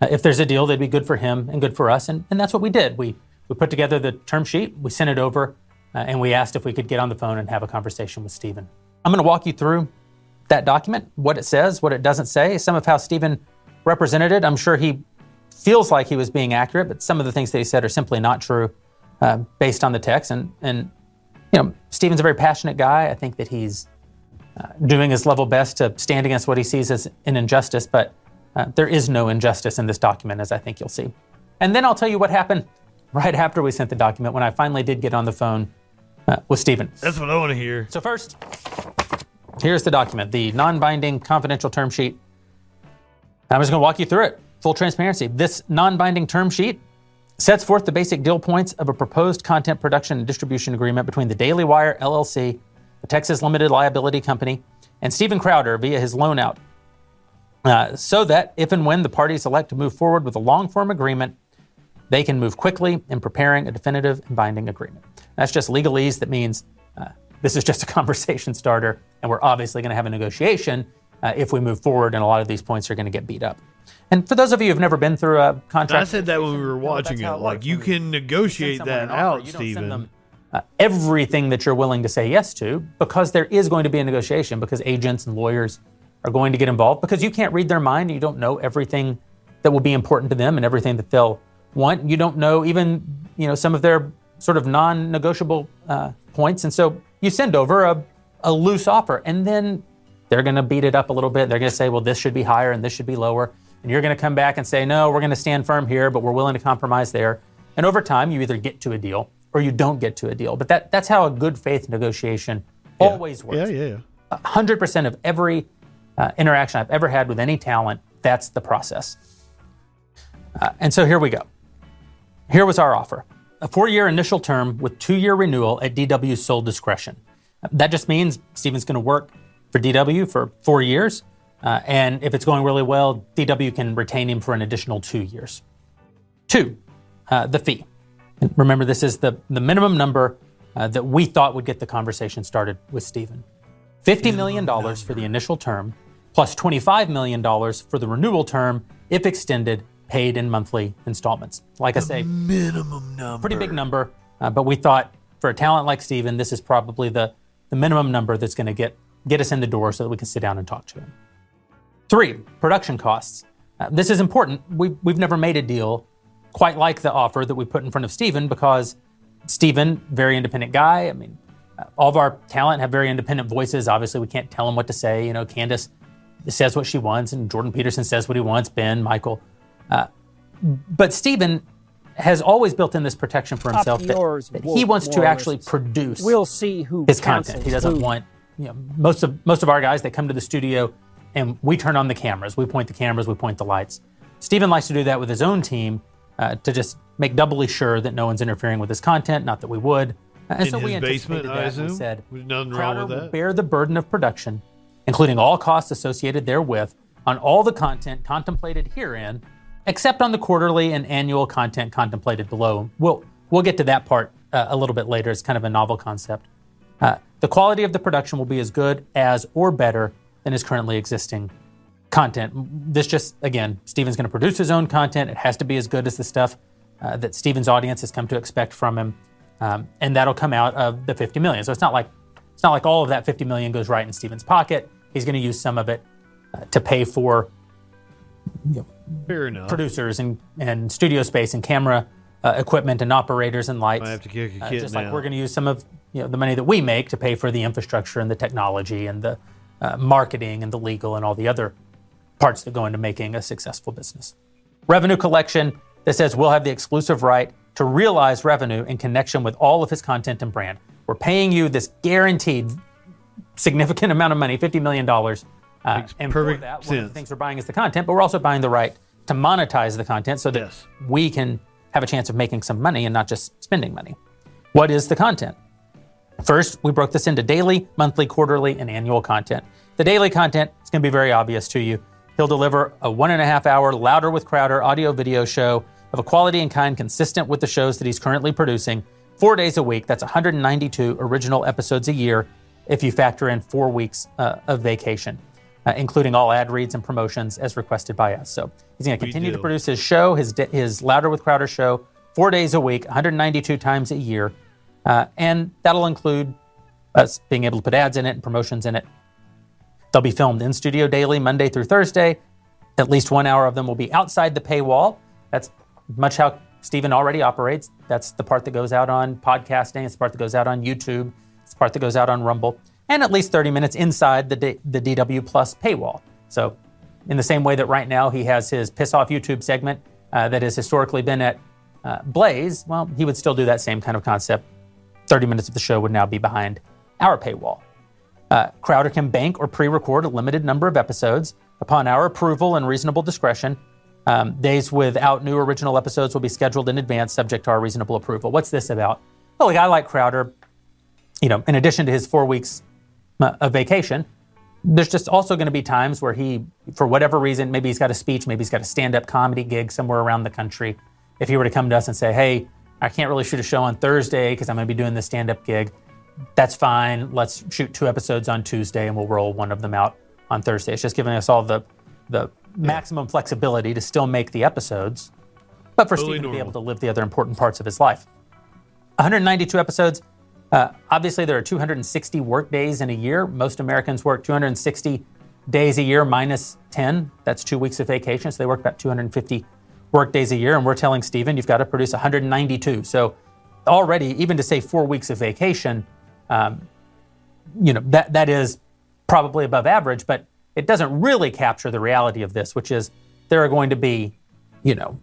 uh, if there's a deal that'd be good for him and good for us. And, and that's what we did. We, we put together the term sheet, we sent it over, uh, and we asked if we could get on the phone and have a conversation with Stephen. I'm going to walk you through that document, what it says, what it doesn't say, some of how Stephen represented it. I'm sure he feels like he was being accurate, but some of the things that he said are simply not true uh, based on the text. And, and, you know, Stephen's a very passionate guy. I think that he's uh, doing his level best to stand against what he sees as an injustice, but uh, there is no injustice in this document, as I think you'll see. And then I'll tell you what happened right after we sent the document when I finally did get on the phone uh, with Stephen. That's what I want to hear. So, first, here's the document the non binding confidential term sheet. I'm just going to walk you through it. Full transparency. This non binding term sheet sets forth the basic deal points of a proposed content production and distribution agreement between the Daily Wire LLC, the Texas Limited Liability Company, and Steven Crowder via his loan out. Uh, so that if and when the parties elect to move forward with a long form agreement, they can move quickly in preparing a definitive and binding agreement. That's just legalese. That means uh, this is just a conversation starter, and we're obviously going to have a negotiation uh, if we move forward, and a lot of these points are going to get beat up. And for those of you who've never been through a contract, I said that when we were watching it. Like you can negotiate that out, Stephen. uh, everything that you're willing to say yes to because there is going to be a negotiation because agents and lawyers are going to get involved because you can't read their mind and you don't know everything that will be important to them and everything that they'll want. You don't know even you know some of their sort of non-negotiable uh, points, and so you send over a, a loose offer, and then they're going to beat it up a little bit. They're going to say, well, this should be higher and this should be lower, and you're going to come back and say, no, we're going to stand firm here, but we're willing to compromise there. And over time, you either get to a deal or you don't get to a deal. But that, that's how a good faith negotiation always works. Yeah, yeah, yeah. 100% of every uh, interaction I've ever had with any talent, that's the process. Uh, and so here we go. Here was our offer a four year initial term with two year renewal at DW's sole discretion. That just means Stephen's going to work for DW for four years. Uh, and if it's going really well, DW can retain him for an additional two years. Two, uh, the fee. And remember, this is the, the minimum number uh, that we thought would get the conversation started with Stephen. $50 million for the initial term, plus $25 million for the renewal term if extended, paid in monthly installments. Like I say, minimum number. pretty big number, uh, but we thought for a talent like Stephen, this is probably the, the minimum number that's going to get, get us in the door so that we can sit down and talk to him. Three, production costs. Uh, this is important. We, we've never made a deal quite like the offer that we put in front of Stephen because Stephen, very independent guy. I mean, uh, all of our talent have very independent voices. Obviously, we can't tell them what to say. You know, Candace says what she wants, and Jordan Peterson says what he wants. Ben, Michael, uh, but Stephen has always built in this protection for himself that, that he wants to actually produce We'll see who his content. He doesn't who. want you know most of most of our guys they come to the studio and we turn on the cameras, we point the cameras, we point the lights. Stephen likes to do that with his own team uh, to just make doubly sure that no one's interfering with his content. Not that we would. Uh, and In so we basement, anticipated I that. assume? We said There's nothing wrong Crowder with that. bear the burden of production, including all costs associated therewith, on all the content contemplated herein, except on the quarterly and annual content contemplated below. We'll we'll get to that part uh, a little bit later. It's kind of a novel concept. Uh, the quality of the production will be as good as or better than is currently existing content. This just again, Steven's going to produce his own content. It has to be as good as the stuff uh, that Steven's audience has come to expect from him, um, and that'll come out of the 50 million. So it's not like it's not like all of that 50 million goes right in Steven's pocket. He's going to use some of it uh, to pay for Fair enough. producers and, and studio space and camera uh, equipment and operators and lights. Might have to kick a Uh, kid just like we're going to use some of you know the money that we make to pay for the infrastructure and the technology and the uh, marketing and the legal and all the other parts that go into making a successful business. Revenue collection that says we'll have the exclusive right to realize revenue in connection with all of his content and brand. We're paying you this guaranteed significant amount of money, $50 million. Uh, and for that, one of the things we're buying is the content, but we're also buying the right to monetize the content so that we can have a chance of making some money and not just spending money. What is the content? First, we broke this into daily, monthly, quarterly, and annual content. The daily content is going to be very obvious to you. He'll deliver a one and a half hour Louder with Crowder audio video show of a quality and kind consistent with the shows that he's currently producing four days a week. That's 192 original episodes a year if you factor in four weeks uh, of vacation, uh, including all ad reads and promotions as requested by us. So he's going to continue to produce his show, his, his Louder with Crowder show, four days a week, 192 times a year. Uh, and that'll include us being able to put ads in it and promotions in it. They'll be filmed in studio daily, Monday through Thursday. At least one hour of them will be outside the paywall. That's much how Stephen already operates. That's the part that goes out on podcasting. It's the part that goes out on YouTube. It's the part that goes out on Rumble. And at least 30 minutes inside the, D- the DW Plus paywall. So, in the same way that right now he has his Piss Off YouTube segment uh, that has historically been at uh, Blaze, well, he would still do that same kind of concept. 30 minutes of the show would now be behind our paywall. Uh, Crowder can bank or pre record a limited number of episodes upon our approval and reasonable discretion. Um, days without new original episodes will be scheduled in advance, subject to our reasonable approval. What's this about? Well, a guy like Crowder, you know, in addition to his four weeks of vacation, there's just also going to be times where he, for whatever reason, maybe he's got a speech, maybe he's got a stand up comedy gig somewhere around the country. If he were to come to us and say, hey, I can't really shoot a show on Thursday because I'm going to be doing this stand up gig, that's fine. Let's shoot two episodes on Tuesday and we'll roll one of them out on Thursday. It's just giving us all the, the maximum flexibility to still make the episodes, but for Totally Stephen to be able to live the other important parts of his life. 192 episodes. Uh, obviously, there are 260 work days in a year. Most Americans work 260 days a year minus 10. That's two weeks of vacation. So they work about 250 work days a year. And we're telling Stephen, you've got to produce 192. So already, even to say four weeks of vacation, um, you know, that, that is probably above average, but it doesn't really capture the reality of this, which is there are going to be, you know,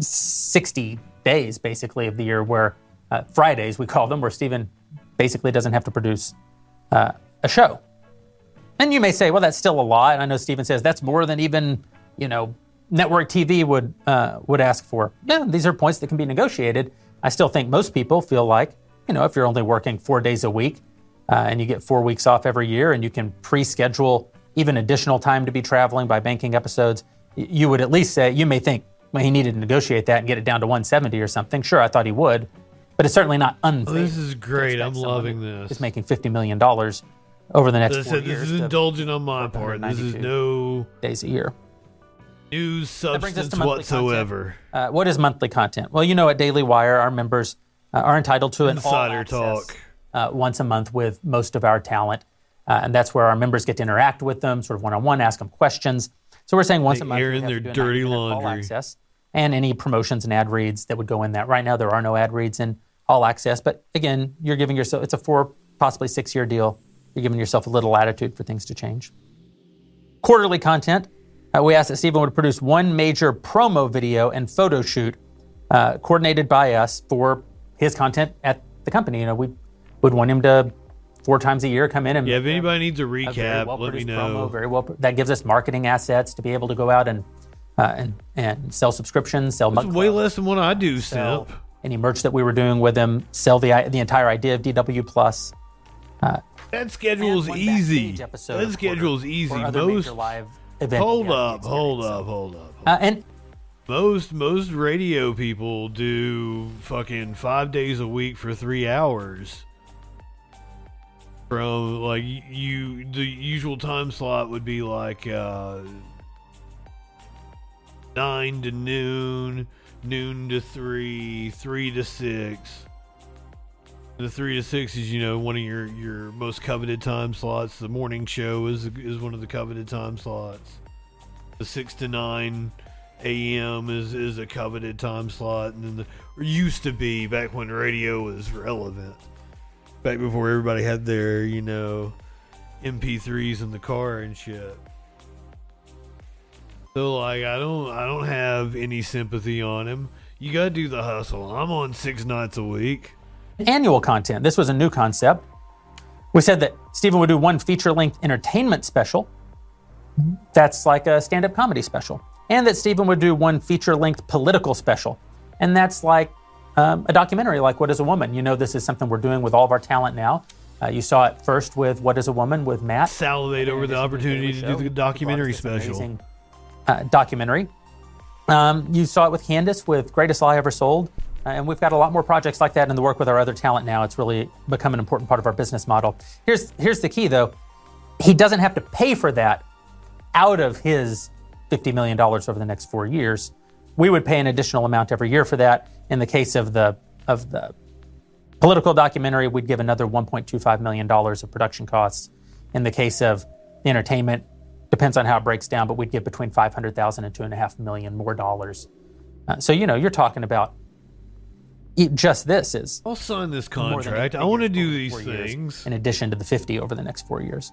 60 days basically of the year where uh, Fridays, we call them, where Stephen basically doesn't have to produce uh, a show. And you may say, well, that's still a lot. And I know Stephen says that's more than even, you know, network TV would uh, would ask for. Yeah, these are points that can be negotiated. I still think most people feel like, you know, if you're only working four days a week uh, and you get four weeks off every year and you can pre-schedule even additional time to be traveling by banking episodes, you would at least say, you may think, well, he needed to negotiate that and get it down to 170 or something. Sure, I thought he would, but it's certainly not unfair. Oh, this is great. I'm loving this. It's making 50 million dollars over the next four said, years. this is indulgent on my part. This is no days a year. news That substance whatsoever. Uh, what is monthly content? Well, you know, at Daily Wire, our members uh, are entitled to an Insider talk. uh, once a month with most of our talent, uh, and that's where our members get to interact with them, sort of one on one, ask them questions. So we're saying once They a month, air in their to do a dirty 90-minute all laundry. access, and any promotions and ad reads that would go in that. Right now, there are no ad reads in all access, but again, you're giving yourself it's a four, possibly six year deal. You're giving yourself a little latitude for things to change quarterly content. Uh, we asked that Stephen would produce one major promo video and photo shoot uh, coordinated by us for his content at the company. You know, we would want him to four times a year come in and Yeah, if anybody needs a a recap, let me know. Promo, very well. That gives us marketing assets to be able to go out and uh, and and sell subscriptions, sell That's way less than what I do, sell Simp. any merch that we were doing with them, sell the the entire idea of DW Plus. Uh, That schedule is easy. That a schedule is quarter easy. Most live event hold up, hold up, hold up. uh, and Most most radio people do fucking five days a week for three hours. From like you, the usual time slot would be like uh, nine to noon, noon to three, three to six. The three to six is you know one of your your most coveted time slots. The morning show is is one of the coveted time slots. The six to nine a.m. is is a coveted time slot, and then the or used to be back when radio was relevant, back before everybody had their you know MP3s in the car and shit. So like I don't I don't have any sympathy on him. You gotta do the hustle. I'm on six nights a week. annual content. This was a new concept. We said that Stephen would do one feature length entertainment special. That's like a stand up comedy special. And that Stephen would do one feature length political special. And that's like um, a documentary like What is a Woman. You know, this is something we're doing with all of our talent now. Uh, you saw it first with What is a Woman with Matt. Salivate over the opportunity to do the documentary special. amazing uh, documentary. Um, you saw it with Candace with Greatest Lie Ever Sold. Uh, and we've got a lot more projects like that in the work with our other talent now. It's really become an important part of our business model. Here's here's the key though. He doesn't have to pay for that out of his $50 million over the next four years. We would pay an additional amount every year for that. In the case of the of the political documentary, we'd give another $1.25 million of production costs. In the case of entertainment, depends on how it breaks down, but we'd give between 500,000 and two and a half million more dollars. Uh, so you know, you're talking about e- just this is. I'll sign this contract. I want to do these four years, things. in addition to the 50 over the next four years.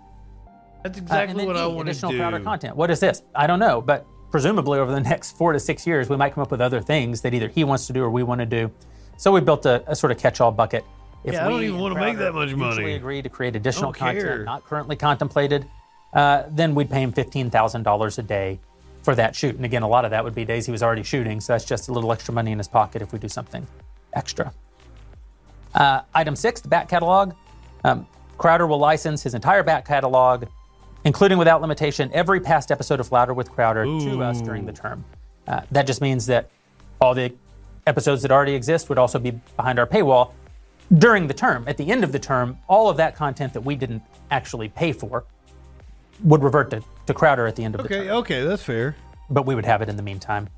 That's Uh, exactly then what I want to do. additional do. Crowder content. What is this? I don't know, but presumably over the next four to six years, we might come up with other things that either he wants to do or we want to do. So we built a, a sort of catch-all bucket. If Yeah, I don't even wanna make that much money. We agree to create additional Don't care. content not currently contemplated, uh, then we'd pay him fifteen thousand dollars a day for that shoot. And again, a lot of that would be days he was already shooting, so that's just a little extra money in his pocket if we do something extra. Uh, item six, the back catalog. Um, Crowder will license his entire back catalog, including without limitation every past episode of Louder with Crowder to us during the term. Uh, that just means that all the episodes that already exist would also be behind our paywall during the term. At the end of the term, all of that content that we didn't actually pay for would revert to, to Crowder at the end of the term. Okay, okay, that's fair. But we would have it in the meantime.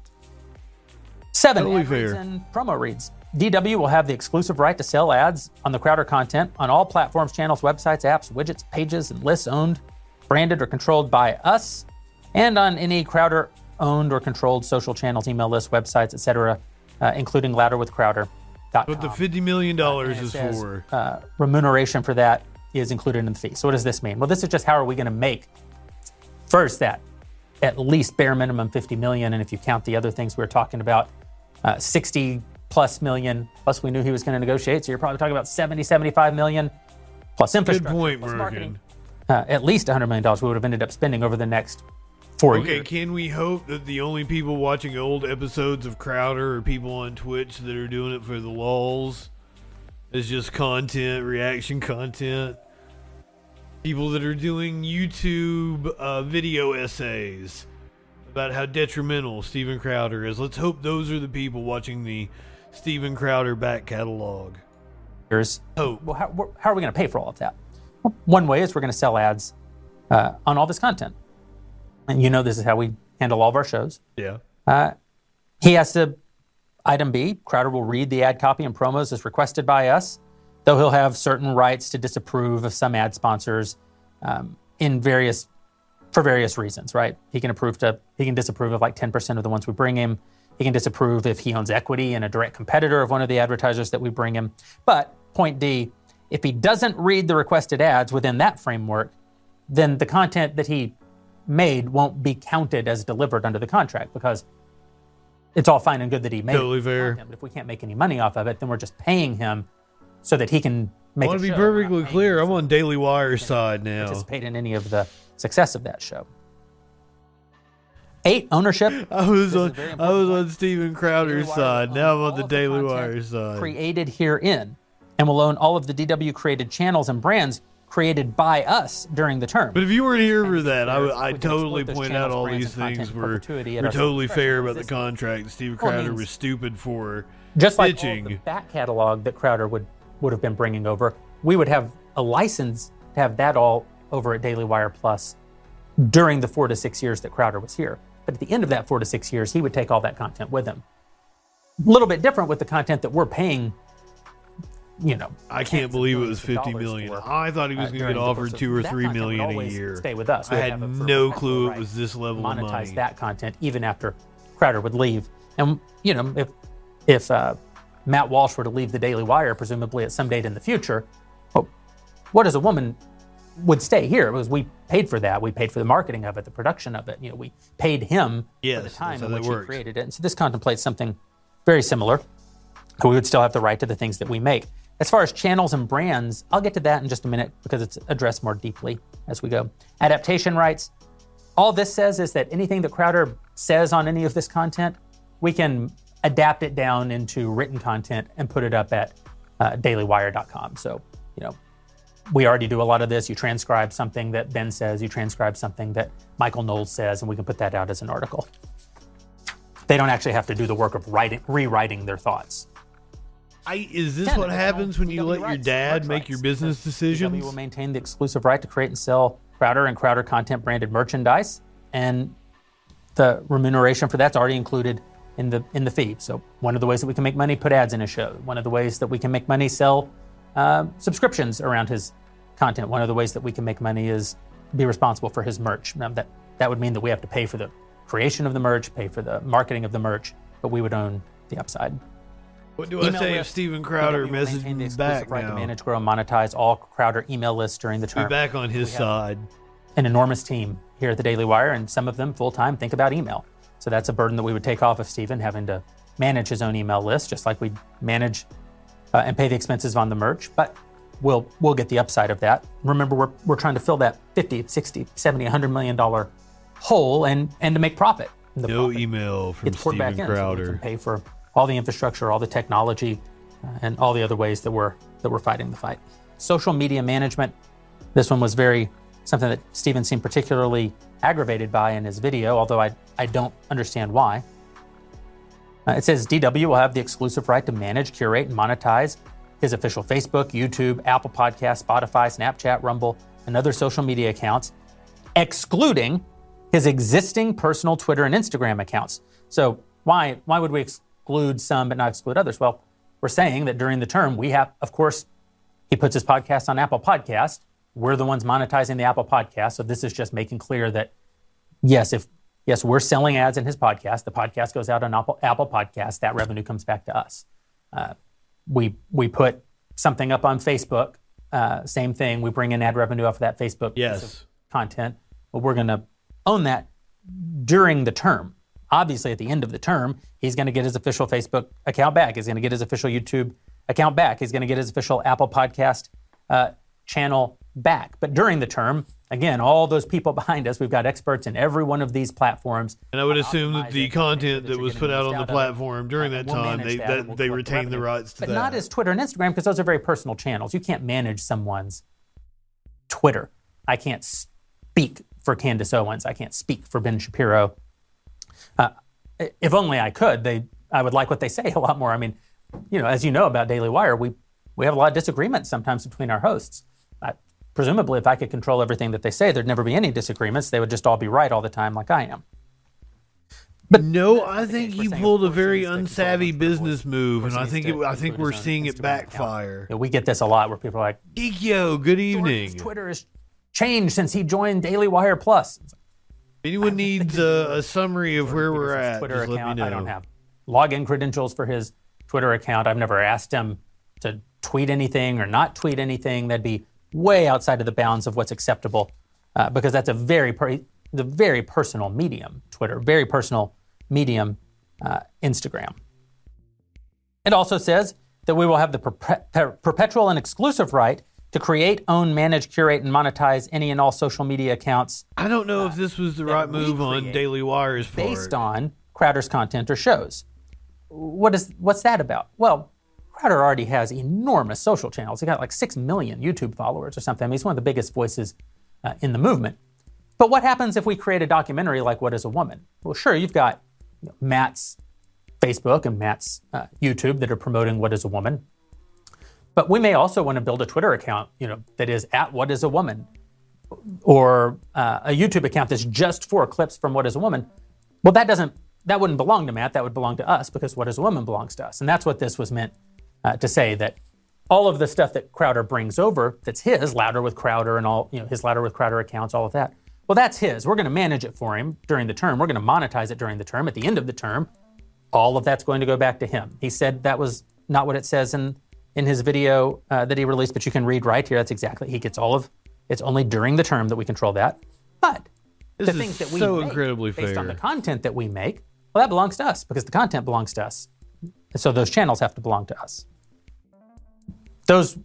Seven, Totally ad reads fair. and promo reads. DW will have the exclusive right to sell ads on the Crowder content on all platforms, channels, websites, apps, widgets, pages, and lists owned, branded, or controlled by us, and on any Crowder owned or controlled social channels, email lists, websites, etc., uh, including louderwithcrowder.com. What the fifty million dollars is for? uh, remuneration for that is included in the fee. So what does this mean? Well, this is just how are we going to make first that at least bare minimum 50 million, and if you count the other things we were talking about, uh, 60 plus million. Plus, we knew he was going to negotiate, so you're probably talking about 70, 75 million plus infrastructure, point, plus Merkin. marketing. Uh, at least 100 million dollars we would have ended up spending over the next four okay, years. can we hope that the only people watching old episodes of Crowder are people on Twitch that are doing it for the lulls? It's just content, reaction content. People that are doing YouTube uh, video essays about how detrimental Steven Crowder is. Let's hope those are the people watching the Steven Crowder back catalog. years. hope. Well, how, how are we going to pay for all of that? Well, one way is we're going to sell ads uh, on all this content. And you know this is how we handle all of our shows. Yeah. Uh, he has to, item B, Crowder will read the ad copy and promos as requested by us, though he'll have certain rights to disapprove of some ad sponsors um, in various, for various reasons, right? He can approve to, he can disapprove of like 10% of the ones we bring him. He can disapprove if he owns equity in a direct competitor of one of the advertisers that we bring him. But point D, if he doesn't read the requested ads within that framework, then the content that he made won't be counted as delivered under the contract because it's all fine and good that he made Totally the fair. but if we can't make any money off of it, then we're just paying him so that he can make. I want to be perfectly clear. I'm on Daily Wire's side now. participate in any of the success of that show. Eight ownership. I was This on I was on Steven Crowder's side. Now I'm on the Daily Wire side. created herein and will own all of the DW created channels and brands created by us during the term. But if you weren't here for that, I, would- I totally point out all these things in were, were totally fair about the does this mean? contract. Steve Crowder was stupid for just like all pitching. the back catalog that Crowder would would have been bringing over, we would have a license to have that all over at Daily Wire Plus during the four to six years that Crowder was here. But at the end of that four to six years, he would take all that content with him. A little bit different with the content that we're paying. You know, I can't believe it was of 50 dollars million. I thought he was uh, going to get offered two or three million a year. Stay with us. I had no clue it right was this level of monetize money. that content even after Crowder would leave. And you know, if if uh, Matt Walsh were to leave the Daily Wire, presumably at some date in the future, well, what as a woman would stay here because we paid for that. We paid for the marketing of it, the production of it. You know, we paid him for the time in which he created it. And so this contemplates something very similar. We would still have the right to the things that we make. As far as channels and brands, I'll get to that in just a minute because it's addressed more deeply as we go. Adaptation rights. All this says is that anything that Crowder says on any of this content, we can adapt it down into written content and put it up at uh, dailywire.com. So, you know, we already do a lot of this. You transcribe something that Ben says, you transcribe something that Michael Knowles says, and we can put that out as an article. They don't actually have to do the work of writing, rewriting their thoughts. I, is this what happens when you let your dad make your business decisions? decisions? will maintain the exclusive right to create and sell Crowder and Crowder content branded merchandise, and the remuneration for that's already included in the in the fee. So one of the ways that we can make money, put ads in a show. One of the ways that we can make money, sell uh, subscriptions around his content. One of the ways that we can make money is be responsible for his merch. Now that that would mean that we have to pay for the creation of the merch, pay for the marketing of the merch, but we would own the upside. What do I Email say if. Steven Crowder messaged me back right to now? manage, grow, and monetize all Crowder email lists during the Be back on his side. An enormous team here at the Daily Wire, and some of them full time think about email. So that's a burden that we would take off of Stephen having to manage his own email list, just like we manage uh, and pay the expenses on the merch. But we'll we'll get the upside of that. Remember, we're, we're trying to fill that 50, 60, 70, 100 million dollar hole and and to make profit. No profit email from gets poured back Steven in so Crowder. pay for all the infrastructure, all the technology, uh, and all the other ways that we're that we're fighting the fight. Social media management. This one was very something that Stephen seemed particularly aggravated by in his video, although I I don't understand why. Uh, it says DW will have the exclusive right to manage, curate, and monetize his official Facebook, YouTube, Apple Podcast, Spotify, Snapchat, Rumble, and other social media accounts, excluding his existing personal Twitter and Instagram accounts. So why why would we exclude some but not exclude others? Well, we're saying that during the term we have, of course, he puts his podcast on Apple Podcast. We're the ones monetizing the Apple Podcast. So this is just making clear that yes, if yes, we're selling ads in his podcast. The podcast goes out on Apple, Apple Podcast. That revenue comes back to us. Uh, we we put something up on Facebook. Uh, same thing. We bring in ad revenue off of that Facebook Yes. content. But we're going to own that during the term. Obviously, at the end of the term, he's going to get his official Facebook account back. He's going to get his official YouTube account back. He's going to get his official Apple Podcast uh, channel back. But during the term, again, all those people behind us, we've got experts in every one of these platforms. And I would assume that the content that was put out on the out platform during that We'll time, they that that, we'll they retain the rights to but that. not as Twitter and Instagram because those are very personal channels. You can't manage someone's Twitter. I can't speak for Candace Owens. I can't speak for Ben Shapiro. If only I could, they I would like what they say a lot more. I mean, you know, as you know about Daily Wire, we we have a lot of disagreements sometimes between our hosts. I, presumably, if I could control everything that they say, there'd never be any disagreements. They would just all be right all the time, like I am. But no, I think he pulled a very unsavvy business move, and I think it, I think we're seeing it backfire. Yeah, we get this a lot where people are like, Geekyo, good evening. Twitter has changed since he joined Daily Wire Plus. Anyone needs a, a summary of where we're at? Twitter just let me account. know. I don't have login credentials for his Twitter account. I've never asked him to tweet anything or not tweet anything. That'd be way outside of the bounds of what's acceptable, uh, because that's a very per- the very personal medium. Twitter, very personal medium. Uh, Instagram. It also says that we will have the perpe- per- perpetual and exclusive right to create, own, manage, curate, and monetize any and all social media accounts I don't know if this was the right move on Daily Wire's part. based on Crowder's content or shows. What is what's that about? Well, Crowder already has enormous social channels. He got like six million YouTube followers or something. I mean, he's one of the biggest voices uh, in the movement. But what happens if we create a documentary like "What Is a Woman"? Well, sure, you've got you know, Matt's Facebook and Matt's uh, YouTube that are promoting "What Is a Woman," but we may also want to build a Twitter account, you know, that is at "What Is a Woman," or uh, a YouTube account that's just for clips from "What Is a Woman." Well, that doesn't that wouldn't belong to Matt. That would belong to us because "What Is a Woman" belongs to us, and that's what this was meant uh, to say. That all of the stuff that Crowder brings over, that's his, Louder with Crowder, and all you know, his Louder with Crowder accounts, all of that. Well, that's his. We're going to manage it for him during the term. We're going to monetize it during the term. At the end of the term, all of that's going to go back to him. He said that was not what it says in in his video uh, that he released, but you can read right here. That's exactly. He gets all of. It's only during the term that we control that. But This the things that we so make incredibly based on the content that we make, well, that belongs to us because the content belongs to us. So those channels have to belong to us. Those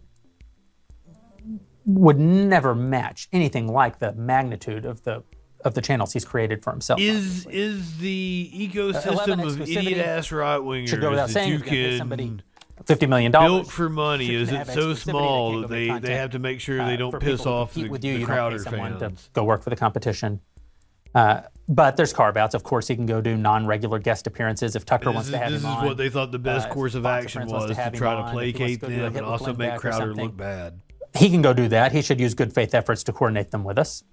would never match anything like the magnitude of the of the channels he's created for himself. Is is the ecosystem 11 of idiot ass right wingers should go without saying you if you're gonna pay can somebody fifty million built for money is it so small that they, they have to make sure they don't piss off the, with you. the you Crowder don't pay someone fans. to go work for the competition. Uh, but there's carve outs. Of course, he can go do non-regular guest appearances if Tucker This wants is, to have this is what they thought the best Uh, course of action was to him try to on, placate to them and also make Crowder look bad. He can go do that. He should use good faith efforts to coordinate them with us.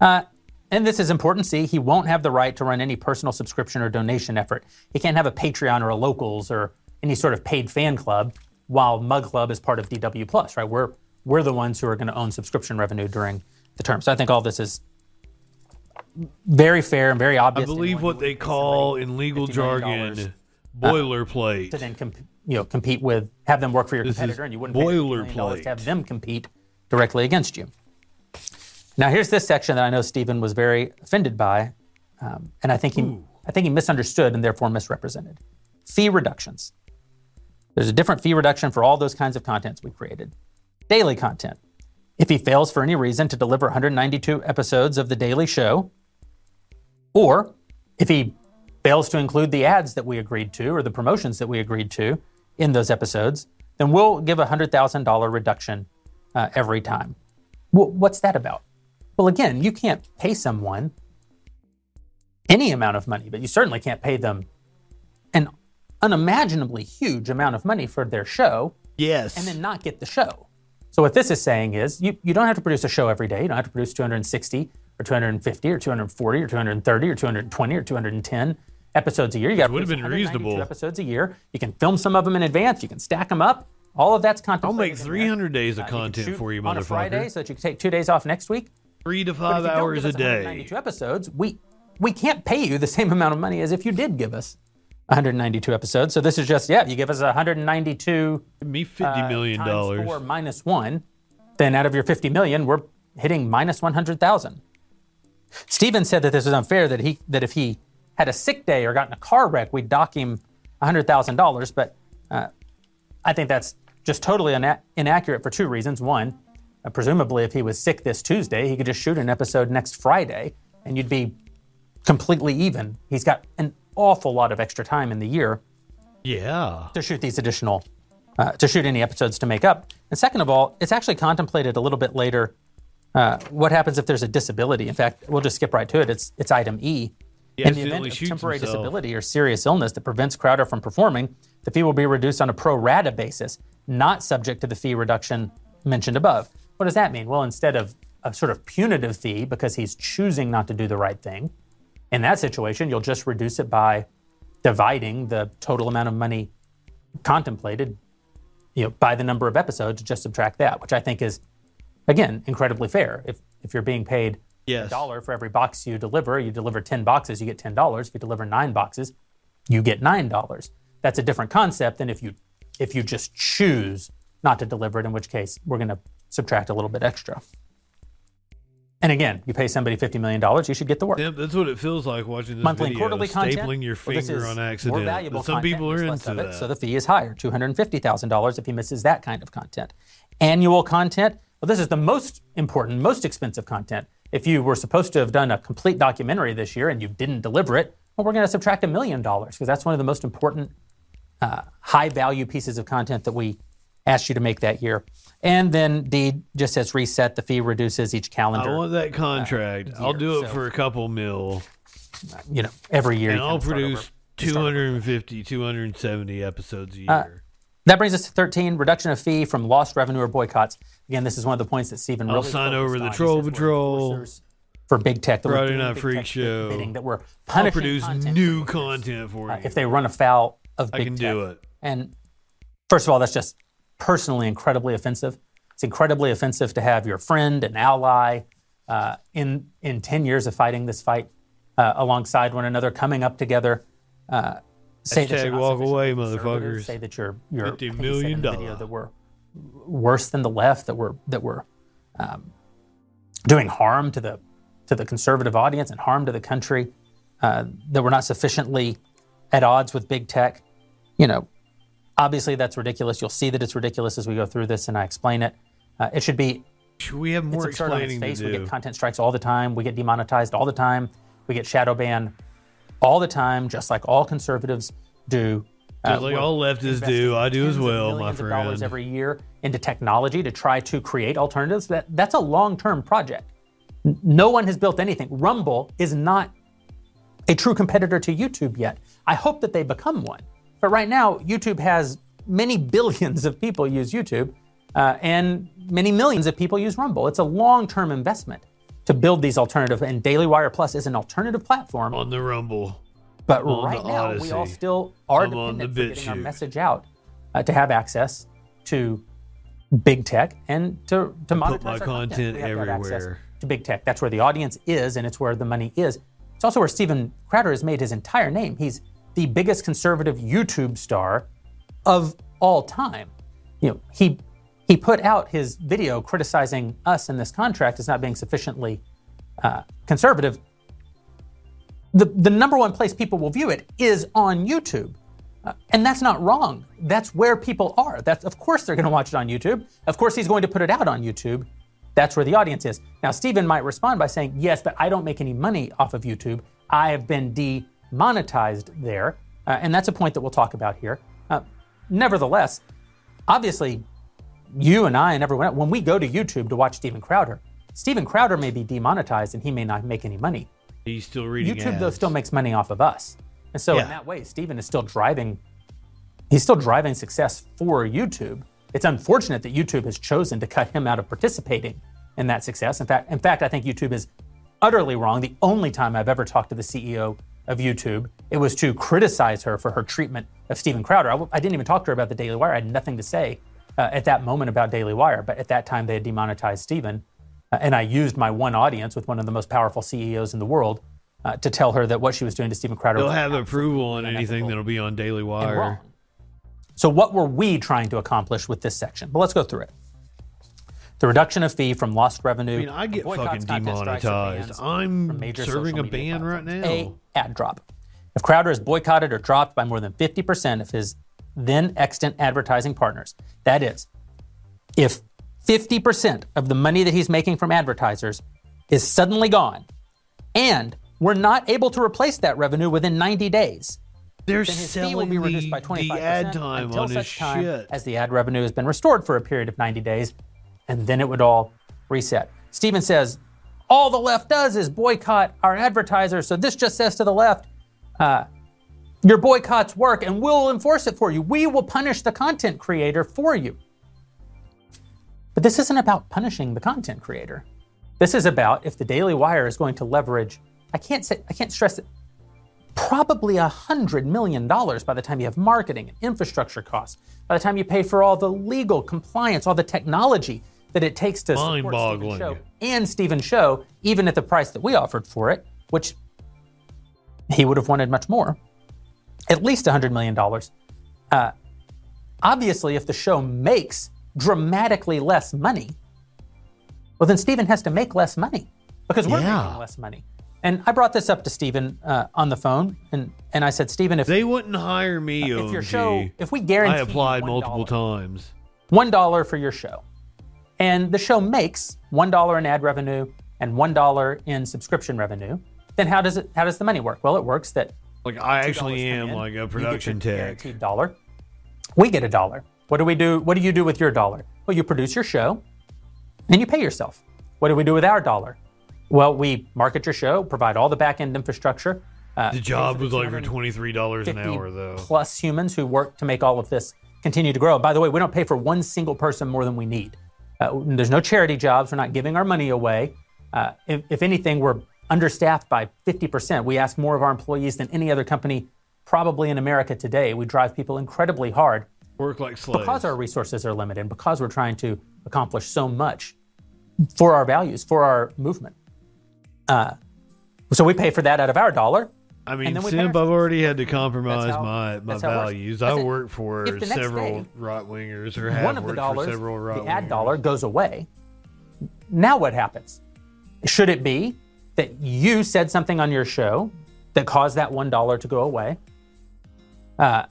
Uh, and this is important. See, he won't have the right to run any personal subscription or donation effort. He can't have a Patreon or a Locals or any sort of paid fan club while Mug Club is part of DW Plus, right? We're we're the ones who are going to own subscription revenue during the term. So I think all this is very fair and very obvious. I believe what they call in legal $50 million jargon uh, boilerplate. to then comp- you know compete with have them work for your This competitor, and you wouldn't pay $50 million boilerplate. to have them compete directly against you. Now, here's this section that I know Stephen was very offended by, um, and I think he I think he misunderstood and therefore misrepresented. Fee reductions. There's a different fee reduction for all those kinds of contents we created. Daily content. If he fails for any reason to deliver 192 episodes of the daily show, or if he fails to include the ads that we agreed to or the promotions that we agreed to in those episodes, then we'll give a $100,000 reduction uh, every time. Wh- what's that about? Well, again, you can't pay someone any amount of money, but you certainly can't pay them an unimaginably huge amount of money for their show. Yes. And then not get the show. So what this is saying is you, you don't have to produce a show every day. You don't have to produce 260 or 250 or 240 or 230 or 220 or 210 episodes a year. You got Would have been 192 reasonable. episodes a year. You can film some of them in advance. You can stack them up. All of that's content. I'll make 300 days of uh, content for you, on a Friday so that you can take two days off next week. Three to five you hours a day. 192 episodes. We we can't pay you the same amount of money as if you did give us 192 episodes. So this is just yeah, you give us 192. Me fifty million times dollars. Four minus one, then out of your 50 million, we're hitting minus 100,000. Steven said that this was unfair. That he that if he had a sick day or got in a car wreck, we'd dock him $100,000. But uh, I think that's just totally ina- inaccurate for two reasons. One, uh, presumably, if he was sick this Tuesday, he could just shoot an episode next Friday, and you'd be completely even. He's got an awful lot of extra time in the year Yeah. to shoot these additional, uh, to shoot any episodes to make up. And second of all, it's actually contemplated a little bit later. Uh, what happens if there's a disability? In fact, we'll just skip right to it. It's it's item E. He In the event of temporary himself. disability or serious illness that prevents Crowder from performing, the fee will be reduced on a pro rata basis, not subject to the fee reduction mentioned above. What does that mean? Well, instead of a sort of punitive fee because he's choosing not to do the right thing, in that situation, you'll just reduce it by dividing the total amount of money contemplated, you know, by the number of episodes, just subtract that, which I think is, again, incredibly fair. If if you're being paid Yes. a dollar for every box you deliver, you deliver ten boxes, you get ten dollars. If you deliver nine boxes, you get nine dollars. That's a different concept than if you if you just choose not to deliver it, in which case we're going to subtract a little bit extra. And again, you pay somebody fifty million dollars, you should get the work. Yeah, that's what it feels like watching this Monthly video. quarterly content. Stapling your finger is on More accident. valuable But some content, people are into of it. So the fee is higher, two hundred and fifty thousand dollars if he misses that kind of content. Annual content. Well, this is the most important, most expensive content. If you were supposed to have done a complete documentary this year and you didn't deliver it, well, we're going to subtract a million dollars because that's one of the most important uh, high value pieces of content that we asked you to make that year. And then D just says reset. The fee reduces each calendar. I want that contract. I'll do it so- for a couple mil. you know, every year. And I'll over. produce 250, 270 episodes a year. Uh, that brings us to 13, reduction of fee from lost revenue or boycotts. Again, this is one of the points that Stephen I'll really sign over the He Troll Patrol. For big tech, that Friday Night Freak Show. bidding, that we're punishing I'll produce content new content for you. uh, if they run afoul of big I can tech. do it. And first of all, that's just personally incredibly offensive. It's incredibly offensive to have your friend and ally uh, in in ten years of fighting this fight uh, alongside one another, coming up together. Uh, say that you're walk away, motherfuckers. Say that you're you're $50 I think he said million video that we're worse than the left, that we're that we're um, doing harm to the to the conservative audience and harm to the country, uh, that we're not sufficiently at odds with big tech. You know, obviously that's ridiculous. You'll see that it's ridiculous as we go through this and I explain it. Uh, it should be We have more it's absurd on its explaining to face. We get content strikes all the time. We get demonetized all the time. We get shadow banned all the time, just like all conservatives do. Just like all leftists do, I do as well, my millions of dollars every year into technology to try to create alternatives. That that's a long-term project. N- No one has built anything. Rumble is not a true competitor to YouTube yet. I hope that they become one. But right now, YouTube has many billions of people use YouTube, uh, and many millions of people use Rumble. It's a long-term investment to build these alternative. And Daily Wire Plus is an alternative platform on the Rumble. But on right now, we all still are I'm on dependent for getting our message out uh, to have access to big tech and to to I monetize put my content We have to have access everywhere. to big tech. That's where the audience is, and it's where the money is. It's also where Steven Crowder has made his entire name. He's the biggest conservative YouTube star of all time. You know, he he put out his video criticizing us in this contract as not being sufficiently uh, conservative. The the number one place people will view it is on YouTube. Uh, and that's not wrong. That's where people are. That's of course they're going to watch it on YouTube. Of course he's going to put it out on YouTube. That's where the audience is. Now Stephen might respond by saying, "Yes, but I don't make any money off of YouTube. I have been demonetized there." Uh, and that's a point that we'll talk about here. Uh, nevertheless, obviously, you and I and everyone else, when we go to YouTube to watch Steven Crowder, Steven Crowder may be demonetized and he may not make any money. He's still reading YouTube though still makes money off of us, and so Yeah. in that way, Steven is still driving. He's still driving success for YouTube. It's unfortunate that YouTube has chosen to cut him out of participating in that success. In fact, in fact, I think YouTube is utterly wrong. The only time I've ever talked to the CEO of YouTube, it was to criticize her for her treatment of Steven Crowder. I didn't even talk to her about the Daily Wire. I had nothing to say uh, at that moment about Daily Wire. But at that time, they had demonetized Steven. Uh, and I used my one audience with one of the most powerful CEOs in the world uh, to tell her that what she was doing to Steven Crowder They'll have approval on anything that'll be on Daily Wire. So, what were we trying to accomplish with this section? But let's go through it. The reduction of fee from lost revenue. I mean, I get fucking content strikes, or demonetized. I'm major serving a ban right now. A ad drop. If Crowder is boycotted or dropped by more than 50% of his then extant advertising partners, that is, if 50% of the money that he's making from advertisers is suddenly gone, and we're not able to replace that revenue within 90 days, They're then his fee will be reduced the- by 25% ad time until on his such time shit. as the ad revenue has been restored for a period of 90 days, and then it would all reset. Steven says, all the left does is boycott our advertisers. So this just says to the left, uh, your boycotts work and we'll enforce it for you. We will punish the content creator for you. But this isn't about punishing the content creator. This is about if the Daily Wire is going to leverage, I can't say, I can't stress it, probably a hundred million dollars by the time you have marketing and infrastructure costs, by the time you pay for all the legal compliance, all the technology that it takes to support Steven. Show and Steven Show, even at the price that we offered for it, which he would have wanted much more, at least $100 million. Uh, obviously, if the show makes dramatically less money, well, then Steven has to make less money because we're Yeah. making less money. And I brought this up to Steven uh, on the phone, and, and I said, Steven, if they wouldn't hire me, if your OMG. show, if we guarantee I applied $1 multiple times. one dollar for your show, and the show makes one dollar in ad revenue and one dollar in subscription revenue, then how does it? How does the money work? Well, it works that Like I actually am in, like a production tech. guaranteed dollar. We get a dollar. What do we do? What do you do with your dollar? Well, you produce your show, and you pay yourself. What do we do with our dollar? Well, we market your show, provide all the back end infrastructure. Uh, The job was like for twenty three dollars an hour though. plus humans who work to make all of this continue to grow. By the way, we don't pay for one single person more than we need. Uh, there's no charity jobs. We're not giving our money away. Uh, if, if anything, we're understaffed by 50%. We ask more of our employees than any other company probably in America today. We drive people incredibly hard. Work like slaves. Because our resources are limited, because we're trying to accomplish so much for our values, for our movement. Uh, so we pay for that out of our dollar. I mean, and then we pay Simp, I've already had to compromise how- my, my that's how it works. values. I work for If the next several right wingers or have one of the dollars, for several right the ad dollar goes away. Now what happens? Should it be that you said something on your show that caused that one dollar to go away? Uh,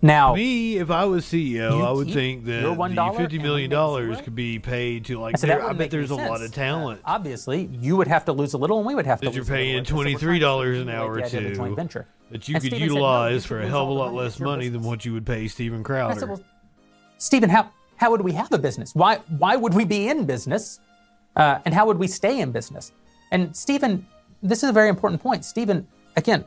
Now, me, if I was CEO, you I would keep think that the fifty million dollars could be paid to like. I said, there- I bet there's a lot of talent. Uh, obviously, you would have to lose a little, and we would have to. that you're lose a little. paying twenty to three dollars an hour a joint to venture. that you And could Steven said, no, utilize you for a hell of a lot less money than what you would pay Steven And I Crowder. said, well, Steven, how how would we have a business? Why why would we be in business? Uh, and how would we stay in business? And Steven, this is a very important point. Steven, again,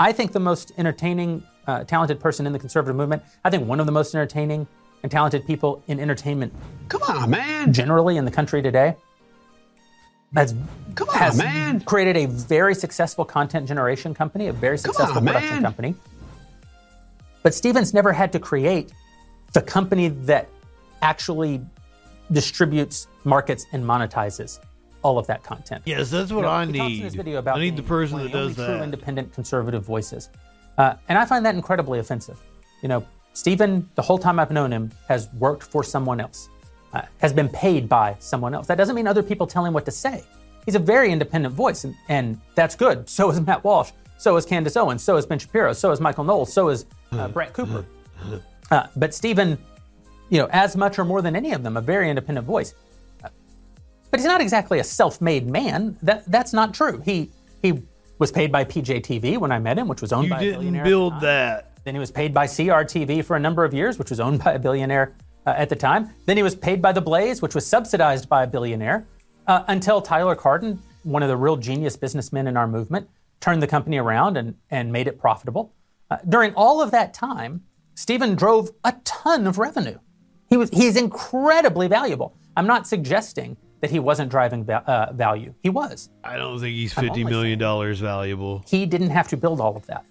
I think the most entertaining, uh, talented person in the conservative movement. I think one of the most entertaining and talented people in entertainment. Come on, man. Generally in the country today. Has, Come on, has man. created a very successful content generation company, a very successful on, production man. company. But Stevens never had to create the company that actually distributes, markets, and monetizes all of that content. Yes, that's what You know, I he this need. video about I need the person that of the does only True that. independent conservative voices, uh, and I find that incredibly offensive. You know, Steven, the whole time I've known him, has worked for someone else, uh, has been paid by someone else. That doesn't mean other people tell him what to say. He's a very independent voice, and, and that's good. So is Matt Walsh. So is Candace Owens. So is Ben Shapiro. So is Michael Knowles. So is uh, Brett Cooper. Uh, but Steven, you know, as much or more than any of them, a very independent voice. Uh, But he's not exactly a self-made man. That that's not true. He he was paid by PJTV when I met him, which was owned You by a didn't billionaire. build that. Then he was paid by CRTV for a number of years, which was owned by a billionaire uh, at the time. Then he was paid by The Blaze, which was subsidized by a billionaire, uh, until Tyler Cardon, one of the real genius businessmen in our movement, turned the company around and, and made it profitable. Uh, during all of that time, Steven drove a ton of revenue. He was he's incredibly valuable. I'm not suggesting that he wasn't driving va- uh, value. He was. I don't think he's fifty million dollars valuable. He didn't have to build all of that.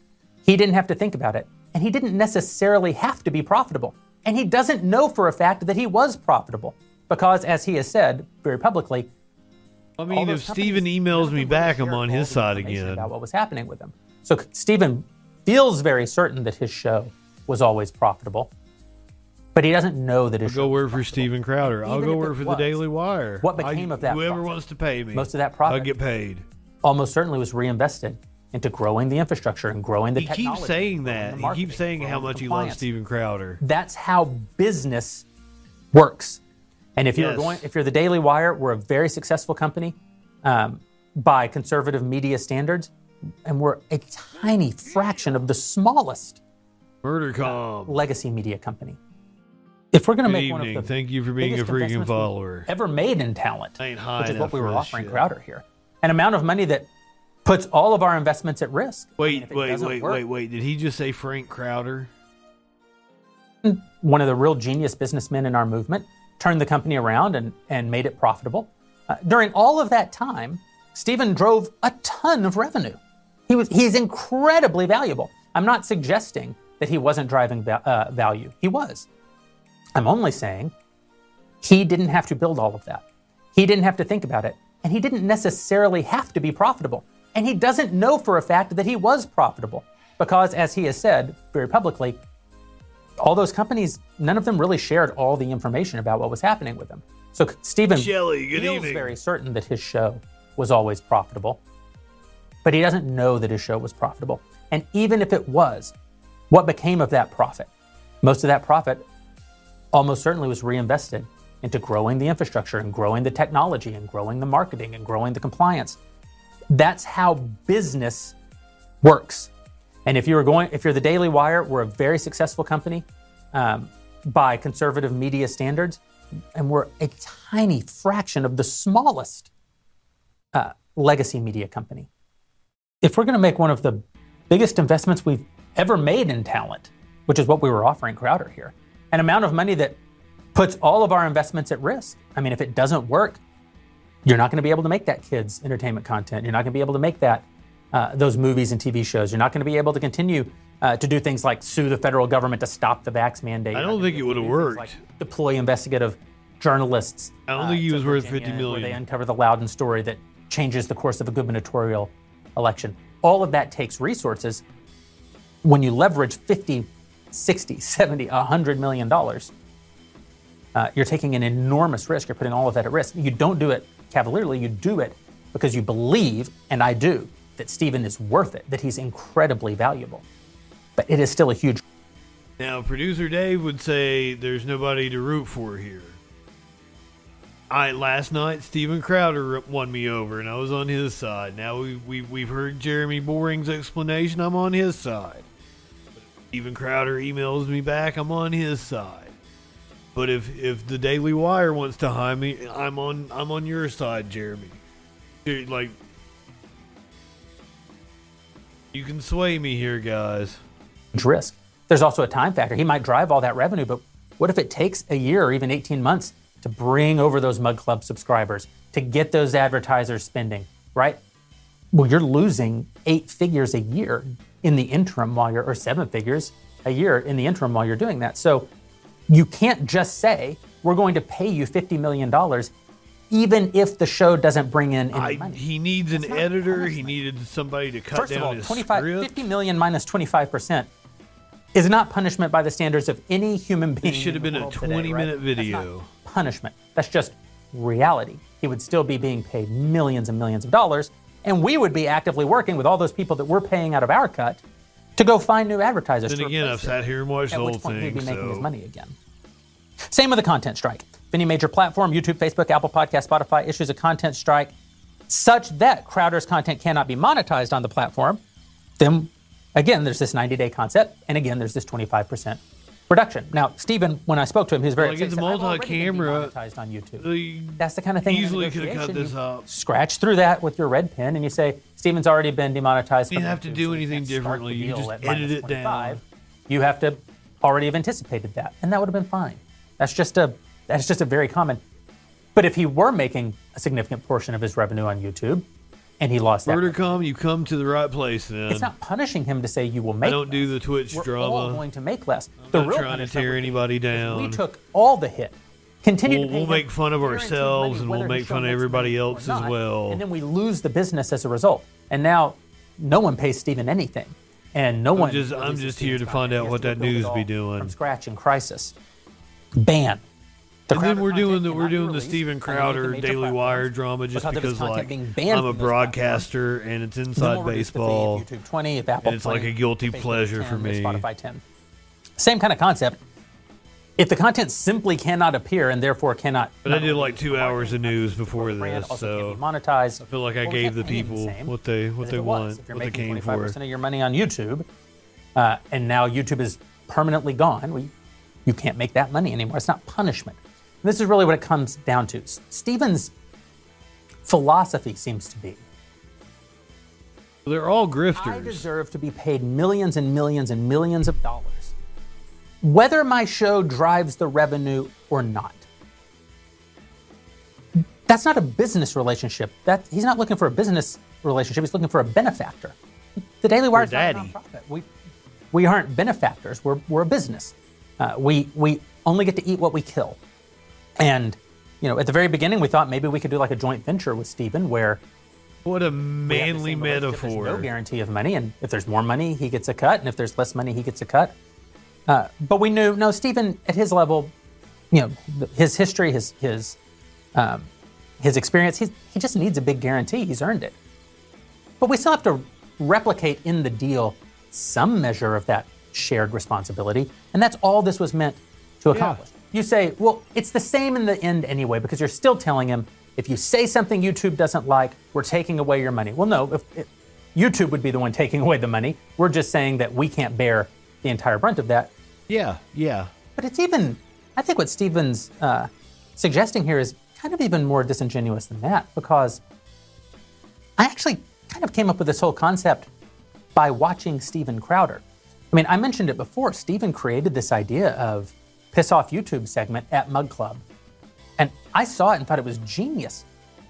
He didn't have to think about it. And he didn't necessarily have to be profitable. And he doesn't know for a fact that he was profitable. Because, as he has said very publicly, I mean, if Steven emails me back, I'm on his side again. about what was happening with him. So Steven feels very certain that his show was always profitable, but he doesn't know that his I'll go work for Steven Crowder. I'll go work for the. Daily Wire. What became I- of that Whoever profit? wants to pay me, most of that profit I'll get paid. almost certainly was reinvested into growing the infrastructure and growing the He technology. keeps saying that. He keeps saying how much he loves. Steven Crowder. That's how business works. And if you're going, if you're the Daily Wire, we're a very successful company um, by conservative media standards, and we're a tiny fraction of the smallest MurderCom legacy media company. If we're going to make one of evening. the Thank you for being a freaking follower. ever made in talent, I ain't high which is what we were offering shit. Crowder here, an amount of money that puts all of our investments at risk. Wait, wait, wait, work- wait, wait. Did he just say Frank Crowder? one of the real genius businessmen in our movement, turned the company around and, and made it profitable. Uh, during all of that time, Steven drove a ton of revenue. He was he's incredibly valuable. I'm not suggesting that he wasn't driving va- uh, value. He was. I'm only saying he didn't have to build all of that. He didn't have to think about it, and he didn't necessarily have to be profitable. And he doesn't know for a fact that he was profitable because, as he has said very publicly, all those companies, none of them really shared all the information about what was happening with them. So Steven Shelley, good feels evening. very certain that his show was always profitable, but he doesn't know that his show was profitable. And even if it was, what became of that profit? Most of that profit almost certainly was reinvested into growing the infrastructure and growing the technology and growing the marketing and growing the compliance. That's how business works. And if you're going, if you're the Daily Wire, we're a very successful company um, by conservative media standards, and we're a tiny fraction of the smallest uh, legacy media company. If we're going to make one of the biggest investments we've ever made in talent, which is what we were offering Crowder here, an amount of money that puts all of our investments at risk. I mean, if it doesn't work, you're not going to be able to make that kids entertainment content. You're not going to be able to make that uh, those movies and TV shows. You're not going to be able to continue uh, to do things like sue the federal government to stop the vax mandate. I don't think it would have worked. Deploy investigative journalists. I don't uh, think he was worth Virginia 50 Where they uncover the Loudoun story that changes the course of a gubernatorial election. All of that takes resources. When you leverage 50, 60, 70, 100 million dollars, uh, you're taking an enormous risk. You're putting all of that at risk. You don't do it cavalierly. You do it because you believe, and I do, that Steven is worth it, that he's incredibly valuable. But it is still a huge Now, producer Dave would say there's nobody to root for here. I last night Steven Crowder won me over, and I was on his side. Now we, we we've heard Jeremy Boring's explanation. I'm on his side. Steven Crowder emails me back. I'm on his side. But if if the Daily Wire wants to hire me, I'm on I'm on your side, Jeremy. Dude, Like you can sway me here, guys. risk. There's also a time factor. He might drive all that revenue, but what if it takes a year or even 18 months to bring over those Mug Club subscribers, to get those advertisers spending, right? Well, you're losing eight figures a year in the interim while you're, or seven figures a year in the interim while you're doing that. So you can't just say, we're going to pay you $50 million, even if the show doesn't bring in any I, money. he needs an editor. He needed somebody to cut First down of all, his 25, script. 50 million minus 25% is not punishment by the standards of any human being. This should have been a world today, 20 right? minute That's video. punishment. That's just reality. He would still be being paid millions and millions of dollars, and we would be actively working with all those people that we're paying out of our cut to go find new advertisers. Then again, I've sat here and watched at the which whole point he'd be making his money again. Same with the content strike. If any major platform, YouTube, Facebook, Apple Podcast, Spotify, issues a content strike such that Crowder's content cannot be monetized on the platform, then again, there's this 90 day concept, and again, there's this 25% reduction. Now, Steven, when I spoke to him, he was very Like, it's excited. He said, "I've already been multi-camera. demonetized on YouTube. That's the kind of thing. easily could have cut this you up. Scratch through that with your red pen, and you say, "Steven's already been demonetized." You have to do so anything differently. You just edit it down. You have to already have anticipated that, and that would have been fine. That's just a that's just a very common. But if he were making a significant portion of his revenue on YouTube, and he lost that, Murdercom, you come to the right place then. it's not punishing him to say you will make. I don't do the Twitch We're drama. all going to make less. I'm the not real trying to tear anybody down. We took all the hit. Continue We'll, to we'll make fun of ourselves and we'll make fun of everybody else as well. And then we lose the business as a result. And now no one pays Steven anything. And no I'm one. just- I'm just here to find out what that news be doing. From scratch in crisis. Ban. And then we're doing the we're doing the Steven on any of the Crowder Daily Wire drama just because like being banned I'm a broadcaster and it's inside we'll release the feed, baseball. YouTube 20, if Apple and it's like a guilty pleasure 10, for me. Spotify 10. Same kind of concept. If the content simply cannot appear and therefore cannot. But I did like two hours of news before this, so monetized. I feel like I gave the can't pay him the people what they what they want, what they making came 25% of your money on YouTube, uh, and now YouTube is permanently gone, well, you, you can't make that money anymore. It's not punishment. And this is really what it comes down to. Steven's philosophy seems to be They're all grifters. I deserve to be paid millions and millions and millions of dollars, whether my show drives the revenue or not. That's not a business relationship. That he's not looking for a business relationship. He's looking for a benefactor. The Daily Wire is not a nonprofit. We we aren't benefactors. We're we're a business. Uh, we we only get to eat what we kill. And you know, at the very beginning, we thought maybe we could do like a joint venture with Steven, where What a we have the manly relationship. There's metaphor. no guarantee of money, and if there's more money, he gets a cut, and if there's less money, he gets a cut. Uh, but we knew no, Steven at his level, you know, his history, his his um, his experience, he's, he just needs a big guarantee. He's earned it. But we still have to replicate in the deal some measure of that shared responsibility, and that's all this was meant to accomplish. You say, well, it's the same in the end anyway, because you're still telling him if you say something YouTube doesn't like, we're taking away your money. Well, no, if, if YouTube would be the one taking away the money. We're just saying that we can't bear the entire brunt of that. Yeah, yeah. But it's even, I think what Steven's uh, suggesting here is kind of even more disingenuous than that because I actually kind of came up with this whole concept by watching Steven Crowder. I mean, I mentioned it before. Steven created this idea of piss off YouTube segment at Mug Club. And I saw it and thought it was genius.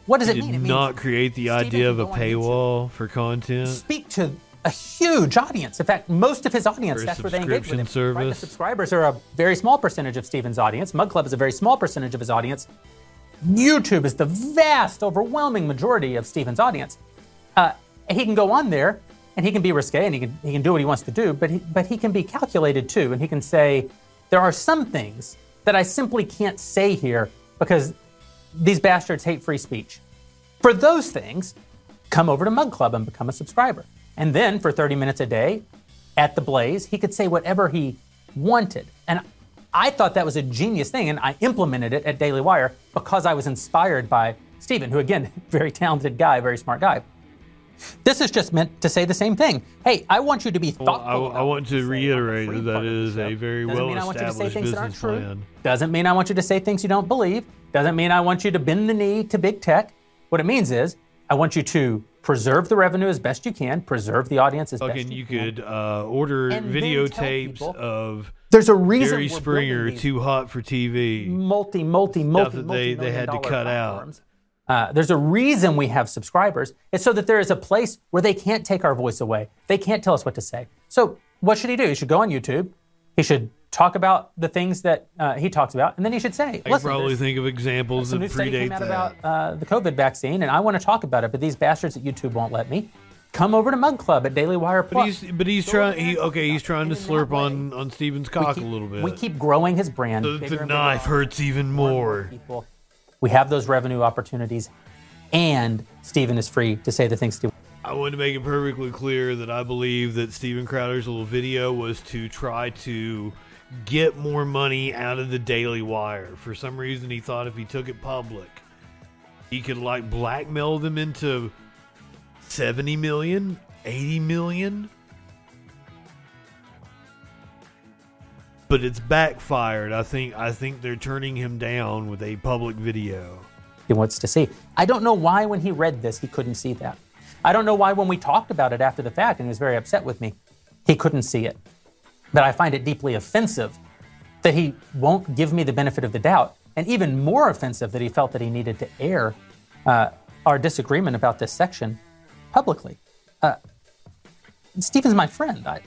What does He it did mean? It means not create the idea of a paywall for content. speak to a huge audience. In fact, most of his audience, that's where they engage with him. subscription Right? The subscribers are a very small percentage of Steven's audience. Mug Club is a very small percentage of his audience. YouTube is the vast, overwhelming majority of Steven's audience. Uh, he can go on there and he can be risque and he can, he can do what he wants to do, but he, but he can be calculated too. And he can say, there are some things that I simply can't say here because these bastards hate free speech. For those things, come over to Mug Club and become a subscriber. And then for 30 minutes a day at the Blaze, he could say whatever he wanted. And I thought that was a genius thing, and I implemented it at Daily Wire because I was inspired by Steven, who, again, very talented guy, very smart guy. This is just meant to say the same thing. Hey, I want you to be Well, thoughtful. I, I want to reiterate that that is a very Doesn't well mean I want you to say established things that aren't business true. plan. Doesn't mean I want you to say things you don't believe. Doesn't mean I want you to bend the knee to big tech. What it means is I want you to preserve the revenue as best you can, preserve the audience as best you can. Fucking, you you can. could uh, order And videotapes of There's a reason Jerry Springer too hot for TV. multi, multi, Stuff multi, that they, they had to cut dollar out. Uh, there's a reason we have subscribers. It's so that there is a place where they can't take our voice away. They can't tell us what to say. So what should he do? He should go on YouTube. He should talk about the things that uh, he talks about, and then he should say, I "Listen, probably think of examples that study predate came out that. about uh, the COVID vaccine, and I want to talk about it, but these bastards at YouTube won't let me. Come over to Mug Club at Daily Wire But Plus. he's but he's trying. He okay. He's trying to slurp on on Steven's cock a little bit. we keep growing his brand. the, the knife hurts even more. people. We have those revenue opportunities, and Steven is free to say the things Steven. I want to make it perfectly clear that I believe that Steven Crowder's little video was to try to get more money out of the Daily Wire. For some reason, he thought if he took it public, he could like blackmail them into 70 million, 80 million. But it's backfired. I think I think they're turning him down with a public video. he wants to see. I don't know why when he read this he couldn't see that. I don't know why when we talked about it after the fact and he was very upset with me, he couldn't see it. But I find it deeply offensive that he won't give me the benefit of the doubt, and even more offensive that he felt that he needed to air uh, our disagreement about this section publicly. Uh, Steven's my friend. I,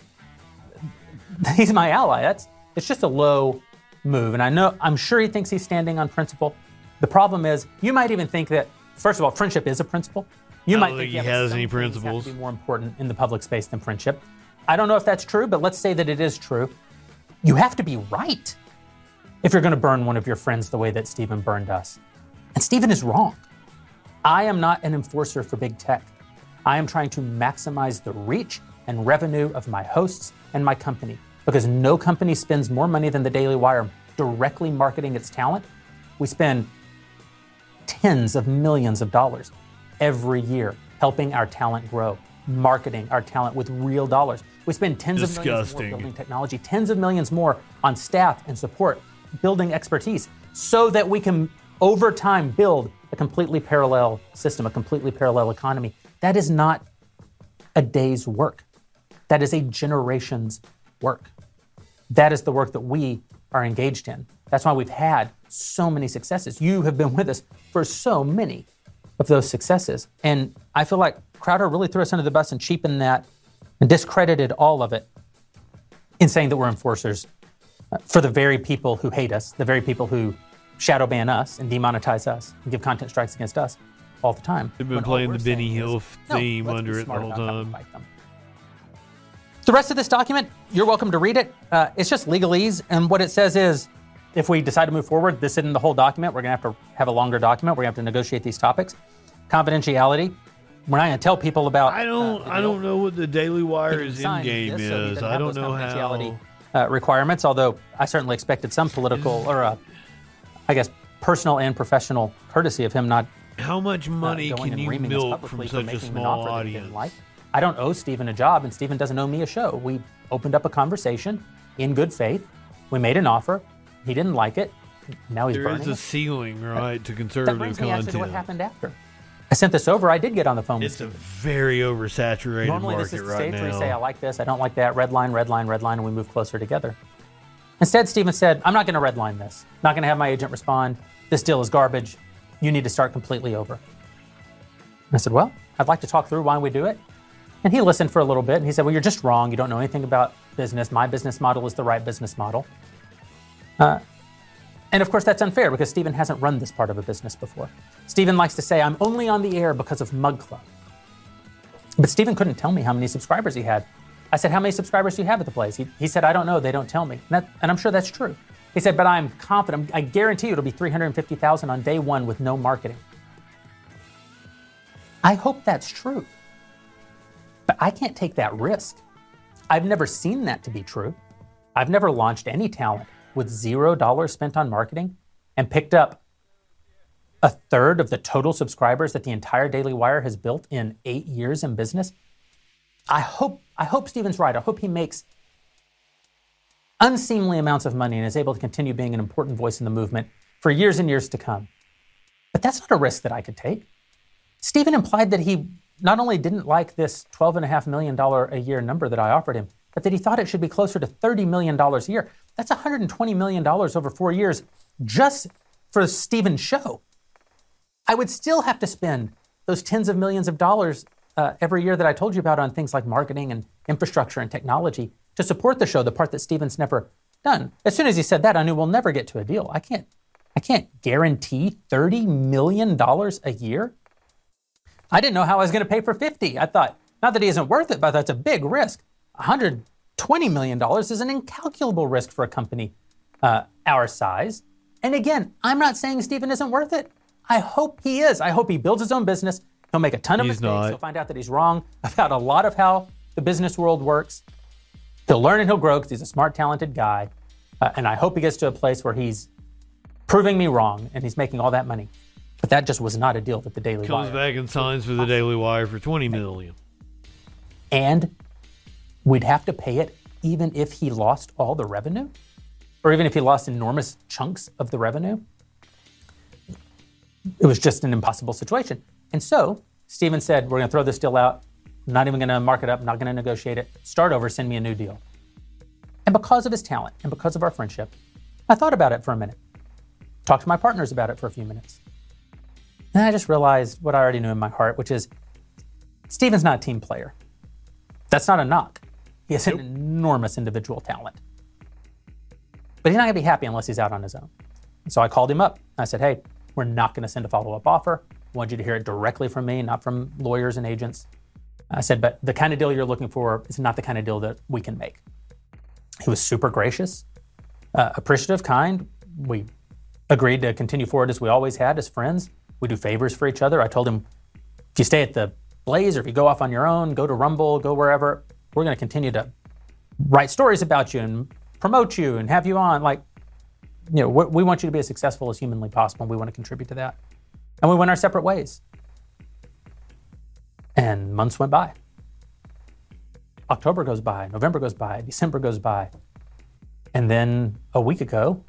he's my ally. That's it's just a low move, and I know I'm sure he thinks he's standing on principle. The problem is, you might even think that first of all, friendship is a principle. You might think, think he has any have to principles. be more important in the public space than friendship. I don't know if that's true, but let's say that it is true. You have to be right if you're going to burn one of your friends the way that Steven burned us. And Steven is wrong. I am not an enforcer for big tech. I am trying to maximize the reach and revenue of my hosts and my company because no company spends more money than the Daily Wire directly marketing its talent. We spend tens of millions of dollars every year helping our talent grow, marketing our talent with real dollars. We spend tens of millions more Disgusting. building technology, tens of millions more on staff and support, building expertise, so that we can over time build a completely parallel system, a completely parallel economy. That is not a day's work. That is a generation's work. That is the work that we are engaged in. That's why we've had so many successes. You have been with us for so many of those successes. And I feel like Crowder really threw us under the bus and cheapened that and discredited all of it in saying that we're enforcers uh, for the very people who hate us, the very people who shadow ban us and demonetize us and give content strikes against us all the time. They've been When playing the Benny Hill is, no, theme let's under it the whole about how we time. The rest of this document, you're welcome to read it. Uh, it's just legalese, and what it says is, if we decide to move forward, this isn't the whole document. We're going to have to have a longer document. We're going to have to negotiate these topics. Confidentiality. We're not going to tell people about. I don't. I don't know what the Daily Wire's He end game this, is. doesn't I don't know how. uh, requirements. Although I certainly expected some political or, uh, I guess, personal and professional courtesy of him not. How much money uh, going can and you milk from such a making him an small audience? I don't owe Steven a job, and Steven doesn't owe me a show. We opened up a conversation in good faith. We made an offer. He didn't like it. Now he's There burning is a ceiling, right, to conservative That brings me actually to what happened after. I sent this over. I did get on the phone with It's a very oversaturated Normally, market this is the right stage where you say, I like this, I don't like that, red line, red line, red line, and we move closer together. Instead, Steven said, I'm not going to red line this. Not going to have my agent respond. This deal is garbage. You need to start completely over. I said, Well, I'd like to talk through why we do it. And he listened for a little bit and he said, Well, you're just wrong. You don't know anything about business. My business model is the right business model. Uh, and of course, that's unfair because Steven hasn't run this part of a business before. Steven likes to say, I'm only on the air because of Mug Club. But Steven couldn't tell me how many subscribers he had. I said, How many subscribers do you have at the Blaze? He, he said, I don't know. They don't tell me. And, that, and I'm sure that's true. He said, But I'm confident. I guarantee you it'll be 350,000 on day one with no marketing. I hope that's true. But I can't take that risk. I've never seen that to be true. I've never launched any talent with zero dollars spent on marketing and picked up a third of the total subscribers that the entire Daily Wire has built in eight years in business. I hope I hope Steven's right. I hope he makes unseemly amounts of money and is able to continue being an important voice in the movement for years and years to come. But that's not a risk that I could take. Steven implied that he not only didn't like this $12.5 million a year number that I offered him, but that he thought it should be closer to $30 million a year. That's $120 million over four years just for Steven's show. I would still have to spend those tens of millions of dollars uh, every year that I told you about on things like marketing and infrastructure and technology to support the show, the part that Steven's never done. As soon as he said that, I knew we'll never get to a deal. I can't, I can't guarantee $30 million a year. I didn't know how I was going to pay for 50. I thought, not that he isn't worth it, but that's a big risk. $120 million is an incalculable risk for a company uh, our size. And again, I'm not saying Steven isn't worth it. I hope he is. I hope he builds his own business. He'll make a ton of He's mistakes. not. He'll find out that he's wrong about a lot of how the business world works. He'll learn and he'll grow because he's a smart, talented guy. Uh, and I hope he gets to a place where he's proving me wrong and he's making all that money. But that just was not a deal that the Daily Wire. Comes Wire. back and signs for the Daily Wire for 20 million. And we'd have to pay it even if he lost all the revenue, or even if he lost enormous chunks of the revenue. It was just an impossible situation. And so Steven said, We're going to throw this deal out. I'm not even going to mark it up, not going to negotiate it. Start over, send me a new deal. And because of his talent and because of our friendship, I thought about it for a minute. Talked to my partners about it for a few minutes. And I just realized what I already knew in my heart, which is Steven's not a team player. That's not a knock. He has an enormous individual talent. But he's not going to be happy unless he's out on his own. So I called him up. I said, hey, we're not going to send a follow up offer. I want you to hear it directly from me, not from lawyers and agents. I said, but the kind of deal you're looking for is not the kind of deal that we can make. He was super gracious, uh, appreciative, kind. We agreed to continue forward as we always had as friends. We do favors for each other. I told him, if you stay at the Blaze or if you go off on your own, go to Rumble, go wherever, we're going to continue to write stories about you and promote you and have you on. Like, you know, we want you to be as successful as humanly possible. And we want to contribute to that. And we went our separate ways. And months went by. October goes by, November goes by, December goes by. And then a week ago,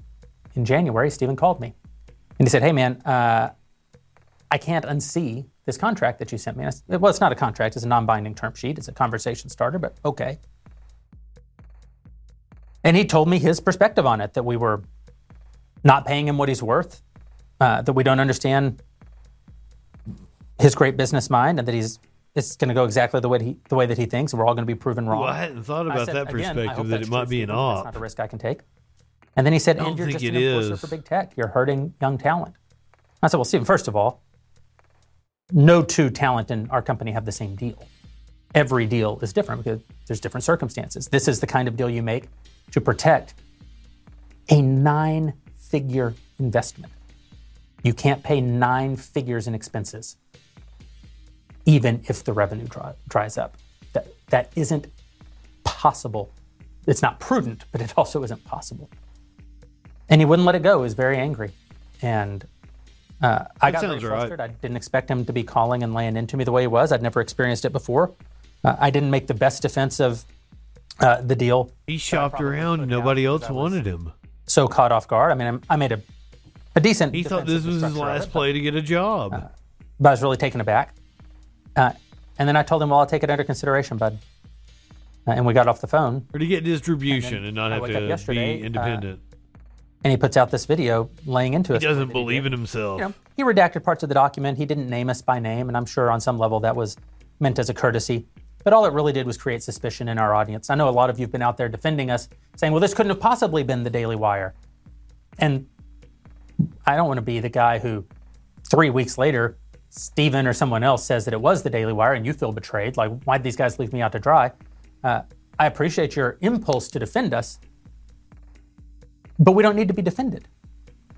in January, Steven called me. And he said, Hey, man, uh, I can't unsee this contract that you sent me. Said, well, it's not a contract, it's a non binding term sheet. It's a conversation starter, but okay. And he told me his perspective on it that we were not paying him what he's worth, uh, that we don't understand his great business mind, and that he's it's going to go exactly the way he, the way that he thinks. and We're all going to be proven wrong. Well, I hadn't thought about said, that perspective, that it might be an op. That's not a risk I can take. And then he said, and you're just an enforcer is. for big tech. You're hurting young talent. I said, well, Steven, first of all, no two talent in our company have the same deal. Every deal is different because there's different circumstances. This is the kind of deal you make to protect a nine figure investment. You can't pay nine figures in expenses, even if the revenue dry, dries up. That, that isn't possible. It's not prudent, but it also isn't possible. And he wouldn't let it go. He was very angry. And uh, I got very sounds right. flustered. I didn't expect him to be calling and laying into me the way he was. I'd never experienced it before. Uh, I didn't make the best defense of uh, the deal. He shopped around. Nobody else wanted him. So caught off guard. I mean, I'm- I made a, a decent. He thought this was his last it, play to get a job. but I was really taken aback. Uh, and then I told him, "Well, I'll take it under consideration, bud." Uh, and we got off the phone. Or to get distribution and, not I have to be uh, independent. And he puts out this video laying into us. he doesn't believe in himself. You know, he redacted parts of the document. He didn't name us by name, and I'm sure on some level that was meant as a courtesy. But all it really did was create suspicion in our audience. I know a lot of you've been out there defending us, saying, "Well, this couldn't have possibly been the Daily Wire," and I don't want to be the guy who, three weeks later, Steven or someone else says that it was the Daily Wire, and you feel betrayed. Like, why'd these guys leave me out to dry? Uh, I appreciate your impulse to defend us, but we don't need to be defended.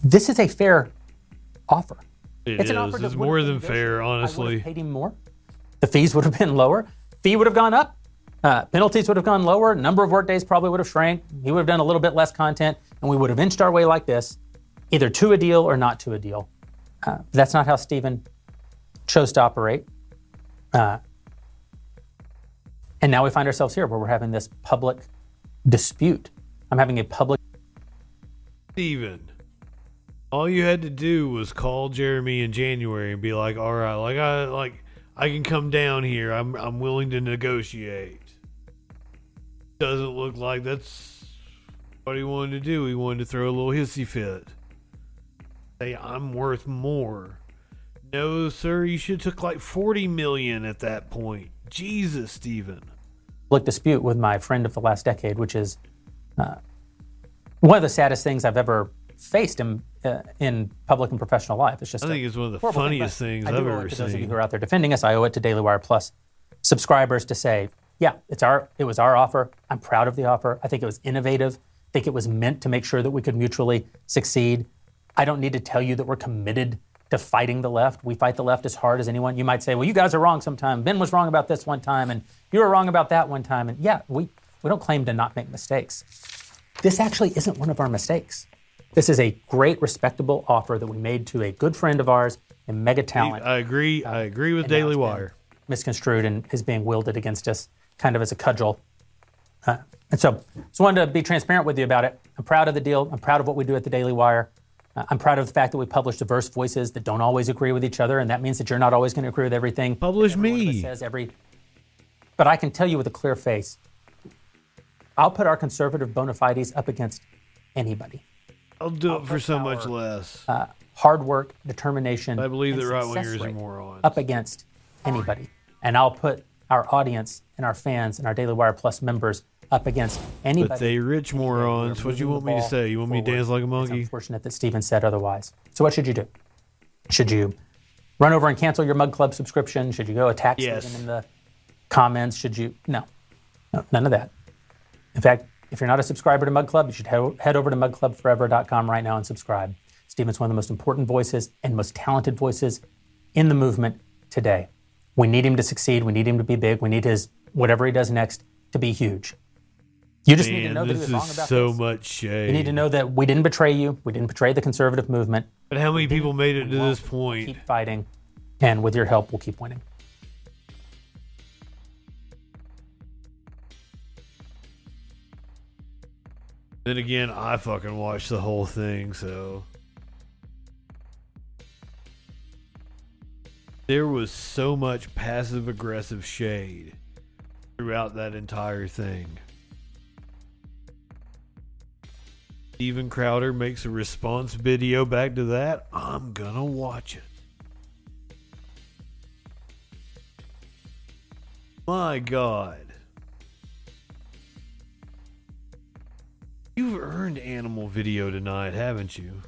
This is a fair offer. It It's an is. offer that It's more than fair, honestly. paid him more. The fees would have been lower. Fee would have gone up. Uh, penalties would have gone lower. Number of workdays probably would have shrank. He would have done a little bit less content, and we would have inched our way like this, either to a deal or not to a deal. Uh, that's not how Steven chose to operate. Uh, and now we find ourselves here where we're having this public dispute. I'm having a public. Steven, all you had to do was call Jeremy in January and be like, "All right, like I like I can come down here. I'm I'm willing to negotiate." Doesn't look like that's what he wanted to do. He wanted to throw a little hissy fit. Say, "I'm worth more." No, sir. You should have took like forty million at that point. Jesus, Steven. public dispute with my friend of the last decade, which is uh, one of the saddest things I've ever faced in uh, in public and professional life. It's just I think it's one of the horrible thing, funniest things I've ever to those of you who are out there defending us. I owe it to Daily Wire Plus subscribers to say, yeah, it's our it was our offer. I'm proud of the offer. I think it was innovative. I think it was meant to make sure that we could mutually succeed. I don't need to tell you that we're committed to fighting the left. We fight the left as hard as anyone. You might say, well, you guys are wrong sometime. Ben was wrong about this one time, and you were wrong about that one time. And yeah, we, we don't claim to not make mistakes. This actually isn't one of our mistakes. This is a great, respectable offer that we made to a good friend of ours, a mega talent. I agree. I agree with and Daily Wire. Misconstrued and is being wielded against us kind of as a cudgel. Uh, and so, just wanted to be transparent with you about it. I'm proud of the deal. I'm proud of what we do at the Daily Wire. Uh, I'm proud of the fact that we publish diverse voices that don't always agree with each other, and that means that you're not always going to agree with everything. Publish me. Says every, but I can tell you with a clear face, I'll put our conservative bona fides up against anybody. I'll do it for so much less. Uh, hard work, determination. I believe and that right success wingers are rate morons. Up against anybody, and I'll put our audience and our fans and our Daily Wire Plus members up against anybody. But they rich morons. What do you want me to say? You want me to dance like a monkey? It's monkey? unfortunate that Steven said otherwise. So what should you do? Should you run over and cancel your Mug Club subscription? Should you go attack Yes. Steven in the comments? Should you? No, no, none of that. In fact, if you're not a subscriber to Mug Club, you should head, over to mugclubforever.com right now and subscribe. Steven's one of the most important voices and most talented voices in the movement today. We need him to succeed. We need him to be big. We need his whatever he does next to be huge. You just need to Man, know that this is about so this. much shade. You need to know that we didn't betray you. We didn't betray the conservative movement. But how many people made it to this point? Keep fighting, and with your help, we'll keep winning. Then again, I fucking watched the whole thing, so there was so much passive aggressive shade throughout that entire thing. Steven Crowder makes a response video back to that. I'm gonna watch it. My God. You've earned animal video tonight, haven't you?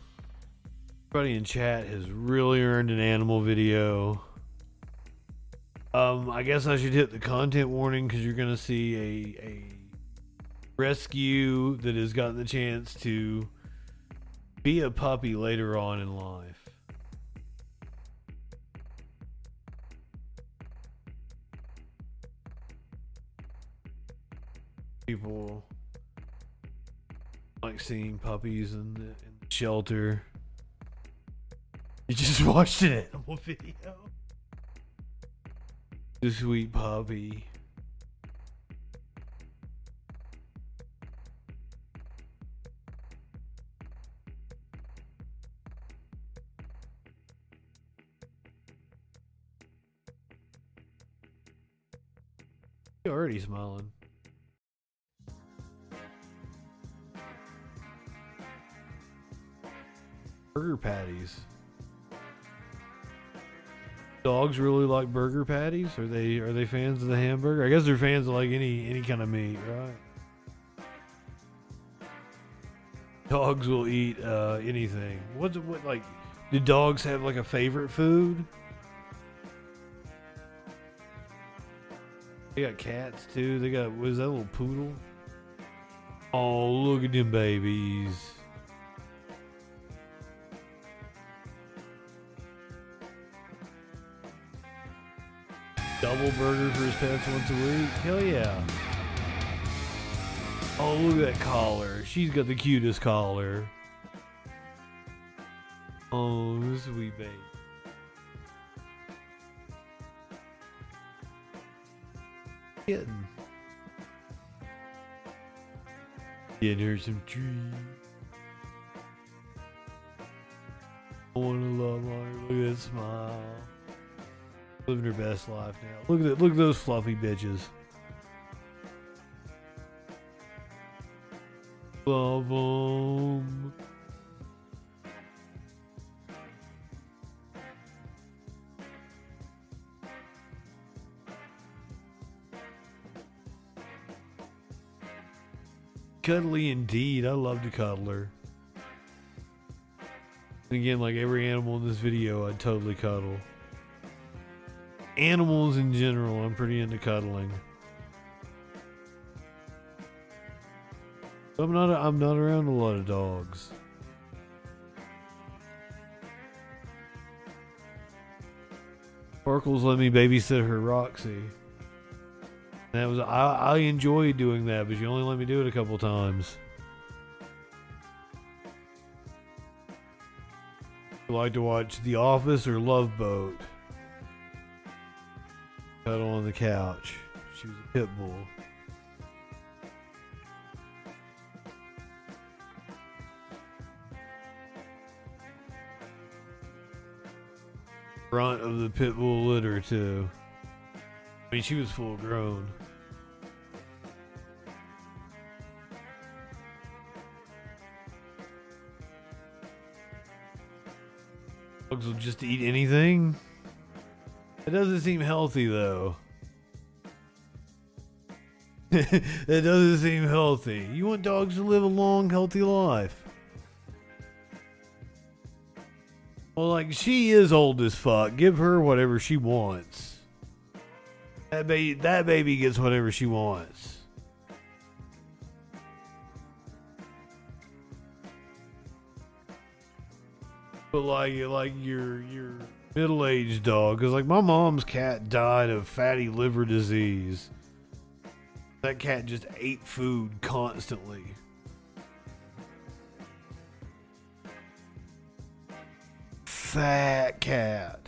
Everybody in chat has really earned an animal video. Um, I guess I should hit the content warning because you're gonna see a a rescue that has gotten the chance to be a puppy later on in life. People like seeing puppies in the, in the shelter. You just watched an animal video. The sweet puppy. You're already smiling. Burger patties. Dogs really like burger patties. Are they are they fans of the hamburger? I guess they're fans of like any any kind of meat, right? Dogs will eat uh, anything. What's what like? Do dogs have like a favorite food? They got cats too. They got what is that little poodle? Oh, look at them babies. Double burger for his pants once a week. Hell yeah. Oh, look at that collar. She's got the cutest collar. Oh, sweet baby. Kitten. Getting her some treats. I wanna love her. Look at that smile. Living her best life now. Look at. Look at those fluffy bitches. Love 'em. Cuddly indeed. I love to cuddle her. And again, like every animal in this video, I'd totally cuddle. Animals in general, I'm pretty into cuddling. I'm not. I'm not around a lot of dogs. Sparkles let me babysit her Roxy. That was I. I enjoyed doing that, but you only let me do it a couple times. Like to watch The Office or Love Boat? Cuddle on the couch. She was a pit bull. Front of the pit bull litter too. I mean, she was full grown. Dogs will just eat anything. It doesn't seem healthy though. it doesn't seem healthy. You want dogs to live a long, healthy life. Well, like she is old as fuck. Give her whatever she wants. That baby, that baby gets whatever she wants. But like, like your your middle aged dog, because like my mom's cat died of fatty liver disease. That cat just ate food constantly. Fat cat.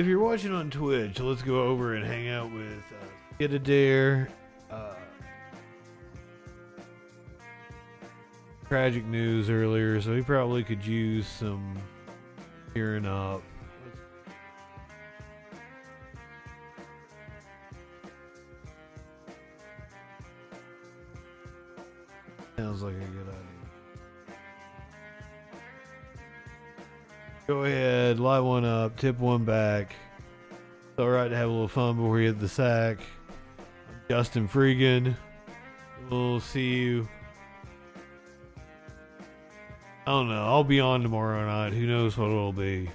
If you're watching on Twitch, let's go over and hang out with uh, Get a Dare. Uh, tragic news earlier, so he probably could use some hearing up. Sounds like a good Light one up, tip one back. It's alright to have a little fun before you hit the sack. I'm Justin Freegan. We'll see you. I don't know. I'll be on tomorrow night. Who knows what it'll be.